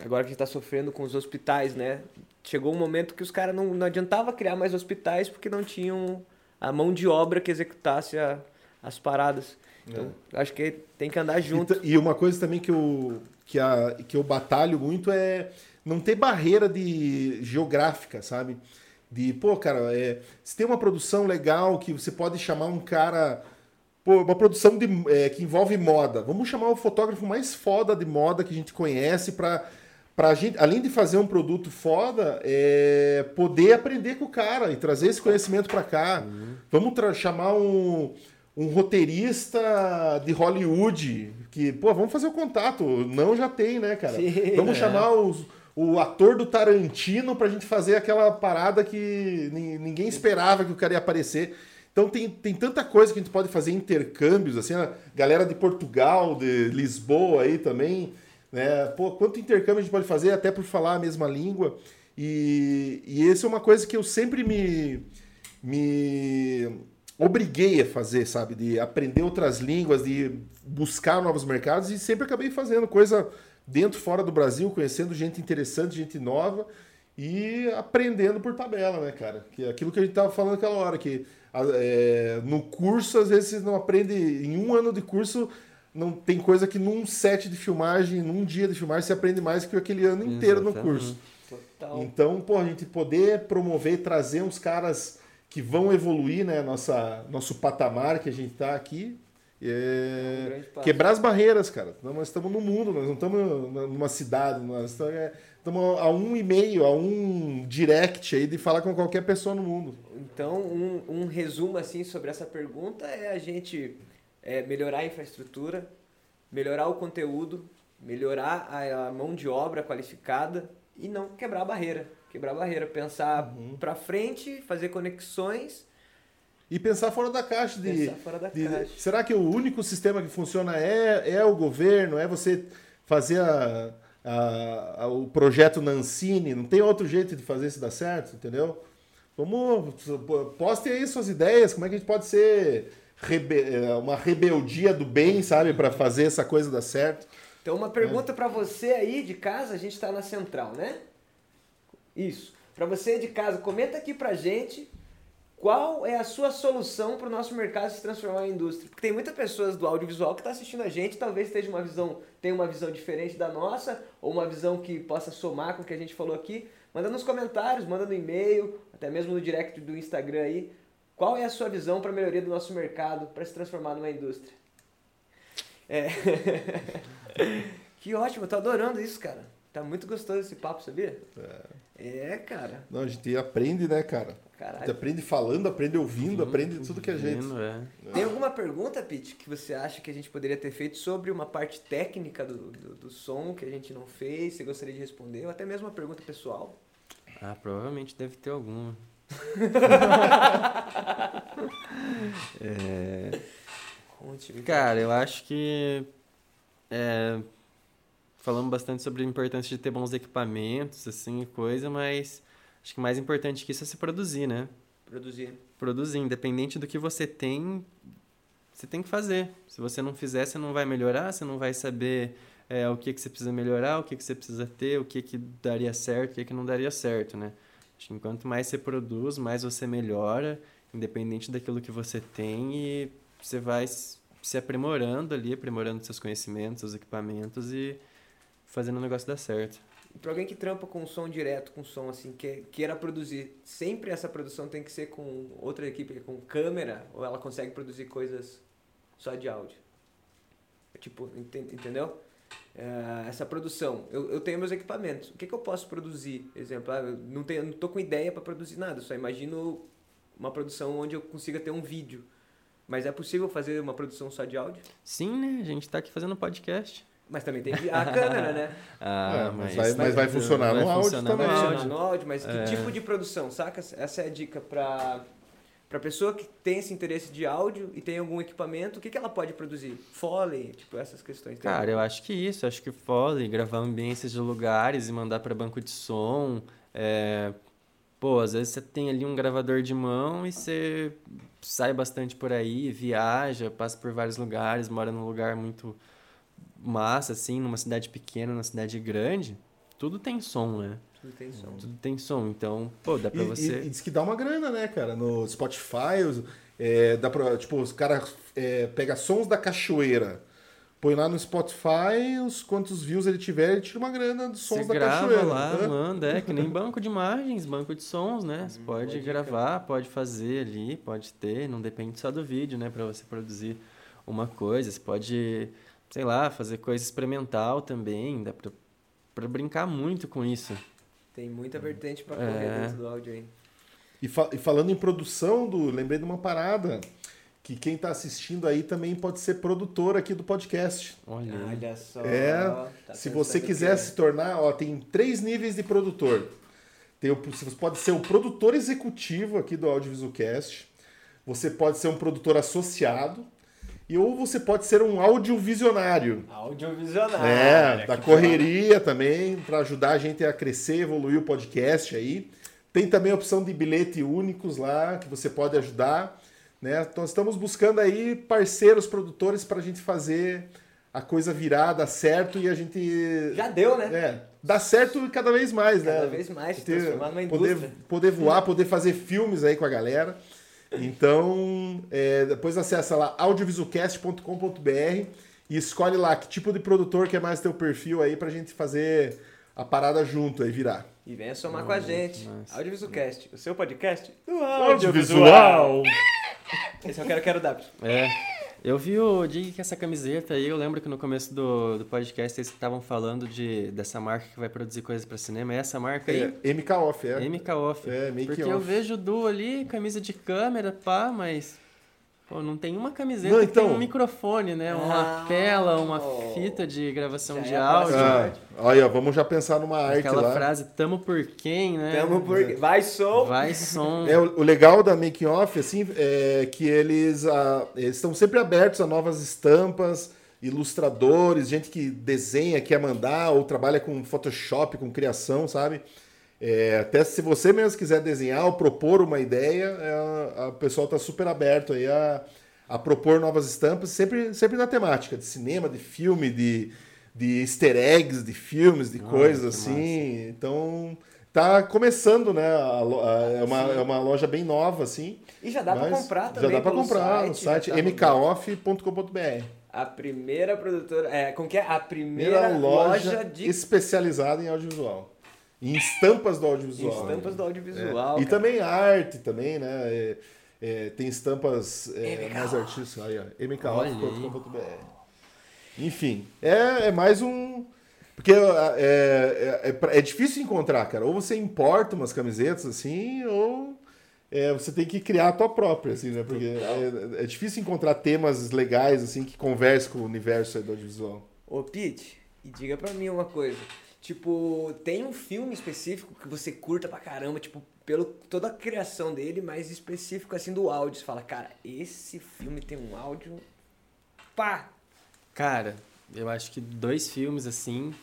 Speaker 2: agora que a gente está sofrendo com os hospitais, né? Chegou um momento que os caras não, não adiantava criar mais hospitais porque não tinham a mão de obra que executasse a, as paradas. Então, é. acho que tem que andar junto.
Speaker 1: E, e, uma coisa também que eu, que, a, que eu batalho muito é não ter barreira de geográfica, sabe? De, pô, cara, é, se tem uma produção legal que você pode chamar um cara. Pô, uma produção de, é, que envolve moda. Vamos chamar o fotógrafo mais foda de moda que a gente conhece para pra gente, além de fazer um produto foda, é, poder aprender com o cara e trazer esse conhecimento para cá. Uhum. Vamos chamar um, um roteirista de Hollywood que, pô, vamos fazer o contato. Não já tem, né, cara? Sim, vamos é. chamar os o ator do Tarantino pra gente fazer aquela parada que ninguém esperava que o cara ia aparecer. Então tem, tem tanta coisa que a gente pode fazer intercâmbios, assim, a galera de Portugal, de Lisboa aí também, né? Pô, quanto intercâmbio a gente pode fazer até por falar a mesma língua. E, e isso é uma coisa que eu sempre me, me obriguei a fazer, sabe? De aprender outras línguas, de buscar novos mercados e sempre acabei fazendo coisa dentro, fora do Brasil, conhecendo gente interessante, gente nova e aprendendo por tabela, né, cara? Que é aquilo que a gente tava falando aquela hora, que é, no curso, às vezes, você não aprende, em um ano de curso, não tem coisa que num set de filmagem, num dia de filmagem, você aprende mais que aquele ano inteiro Exatamente. no curso. Total. Então, pô, a gente poder promover, trazer uns caras que vão evoluir, né, nossa, nosso patamar que a gente tá aqui, é, é um quebrar as barreiras, cara. Nós estamos no mundo, nós não estamos numa cidade, nós estamos, é, a um e-mail, a um direct aí de falar com qualquer pessoa no mundo.
Speaker 2: Então, um, um resumo assim sobre essa pergunta é a gente é, melhorar a infraestrutura, melhorar o conteúdo, melhorar a, a, mão de obra qualificada e não quebrar a barreira. Quebrar a barreira, pensar uhum. para frente, fazer conexões
Speaker 1: e pensar fora da caixa de,
Speaker 2: pensar fora da
Speaker 1: de,
Speaker 2: caixa.
Speaker 1: será que o único sistema que funciona é, é o governo, é você fazer a, a, a, o projeto Nancini, não tem outro jeito de fazer isso dar certo, entendeu? Vamos, postem aí suas ideias, como é que a gente pode ser rebe uma rebeldia do bem, sabe, para fazer essa coisa dar certo.
Speaker 2: Então uma pergunta é. para você aí de casa, a gente está na central, né? Isso. Para você de casa, comenta aqui pra gente qual é a sua solução para o nosso mercado se transformar em indústria. Porque tem muitas pessoas do audiovisual que estão tá assistindo a gente, talvez tenha uma visão, tenha uma visão diferente da nossa, ou uma visão que possa somar com o que a gente falou aqui. Manda nos comentários, manda no e-mail, até mesmo no direct do Instagram aí. Qual é a sua visão para a melhoria do nosso mercado para se transformar numa indústria? É. que ótimo, eu tô adorando isso, cara. Tá muito gostoso esse papo, sabia? É, é cara.
Speaker 1: Não, a gente aprende, né, cara? Caralho. A gente aprende falando, aprende ouvindo, aprende tudo que a gente. É.
Speaker 2: Tem alguma pergunta, Pete, que você acha que a gente poderia ter feito sobre uma parte técnica do, do, do som que a gente não fez? Você gostaria de responder? Ou até mesmo uma pergunta pessoal?
Speaker 3: Ah, provavelmente deve ter alguma. é... Cara, eu acho que. É, falamos bastante sobre a importância de ter bons equipamentos, assim, coisa, mas acho que mais importante que isso é se produzir, né?
Speaker 2: Produzir.
Speaker 3: Produzir, independente do que você tem, você tem que fazer. Se você não fizer, você não vai melhorar, você não vai saber é, o que, que você precisa melhorar, o que, que você precisa ter, o que, que daria certo, o que, que não daria certo, né? Acho que quanto mais você produz, mais você melhora, independente daquilo que você tem, e você vai se aprimorando ali, aprimorando seus conhecimentos, seus equipamentos e fazendo o negócio dar certo.
Speaker 2: Para alguém que trampa com som direto, com som assim, que queira produzir, sempre essa produção tem que ser com outra equipe, com câmera, ou ela consegue produzir coisas só de áudio? Tipo, entendeu? É, essa produção, eu, eu tenho meus equipamentos, o que, que eu posso produzir? Exemplo, ah, não, tenho, não tô com ideia para produzir nada, só imagino uma produção onde eu consiga ter um vídeo. Mas é possível fazer uma produção só de áudio?
Speaker 3: Sim, né? A gente está aqui fazendo podcast.
Speaker 2: Mas também tem a câmera, né?
Speaker 1: ah, é, mas, vai, mas vai funcionar vai no áudio funcionar também.
Speaker 2: Vai funcionar no áudio, mas que é. tipo de produção, saca? Essa é a dica para para pessoa que tem esse interesse de áudio e tem algum equipamento, o que, que ela pode produzir? Foley, tipo essas questões.
Speaker 3: Cara, eu acho que isso, acho que Foley, gravar ambiências de lugares e mandar para banco de som, é... pô, às vezes você tem ali um gravador de mão e você sai bastante por aí, viaja, passa por vários lugares, mora num lugar muito massa, assim, numa cidade pequena, numa cidade grande, tudo tem som, né?
Speaker 2: Tudo tem som.
Speaker 3: Tudo tem som, então, pô, dá pra
Speaker 1: e,
Speaker 3: você...
Speaker 1: E, e diz que dá uma grana, né, cara? No Spotify, é, dá pra, tipo, os caras é, pega sons da cachoeira, põe lá no Spotify, os quantos views ele tiver, ele tira uma grana dos sons
Speaker 3: você
Speaker 1: da grava cachoeira.
Speaker 3: lá, né? manda, é que nem banco de imagens, banco de sons, né? Você pode, pode gravar, pode fazer ali, pode ter, não depende só do vídeo, né, para você produzir uma coisa, você pode sei lá, fazer coisa experimental também, dá pra, pra brincar muito com isso.
Speaker 2: Tem muita vertente para correr é. dentro do áudio aí.
Speaker 1: E, fa e, falando em produção, do, lembrei de uma parada que quem está assistindo aí também pode ser produtor aqui do podcast.
Speaker 2: Olha, Olha só.
Speaker 1: É, tá se você quiser se tornar, ó, tem três níveis de produtor. Tem o, você pode ser o produtor executivo aqui do Audiovisualcast. Você pode ser um produtor associado, e ou você pode ser um audiovisionário.
Speaker 2: Audiovisionário.
Speaker 1: É, da correria também, para ajudar a gente a crescer, evoluir o podcast aí. Tem também a opção de bilhete únicos lá, que você pode ajudar. Né? Então estamos buscando aí parceiros, produtores, para a gente fazer a coisa virar, dar certo e a gente.
Speaker 2: Já deu, né?
Speaker 1: É. Dá certo cada vez mais,
Speaker 2: cada
Speaker 1: né?
Speaker 2: Cada vez mais, transformar numa indústria.
Speaker 1: Poder, poder voar, poder fazer filmes aí com a galera. Então, é, depois acessa lá audiovisualcast.com.br e escolhe lá que tipo de produtor que é mais teu perfil aí pra gente fazer a parada junto aí virar.
Speaker 2: E venha somar com a gente. Audiovisualcast, o seu podcast
Speaker 1: do audiovisual.
Speaker 2: Esse é o Quero Quero W.
Speaker 3: É. Eu vi o Dig com essa camiseta aí, eu lembro que no começo do, do podcast eles estavam falando de, dessa marca que vai produzir coisas para cinema. É essa marca aí?
Speaker 1: É, MK Off, é.
Speaker 3: MK Off.
Speaker 1: É, Make
Speaker 3: Porque
Speaker 1: off.
Speaker 3: eu vejo o Du ali, camisa de câmera, pá, mas Pô, não tem uma camiseta não, então... que tem um microfone, né? Uma ah, tela, uma fita de gravação de é áudio. Ah,
Speaker 1: olha, vamos já pensar numa arte
Speaker 3: Aquela
Speaker 1: lá.
Speaker 3: frase, tamo por quem, né?
Speaker 2: Tamo por quem. Vai som.
Speaker 3: Vai som.
Speaker 1: É, o, o legal da Making Off, assim, é que eles, ah, eles estão sempre abertos a novas estampas, ilustradores, gente que desenha, quer mandar, ou trabalha com Photoshop, com criação, sabe? É, até se você mesmo quiser desenhar ou propor uma ideia, é, a, o pessoal está super aberto aí a, a propor novas estampas, sempre, sempre na temática de cinema, de filme, de, de easter eggs de filmes, de ah, coisas assim. Massa. Então, tá começando, né? A, a, é, uma, é uma loja bem nova, assim.
Speaker 2: E já dá para comprar também.
Speaker 1: Já dá para comprar site, no site tá mkoff.com.br.
Speaker 2: A primeira produtora. É, como que é? A primeira, primeira loja, loja de...
Speaker 1: especializada em audiovisual. Em estampas do audiovisual.
Speaker 2: Em estampas do audiovisual.
Speaker 1: É. E também arte, também, né? É, é, tem estampas é, mais artísticas. Aí, ó. mkoff.com.br. Enfim, é, é mais um. Porque é, é, é, é, difícil encontrar, cara. Ou você importa umas camisetas assim, ou é, você tem que criar a tua própria, assim, né? Porque é, é, difícil encontrar temas legais, assim, que conversem com o universo do audiovisual.
Speaker 2: Ô, Pete, e diga pra mim uma coisa. Tipo, tem um filme específico que você curta pra caramba, tipo, pelo toda a criação dele, mas específico, assim, do áudio. Você fala, cara, esse filme tem um áudio... Pá!
Speaker 3: Cara, eu acho que dois filmes, assim...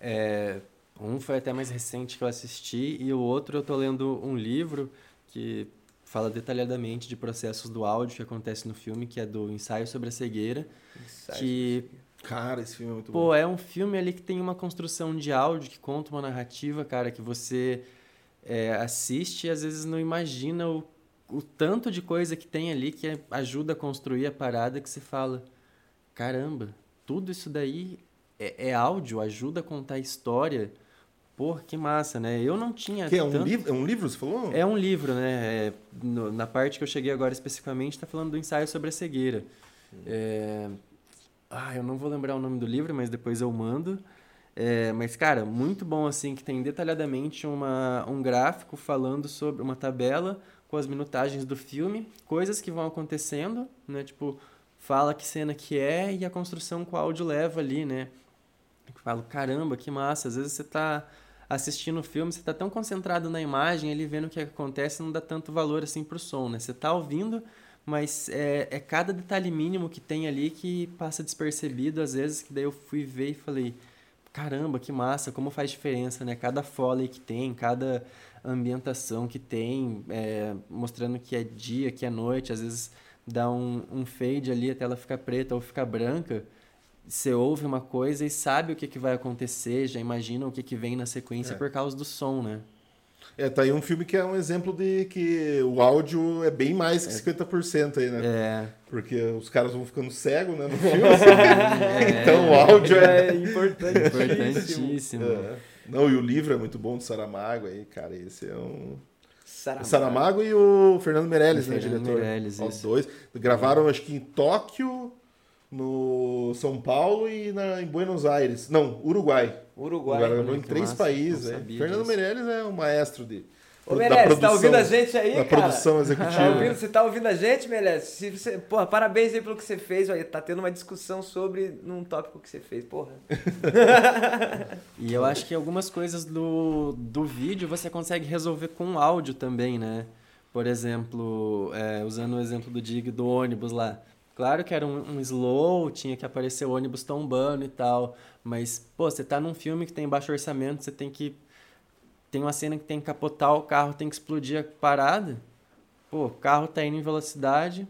Speaker 3: É... Um foi até mais recente que eu assisti e o outro eu tô lendo um livro que fala detalhadamente de processos do áudio que acontece no filme, que é do Ensaio sobre a Cegueira. Ensaio que
Speaker 1: Cara, esse filme é muito
Speaker 3: Pô, bom. é um filme ali que tem uma construção de áudio, que conta uma narrativa, cara, que você é, assiste e às vezes não imagina o, o tanto de coisa que tem ali que ajuda a construir a parada que você fala, caramba, tudo isso daí é, é áudio, ajuda a contar a história. Pô, que massa, né? Eu não tinha.
Speaker 1: Que é um tanto... livro? É um livro, você falou?
Speaker 3: É um livro, né? É, no, na parte que eu cheguei agora especificamente, está falando do ensaio sobre a cegueira. É... Ah, eu não vou lembrar o nome do livro, mas depois eu mando. É, mas, cara, muito bom, assim, que tem detalhadamente uma, um gráfico falando sobre uma tabela com as minutagens do filme, coisas que vão acontecendo, né? Tipo, fala que cena que é e a construção que o áudio leva ali, né? Eu falo, caramba, que massa. Às vezes você tá assistindo o filme, você está tão concentrado na imagem, ele vendo o que acontece, não dá tanto valor assim pro som, né? Você está ouvindo, mas é, é cada detalhe mínimo que tem ali que passa despercebido, às vezes, que daí eu fui ver e falei, caramba, que massa, como faz diferença, né? Cada foley que tem, cada ambientação que tem, é, mostrando que é dia, que é noite, às vezes dá um, um fade ali até ela ficar preta ou ficar branca, você ouve uma coisa e sabe o que, que vai acontecer, já imagina o que, que vem na sequência é. por causa do som, né?
Speaker 1: É, tá aí um filme que é um exemplo de que o áudio é bem mais que 50% aí, né?
Speaker 3: É.
Speaker 1: Porque os caras vão ficando cegos, né, no filme. Assim. é. Então o áudio é,
Speaker 2: é importantíssimo.
Speaker 3: importantíssimo. É.
Speaker 1: Não, e o livro é muito bom do Saramago aí, cara. Esse é um. Saramago, Saramago e o Fernando Meirelles, o né, Fernando diretor?
Speaker 3: Meirelles,
Speaker 1: Os dois. Gravaram, acho que em Tóquio no São Paulo e na, em Buenos Aires. Não, Uruguai.
Speaker 2: Uruguai.
Speaker 1: Agora, em três massa, países. É. Fernando Meirelles é um maestro de.
Speaker 2: Ô, Meirelles, você tá ouvindo a gente aí, da
Speaker 1: cara? produção executiva. Tá
Speaker 2: ouvindo, você tá ouvindo a gente, Meirelles? Se você, porra, parabéns aí pelo que você fez. Olha, tá tendo uma discussão sobre num tópico que você fez, porra.
Speaker 3: e eu acho que algumas coisas do, do vídeo você consegue resolver com áudio também, né? Por exemplo, é, usando o exemplo do Dig do ônibus lá. Claro que era um, um, slow, tinha que aparecer o ônibus tombando e tal. Mas, pô, você tá num filme que tem baixo orçamento, você tem que. Tem uma cena que tem que capotar o carro, tem que explodir a parada. Pô, o carro tá indo em velocidade,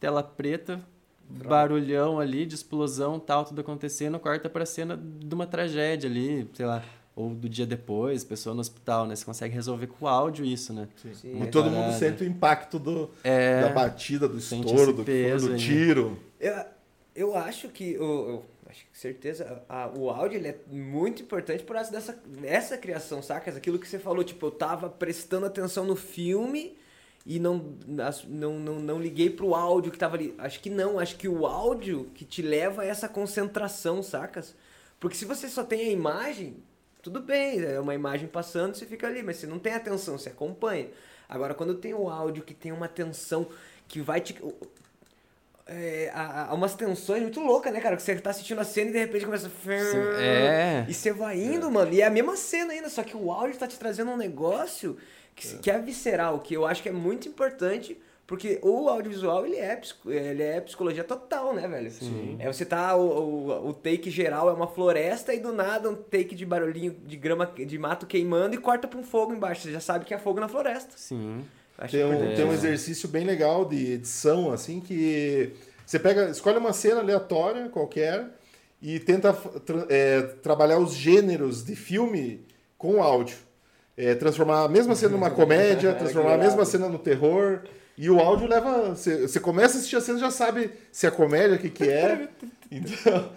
Speaker 3: tela preta, barulhão ali de explosão, tal, tudo acontecendo, corta pra cena de uma tragédia ali, sei lá ou do dia depois, pessoa no hospital, né? Você consegue resolver com o áudio isso, né?
Speaker 1: Sim. Sim, e todo mundo sente o impacto do, é, da batida, do estouro, do, peso, do tiro.
Speaker 2: Eu, eu acho que, eu, eu acho que certeza, a, o áudio ele é muito importante por causa dessa essa criação, saca? Aquilo que você falou, tipo, eu tava prestando atenção no filme e não, não, não, não liguei pro áudio que tava ali. Acho que não, acho que o áudio que te leva a essa concentração, sacas? Porque se você só tem a imagem, tudo bem, é uma imagem passando, você fica ali, mas você não tem atenção, você acompanha. Agora, quando tem o áudio que tem uma tensão que vai te. É, há, há umas tensões muito loucas, né, cara? Que você tá assistindo a cena e de repente começa.
Speaker 3: É.
Speaker 2: E você vai indo, é. mano. E é a mesma cena ainda, só que o áudio tá te trazendo um negócio que é, que é visceral, que eu acho que é muito importante porque o audiovisual, ele é, ele é psicologia total, né, velho?
Speaker 3: Sim.
Speaker 2: É você tá, o, o, o, take geral é uma floresta e do nada um take de barulhinho de grama, de mato queimando e corta pra um fogo embaixo. Você já sabe que é fogo na floresta.
Speaker 3: Sim.
Speaker 1: tem um, tem um exercício bem legal de edição, assim, que você pega, escolhe uma cena aleatória qualquer e tenta é, trabalhar os gêneros de filme com áudio. é, transformar a mesma cena numa comédia, transformar a mesma cena no terror. E o áudio leva. Você começa a assistir a cena já sabe se é comédia, o que, que é. Então,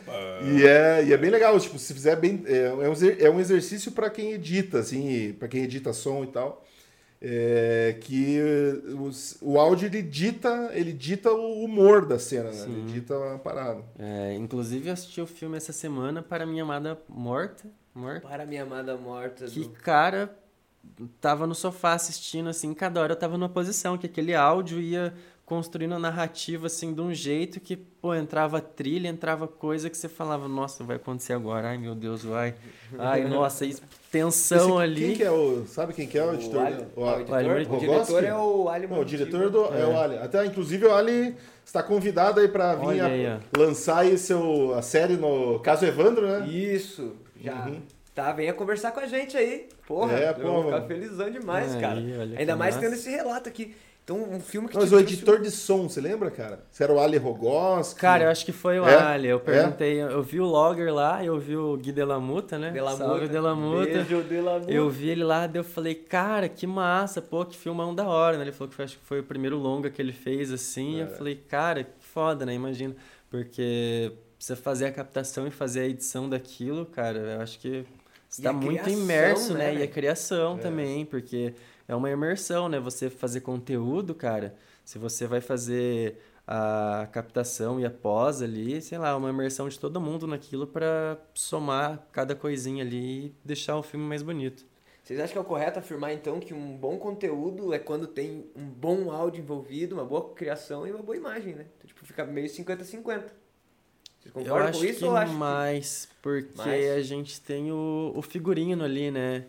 Speaker 1: e, é, e é bem legal. Tipo, se fizer bem. É, é um, é um exercício para quem edita, assim, para quem edita som e tal. É, que os, o áudio ele dita, ele dita o humor da cena, né? Ele dita a parada.
Speaker 3: É, inclusive eu assisti o filme essa semana para minha amada morta. morta.
Speaker 2: Para minha amada morta.
Speaker 3: Que do... cara tava no sofá assistindo, assim, cada hora eu tava numa posição, que aquele áudio ia construindo a narrativa, assim, de um jeito que, pô, entrava trilha, entrava coisa que você falava, nossa, vai acontecer agora, ai meu Deus, vai. Ai, nossa, tensão Esse, ali.
Speaker 1: Quem que é o, sabe quem que é o, o editor?
Speaker 2: Ali, o, o, o, editor, o, diretor é o Ali
Speaker 1: Não, O diretor do, é. é. o Ali. Até, inclusive, o Ali está convidado aí para vir aí, lançar aí seu, a série no Caso Evandro, né?
Speaker 2: Isso, já. Uhum. Tá, venha conversar com a gente aí. Porra, é, eu vou ficar felizão demais, cara. Ainda mais massa. tendo esse relato aqui. Então, um filme que.
Speaker 1: Mas o editor de som, você lembra, cara? Você era o Ali Rogoski?
Speaker 3: Cara, eu acho que foi o é? Ali. Eu perguntei, é? eu vi o Logger lá, eu vi o Gui Delamuta, né?
Speaker 2: Delamuta. Salve
Speaker 3: Delamuta.
Speaker 2: Beijo, Delamuta.
Speaker 3: Eu vi ele lá, daí eu falei, cara, que massa, pô, que filmão da hora, né? Ele falou que foi, acho que foi o primeiro longa que ele fez, assim. É. E eu falei, cara, que foda, né? Imagina. Porque você fazer a captação e fazer a edição daquilo, cara, eu acho que você tá muito imerso, né? né? E a criação é. também, porque é uma imersão, né? Você fazer conteúdo, cara. Se você vai fazer a captação e a pós ali, sei lá, uma imersão de todo mundo naquilo para somar cada coisinha ali e deixar o filme mais bonito.
Speaker 2: Vocês acham que é o correto afirmar então que um bom conteúdo é quando tem um bom áudio envolvido, uma boa criação e uma boa imagem, né? Então, tipo, fica meio 50-50.
Speaker 3: Eu acho com isso que ou acho mais, que... porque mais? a gente tem o, o figurino ali, né?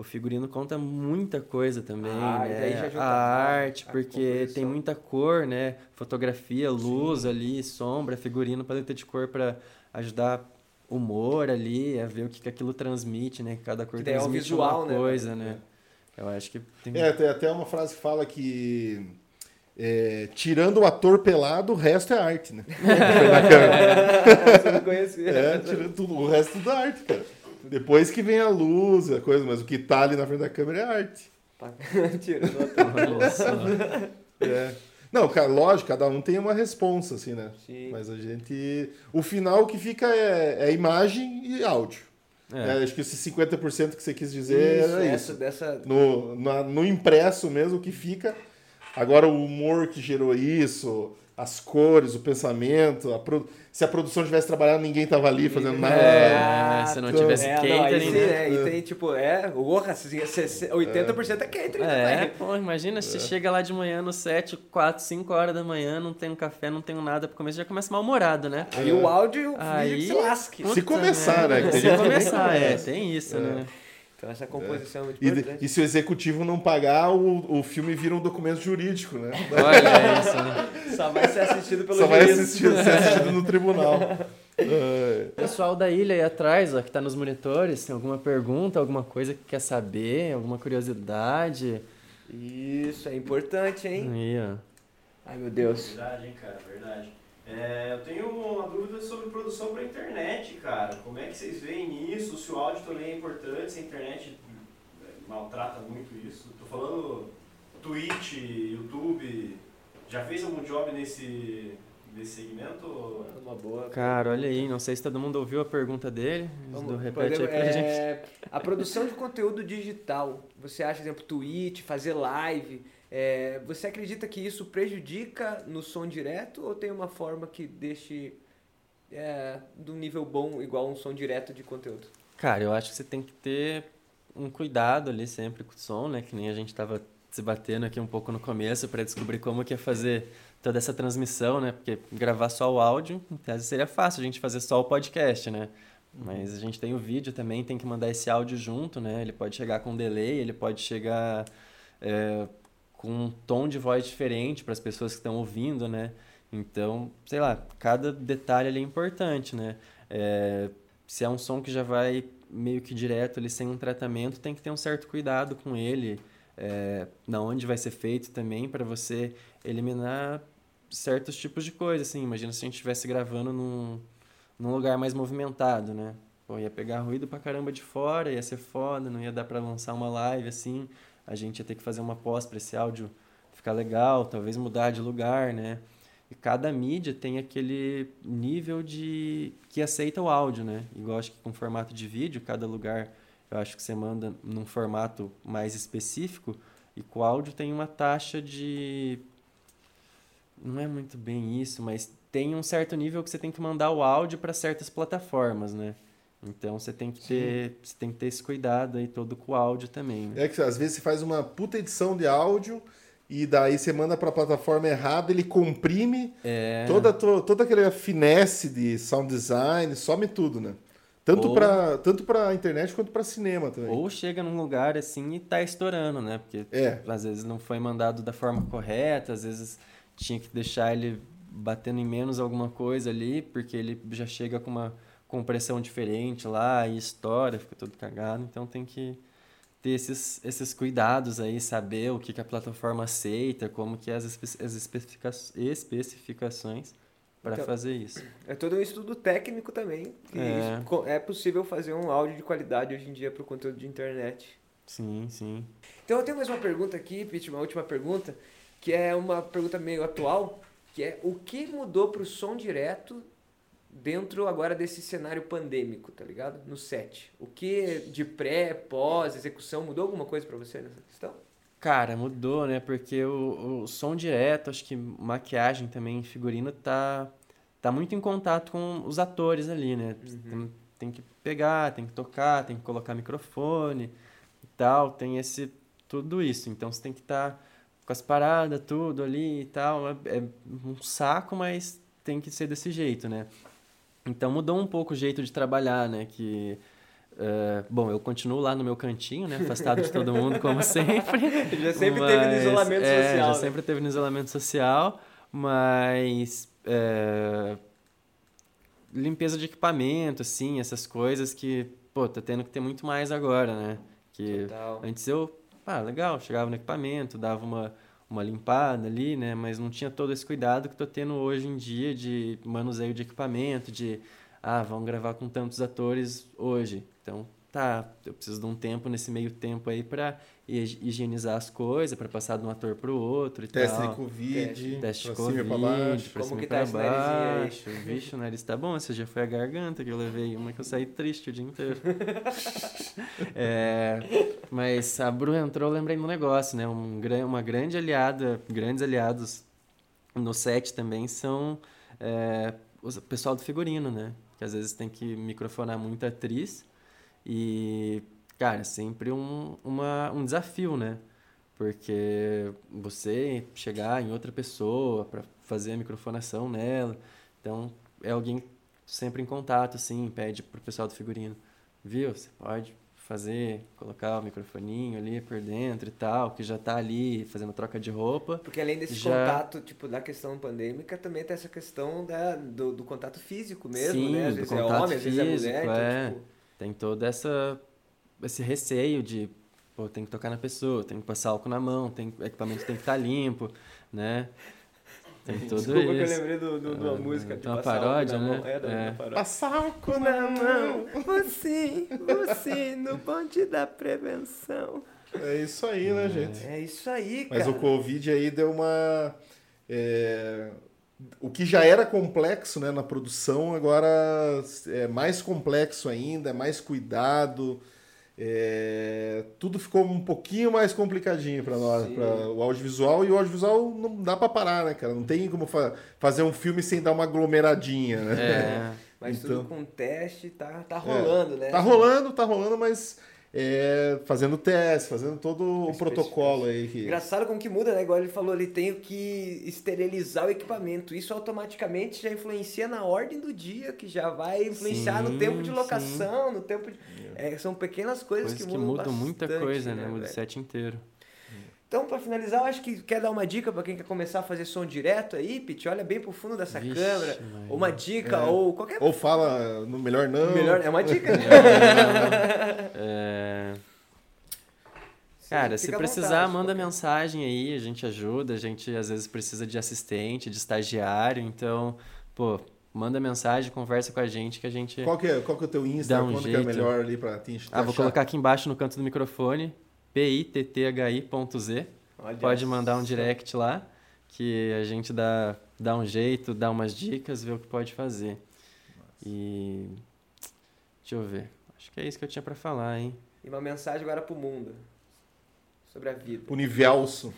Speaker 3: o figurino conta muita coisa também, ah, né? a arte, porque tem muita cor, né? Fotografia, luz Sim. ali, sombra, figurino paleta de cor para ajudar humor ali, a ver o que, que aquilo transmite, né? Cada cor que transmite é visual, uma né? coisa, né? Eu acho que
Speaker 1: tem... É, tem até uma frase que fala que é, tirando o ator pelado, o resto é arte, né?
Speaker 2: é, você não conhecia.
Speaker 1: É, tirando tudo, o resto é arte, cara. Depois que vem a luz, a coisa, mas o que tá ali na frente da câmera é arte.
Speaker 2: Tirando a
Speaker 1: é. Não, cara, lógico, cada um tem uma responsa, assim, né? Sim. Mas a gente. O final que fica é, é imagem e áudio. É. É, acho que esse 50% que você quis dizer isso, é isso.
Speaker 2: Dessa...
Speaker 1: No, na, no impresso mesmo que fica. Agora o humor que gerou isso, as cores, o pensamento, a pro se a produção tivesse trabalhado, ninguém tava ali fazendo nada.
Speaker 3: É, se não tivesse é, catering. Não,
Speaker 2: né? é, e tem, tipo, é, porra, 80% é catering.
Speaker 3: É, né? pô, imagina, se é. chega lá de manhã no 7, 4, 5 horas da manhã, não tem um café, não tem nada pra comer, você já começa mal-humorado, né?
Speaker 2: E o áudio
Speaker 3: Aí,
Speaker 2: se lasque.
Speaker 1: Se começar, né?
Speaker 3: Se começar, é, tem isso, né?
Speaker 2: Então essa composição é, muito
Speaker 1: importante. E, e, se o executivo não pagar, o, o filme vira um documento jurídico, né?
Speaker 3: Olha isso, né?
Speaker 2: Só vai ser assistido pelo
Speaker 1: Só juiz. vai assistir, ser assistido no tribunal.
Speaker 3: Pessoal da ilha aí atrás, ó, que está nos monitores, tem alguma pergunta, alguma coisa que quer saber, alguma curiosidade?
Speaker 2: Isso, é importante, hein?
Speaker 3: Aí, ó.
Speaker 2: Ai, meu Deus.
Speaker 4: Verdade, hein, cara, verdade. É, eu tenho uma dúvida sobre produção para internet, cara. Como é que vocês veem isso? Se o áudio também é importante, se a internet maltrata muito isso. Tô falando Twitch, YouTube. Já fez algum job nesse, nesse segmento?
Speaker 2: Uma boa.
Speaker 3: Cara, olha aí, não sei se todo mundo ouviu a pergunta dele. Vamos, repete podemos, aí pra é, gente.
Speaker 2: A produção de conteúdo digital. Você acha, por exemplo, Twitch, fazer live é, você acredita que isso prejudica no som direto ou tem uma forma que deixe é, de um nível bom igual um som direto de conteúdo?
Speaker 3: Cara, eu acho que você tem que ter um cuidado ali sempre com o som, né? Que nem a gente estava se batendo aqui um pouco no começo para descobrir como que ia fazer toda essa transmissão, né? Porque gravar só o áudio, em tese seria fácil a gente fazer só o podcast, né? Mas a gente tem o vídeo também, tem que mandar esse áudio junto, né? Ele pode chegar com delay, ele pode chegar é, com um tom de voz diferente para as pessoas que estão ouvindo, né? Então, sei lá, cada detalhe ali é importante, né? É, se é um som que já vai meio que direto ali sem um tratamento, tem que ter um certo cuidado com ele, é, na onde vai ser feito também, para você eliminar certos tipos de coisas, assim. Imagina se a gente estivesse gravando num, num lugar mais movimentado, né? pô, ia pegar ruído pra caramba de fora, ia ser foda, não ia dar pra lançar uma live assim. A gente ia ter que fazer uma pós pra esse áudio ficar legal, talvez mudar de lugar, né? E cada mídia tem aquele nível de que aceita o áudio, né? Igual acho que com formato de vídeo, cada lugar eu acho que você manda num formato mais específico e com áudio tem uma taxa de não é muito bem isso, mas tem um certo nível que você tem que mandar o áudio para certas plataformas, né? Então você tem que ter, você tem que ter esse cuidado aí todo com o áudio também. Né?
Speaker 1: É que às vezes você faz uma puta edição de áudio e daí você manda para a plataforma errada, ele comprime é... toda, toda, toda aquela finesse de sound design, some tudo, né? Tanto ou... para tanto para internet quanto para cinema também.
Speaker 3: Ou chega num lugar assim e tá estourando, né? Porque é. às vezes não foi mandado da forma correta, às vezes tinha que deixar ele batendo em menos alguma coisa ali, porque ele já chega com uma compressão diferente lá e estoura, fica todo cagado. Então tem que ter esses, esses cuidados aí, saber o que, que a plataforma aceita, como que é as, espe as especifica especificações para então, fazer isso.
Speaker 2: É todo um estudo técnico também. É. é possível fazer um áudio de qualidade hoje em dia para o conteúdo de internet.
Speaker 3: Sim, sim.
Speaker 2: Então eu tenho mais uma pergunta aqui, Pete, uma última pergunta, que é uma pergunta meio atual, que é o que mudou para o som direto dentro agora desse cenário pandêmico, tá ligado? No set. O que de pré, pós, execução, mudou alguma coisa para você nessa questão?
Speaker 3: Cara, mudou, né? Porque o, o som direto, acho que maquiagem também, figurino, tá, tá muito em contato com os atores ali, né? Uhum. Tem, tem que pegar, tem que tocar, tem que colocar microfone e tal, tem esse tudo isso. Então você tem que estar tá com as paradas, tudo ali e tal. É, é um saco, mas tem que ser desse jeito, né? Então mudou um pouco o jeito de trabalhar, né? Que Uh, bom, eu continuo lá no meu cantinho, né? Afastado de todo mundo, como sempre.
Speaker 2: já sempre mas, teve no isolamento
Speaker 3: é,
Speaker 2: social.
Speaker 3: Já né? sempre teve no isolamento social, mas. É, limpeza de equipamento, assim, essas coisas que, pô, tá tendo que ter muito mais agora, né? Que Total. antes eu, ah, legal, chegava no equipamento, dava uma uma limpada ali, né? Mas não tinha todo esse cuidado que estou tendo hoje em dia de manuseio de equipamento, de ah, vamos gravar com tantos atores hoje. Então, tá, eu preciso de um tempo nesse meio tempo aí para higienizar as coisas, para passar de um ator para o outro e
Speaker 1: teste
Speaker 3: tal.
Speaker 1: De COVID,
Speaker 3: teste, teste de Covid, para baixo, pra Como que tá baixo. Vixe, o nariz tá bom, esse já foi a garganta que eu levei, uma que eu saí triste o dia inteiro. é, mas a Bru entrou, eu lembrei de um negócio, né? Um, uma grande aliada, grandes aliados no set também são é, o pessoal do figurino, né? Que às vezes tem que microfonar muita atriz e, cara, é sempre um, uma, um desafio, né? Porque você chegar em outra pessoa para fazer a microfonação nela, então é alguém sempre em contato, assim, pede pro pessoal do figurino, viu? Você pode fazer, colocar o microfoninho ali por dentro e tal, que já tá ali fazendo troca de roupa.
Speaker 2: Porque além desse já... contato, tipo, da questão pandêmica, também tem essa questão da, do, do contato físico mesmo,
Speaker 3: Sim,
Speaker 2: né?
Speaker 3: Às vezes é homem, às vezes é mulher, então, é. Então, tipo... Tem todo essa, esse receio de, pô, tem que tocar na pessoa, tem que passar álcool na mão, tem, o equipamento tem que estar limpo, né? Tem tudo
Speaker 2: Desculpa
Speaker 3: isso.
Speaker 2: que eu lembrei do, do, de uma ah, música de uma
Speaker 3: paródia,
Speaker 2: né?
Speaker 3: É, da,
Speaker 2: é.
Speaker 1: paródia. Passar álcool na mão.
Speaker 2: Você, você, no bonde da prevenção.
Speaker 1: É isso aí, né, gente?
Speaker 2: É isso aí, cara.
Speaker 1: Mas o Covid aí deu uma... É, o que já era complexo né, na produção, agora é mais complexo ainda, é mais cuidado. É, tudo ficou um pouquinho mais complicadinho para nós, para o audiovisual. E o audiovisual não dá para parar, né, cara? Não tem como fa fazer um filme sem dar uma aglomeradinha, né?
Speaker 2: É, mas então, tudo com teste tá, tá rolando,
Speaker 1: é,
Speaker 2: né?
Speaker 1: Tá rolando, tá rolando, mas é, fazendo teste, fazendo todo o protocolo aí. Que...
Speaker 2: Engraçado como que muda, né? Igual ele falou ali, tenho que esterilizar o equipamento. Isso automaticamente já influencia na ordem do dia, que já vai influenciar sim, no tempo de locação, sim. no tempo de... É, são pequenas coisas, coisas que mudam que mudam
Speaker 3: muita coisa, né? Muda o set inteiro.
Speaker 2: Então, para finalizar, eu acho que quer dar uma dica para quem quer começar a fazer som direto aí, Pete? Olha bem pro fundo dessa Vixe, câmera. Ou uma dica, é. ou qualquer
Speaker 1: Ou fala no melhor não.
Speaker 2: Melhor, é uma dica.
Speaker 3: é... Cara, se precisar, vontade, manda mensagem aí, a gente ajuda. A gente às vezes precisa de assistente, de estagiário. Então, pô, manda mensagem, conversa com a gente que a gente.
Speaker 1: Qual que é, qual que é o teu Insta?
Speaker 3: um
Speaker 1: Quando
Speaker 3: jeito.
Speaker 1: que é melhor ali pra te
Speaker 3: Ah, vou colocar aqui embaixo no canto do microfone, pitthi.z. Pode mandar um direct lá, que a gente dá, dá um jeito, dá umas dicas, vê o que pode fazer. E. Deixa eu ver. Acho que é isso que eu tinha pra falar, hein?
Speaker 2: E uma mensagem agora pro mundo. Sobre a vida.
Speaker 1: Univelso.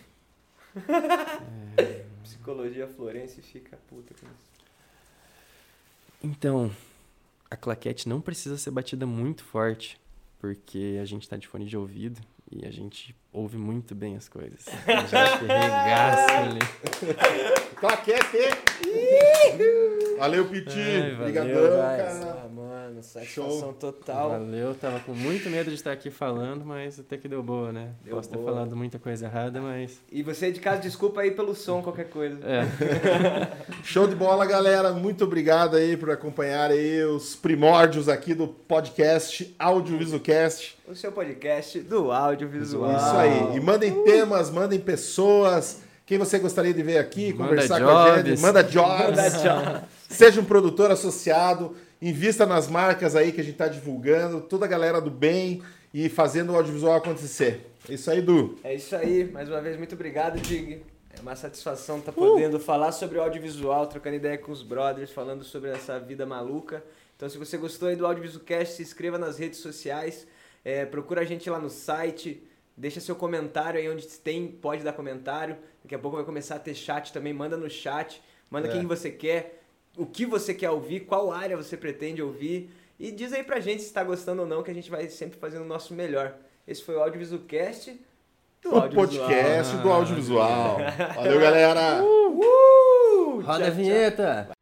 Speaker 2: Psicologia Florense fica puta com isso.
Speaker 3: Então, a claquete não precisa ser batida muito forte, porque a gente tá de fone de ouvido e a gente ouve muito bem as coisas. A gente regaça ali.
Speaker 1: Claquete! Valeu, Piti.
Speaker 3: Ai, valeu,
Speaker 1: Obrigadão, cara.
Speaker 2: Ah, mano, satisfação total.
Speaker 3: Valeu, tava com muito medo de estar aqui falando, mas até que deu boa, né?
Speaker 2: Deu
Speaker 3: Posso ter
Speaker 2: boa.
Speaker 3: falado muita coisa errada, mas.
Speaker 2: E você de casa, desculpa aí pelo som, qualquer coisa.
Speaker 3: É.
Speaker 1: Show de bola, galera. Muito obrigado aí por acompanhar aí os primórdios aqui do podcast Audiovisualcast.
Speaker 2: O seu podcast do audiovisual.
Speaker 1: Isso aí. E mandem temas, mandem pessoas. Quem você gostaria de ver aqui,
Speaker 3: Manda
Speaker 1: conversar com a gente.
Speaker 3: jobs.
Speaker 1: Manda jobs.
Speaker 2: Manda tchau.
Speaker 1: Seja um produtor associado. Invista nas marcas aí que a gente está divulgando. Toda a galera do bem e fazendo o audiovisual acontecer. É Isso aí, Du.
Speaker 2: É isso aí. Mais uma vez, muito obrigado, Dig. É uma satisfação estar podendo falar sobre o audiovisual, trocando ideia com os brothers, falando sobre essa vida maluca. Então, se você gostou aí do Audiovisualcast, se inscreva nas redes sociais, é, procura a gente lá no site, deixa seu comentário aí onde tem, pode dar comentário. Daqui a pouco vai começar a ter chat também, manda no chat, manda
Speaker 1: É.
Speaker 2: quem você quer, o que você quer ouvir, qual área você pretende ouvir. E diz aí pra gente se está gostando ou não, que a gente vai sempre fazendo o nosso melhor. Esse foi o Audiovisualcast do
Speaker 1: O
Speaker 2: audiovisual.
Speaker 1: podcast do audiovisual. Valeu, galera.
Speaker 2: Uh!
Speaker 3: Roda
Speaker 2: Tchau,
Speaker 3: a vinheta!